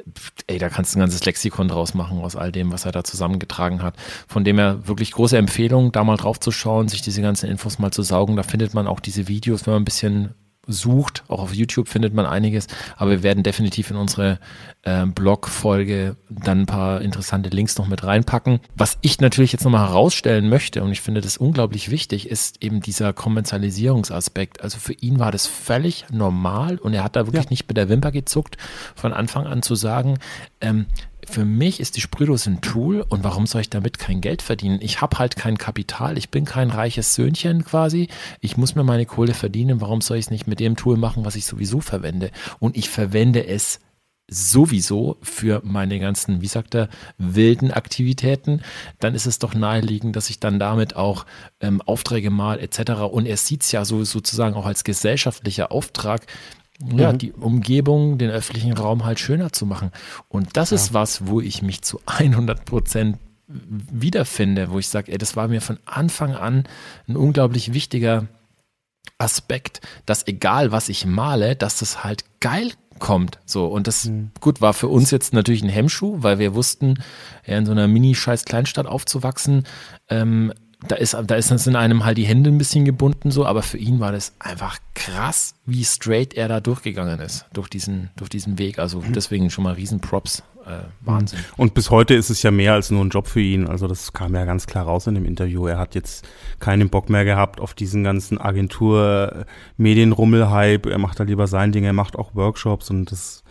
ey, da kannst du ein ganzes Lexikon draus machen aus all dem, was er da zusammengetragen hat. Von dem her wirklich große Empfehlung, da mal drauf zu schauen, sich diese ganzen Infos mal zu saugen. Da findet man auch diese Videos, wenn man ein bisschen sucht. Auch auf YouTube findet man einiges, aber wir werden definitiv in unsere äh, Blog-Folge dann ein paar interessante Links noch mit reinpacken. Was ich natürlich jetzt nochmal herausstellen möchte, und ich finde das unglaublich wichtig, ist eben dieser Kommerzialisierungsaspekt. Also für ihn war das völlig normal und er hat da wirklich ja. nicht mit der Wimper gezuckt, von Anfang an zu sagen, ähm, für mich ist die Sprühdose ein Tool und warum soll ich damit kein Geld verdienen? Ich habe halt kein Kapital, ich bin kein reiches Söhnchen quasi. Ich muss mir meine Kohle verdienen. Warum soll ich es nicht mit dem Tool machen, was ich sowieso verwende? Und ich verwende es sowieso für meine ganzen, wie sagt er, wilden Aktivitäten, dann ist es doch naheliegend, dass ich dann damit auch ähm, Aufträge mal etc. Und er sieht es ja so sozusagen auch als gesellschaftlicher Auftrag, ja, mhm. die Umgebung, den öffentlichen Raum halt schöner zu machen. Und das ja. ist was, wo ich mich zu 100 Prozent wiederfinde, wo ich sage, ey, das war mir von Anfang an ein unglaublich wichtiger Aspekt, dass egal was ich male, dass das halt geil kommt. So, und das, mhm. gut, war für uns jetzt natürlich ein Hemmschuh, weil wir wussten, ja, in so einer Mini-Scheiß-Kleinstadt aufzuwachsen, ähm, da ist, da ist das in einem halt die Hände ein bisschen gebunden so, aber für ihn war das einfach krass, wie straight er da durchgegangen ist, durch diesen, durch diesen Weg. Also
Mhm.
deswegen schon mal riesen Props. Äh, Wahnsinn.
Und bis heute ist es ja mehr als nur ein Job für ihn. Also das kam ja ganz klar raus in dem Interview. Er hat jetzt keinen Bock mehr gehabt auf diesen ganzen Agentur-Medienrummel-Hype. Er macht da lieber sein Ding, er macht auch Workshops und das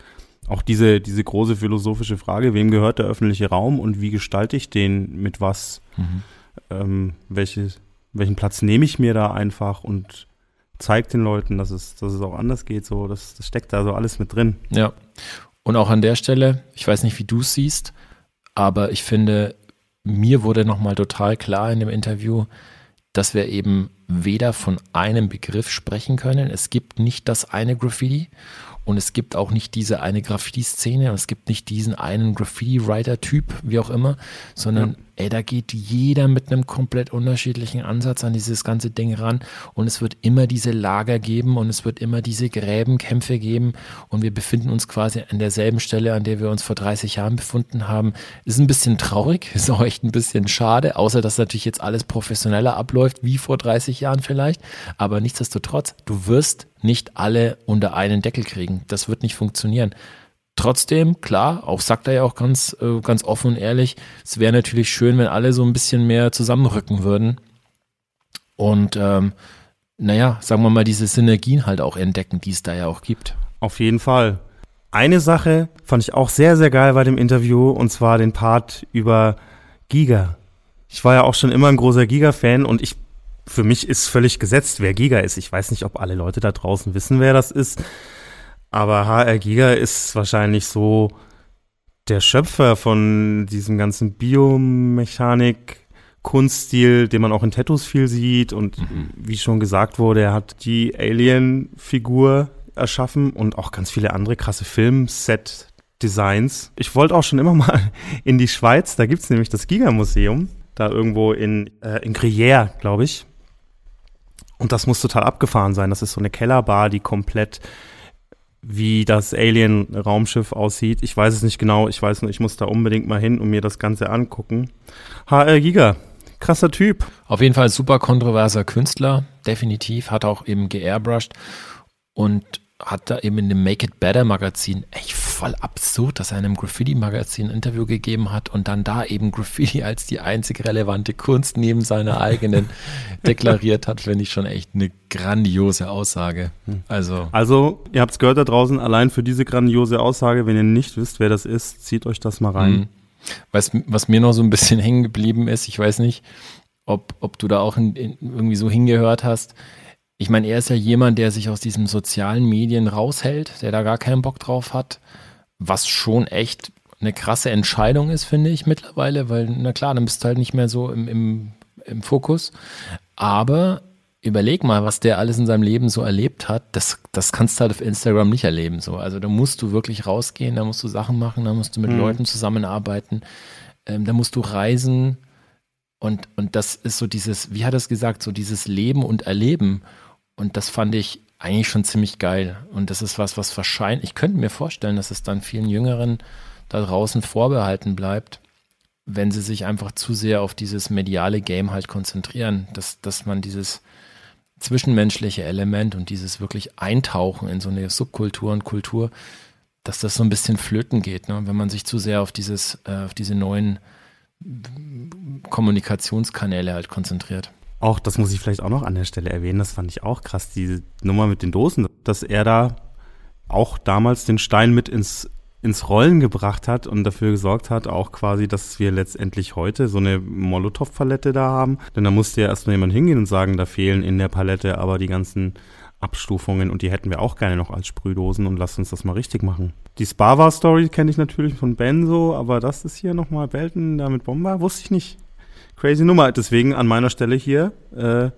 auch diese, diese große philosophische Frage, wem gehört der öffentliche Raum und wie gestalte ich den mit was?
Mhm.
Ähm, welche, welchen Platz nehme ich mir da einfach und zeigt den Leuten, dass es, dass es auch anders geht. So, das, das steckt da so alles mit drin.
Ja. Und auch an der Stelle, ich weiß nicht, wie du es siehst, aber ich finde, mir wurde nochmal total klar in dem Interview, dass wir eben weder von einem Begriff sprechen können. Es gibt nicht das eine Graffiti und es gibt auch nicht diese eine Graffiti-Szene und es gibt nicht diesen einen Graffiti-Writer-Typ, wie auch immer, sondern ey, da geht jeder mit einem komplett unterschiedlichen Ansatz an dieses ganze Ding ran und es wird immer diese Lager geben und es wird immer diese Gräbenkämpfe geben und wir befinden uns quasi an derselben Stelle, an der wir uns vor 30 Jahren befunden haben. Ist ein bisschen traurig, <laughs> ist auch echt ein bisschen schade, außer dass natürlich jetzt alles professioneller abläuft, wie vor 30 Jahren vielleicht, aber nichtsdestotrotz, du wirst nicht alle unter einen Deckel kriegen. Das wird nicht funktionieren. Trotzdem, klar, auch sagt er ja auch ganz, äh, ganz offen und ehrlich, es wäre natürlich schön, wenn alle so ein bisschen mehr zusammenrücken würden. Und ähm, naja, sagen wir mal, diese Synergien halt auch entdecken, die es da ja auch gibt.
Auf jeden Fall. Eine Sache fand ich auch sehr, sehr geil bei dem Interview und zwar den Part über Giga. Ich war ja auch schon immer ein großer Giga-Fan und ich, für mich ist völlig gesetzt, wer Giga ist. Ich weiß nicht, ob alle Leute da draußen wissen, wer das ist. Aber HR Giga ist wahrscheinlich so der Schöpfer von diesem ganzen Biomechanik, Kunststil, den man auch in Tattoos viel sieht. Und wie schon gesagt wurde, er hat die Alien-Figur erschaffen und auch ganz viele andere krasse Film-Set-Designs. Ich wollte auch schon immer mal in die Schweiz, da gibt's nämlich das Giga-Museum, da irgendwo in, äh, in Gruyère, glaube ich. Und das muss total abgefahren sein. Das ist so eine Kellerbar, die komplett wie das Alien-Raumschiff aussieht. Ich weiß es nicht genau. Ich weiß nur, ich muss da unbedingt mal hin und mir das Ganze angucken. HR Giga, krasser Typ.
Auf jeden Fall super kontroverser Künstler, definitiv, hat auch eben geairbrushed und hat da eben in dem Make It Better Magazin echt voll absurd, dass er in einem Graffiti-Magazin ein Interview gegeben hat und dann da eben Graffiti als die einzig relevante Kunst neben seiner eigenen <laughs> deklariert hat, finde ich schon echt eine grandiose Aussage. Also,
Also, ihr habt es gehört da draußen, allein für diese grandiose Aussage, wenn ihr nicht wisst, wer das ist, zieht euch das mal rein.
Mhm. Was, was mir noch so ein bisschen <laughs> hängen geblieben ist, ich weiß nicht, ob, ob du da auch in, in irgendwie so hingehört hast. Ich meine, er ist ja jemand, der sich aus diesen sozialen Medien raushält, der da gar keinen Bock drauf hat, was schon echt eine krasse Entscheidung ist, finde ich mittlerweile, weil, na klar, dann bist du halt nicht mehr so im, im, im Fokus. Aber überleg mal, was der alles in seinem Leben so erlebt hat, das, das kannst du halt auf Instagram nicht erleben. So. Also da musst du wirklich rausgehen, da musst du Sachen machen, da musst du mit
Mhm.
Leuten zusammenarbeiten, ähm, da musst du reisen. Und, und das ist so dieses, wie hat er es gesagt, so dieses Leben und Erleben. Und das fand ich eigentlich schon ziemlich geil. Und das ist was, was wahrscheinlich, ich könnte mir vorstellen, dass es dann vielen Jüngeren da draußen vorbehalten bleibt, wenn sie sich einfach zu sehr auf dieses mediale Game halt konzentrieren, dass, dass man dieses zwischenmenschliche Element und dieses wirklich Eintauchen in so eine Subkultur und Kultur, dass das so ein bisschen flöten geht, ne? wenn man sich zu sehr auf dieses, äh, auf diese neuen Kommunikationskanäle halt konzentriert.
Auch, das muss ich vielleicht auch noch an der Stelle erwähnen, das fand ich auch krass, diese Nummer mit den Dosen, dass er da auch damals den Stein mit ins, ins Rollen gebracht hat und dafür gesorgt hat, auch quasi, dass wir letztendlich heute so eine Molotow-Palette da haben. Denn da musste ja erstmal jemand hingehen und sagen, da fehlen in der Palette aber die ganzen Abstufungen und die hätten wir auch gerne noch als Sprühdosen und lasst uns das mal richtig machen. Die Spava-Story kenne ich natürlich von Benzo, aber das ist hier nochmal Belten da mit Bomber, wusste ich nicht. Crazy Nummer. Deswegen an meiner Stelle hier äh,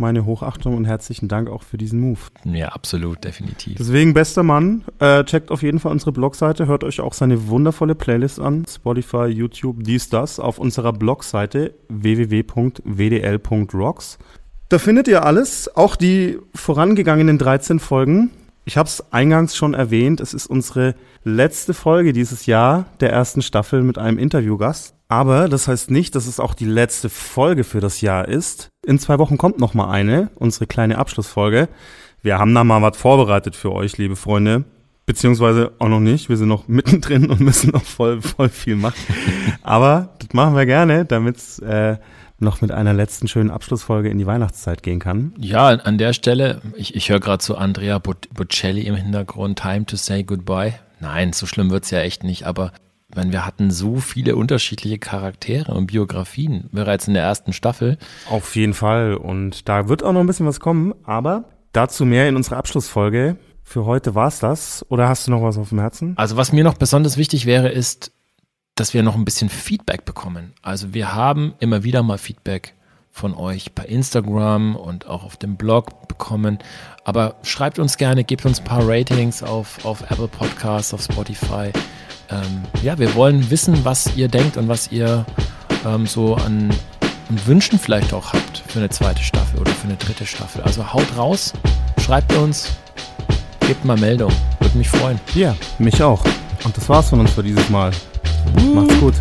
meine Hochachtung und herzlichen Dank auch für diesen Move.
Ja, absolut, definitiv.
Deswegen, bester Mann, äh, checkt auf jeden Fall unsere Blogseite, hört euch auch seine wundervolle Playlist an, Spotify, YouTube, dies, das, auf unserer Blogseite www.wdl.rocks. Da findet ihr alles, auch die vorangegangenen 13 Folgen. Ich habe es eingangs schon erwähnt, es ist unsere letzte Folge dieses Jahr der ersten Staffel mit einem Interviewgast. Aber das heißt nicht, dass es auch die letzte Folge für das Jahr ist. In zwei Wochen kommt noch mal eine, unsere kleine Abschlussfolge. Wir haben da mal was vorbereitet für euch, liebe Freunde. Beziehungsweise auch noch nicht. Wir sind noch <laughs> mittendrin und müssen noch voll, voll viel machen. Aber das machen wir gerne, damit es äh, noch mit einer letzten schönen Abschlussfolge in die Weihnachtszeit gehen kann.
Ja, an der Stelle, ich, ich höre gerade so Andrea Bocelli im Hintergrund, Time to say goodbye. Nein, so schlimm wird's ja echt nicht, aber meine, wir hatten so viele unterschiedliche Charaktere und Biografien bereits in der ersten Staffel.
Auf jeden Fall. Und da wird auch noch ein bisschen was kommen, aber dazu mehr in unserer Abschlussfolge. Für heute war's das. Oder hast du noch was auf dem Herzen?
Also was mir noch besonders wichtig wäre, ist, dass wir noch ein bisschen Feedback bekommen. Also wir haben immer wieder mal Feedback von euch bei Instagram und auch auf dem Blog bekommen. Aber schreibt uns gerne, gebt uns ein paar Ratings auf, auf Apple Podcasts, auf Spotify ähm, ja, wir wollen wissen, was ihr denkt und was ihr ähm, so an, an Wünschen vielleicht auch habt für eine zweite Staffel oder für eine dritte Staffel. Also haut raus, schreibt uns, gebt mal Meldung. Würde mich freuen.
Ja, mich auch. Und das war's von uns für dieses Mal. Macht's gut.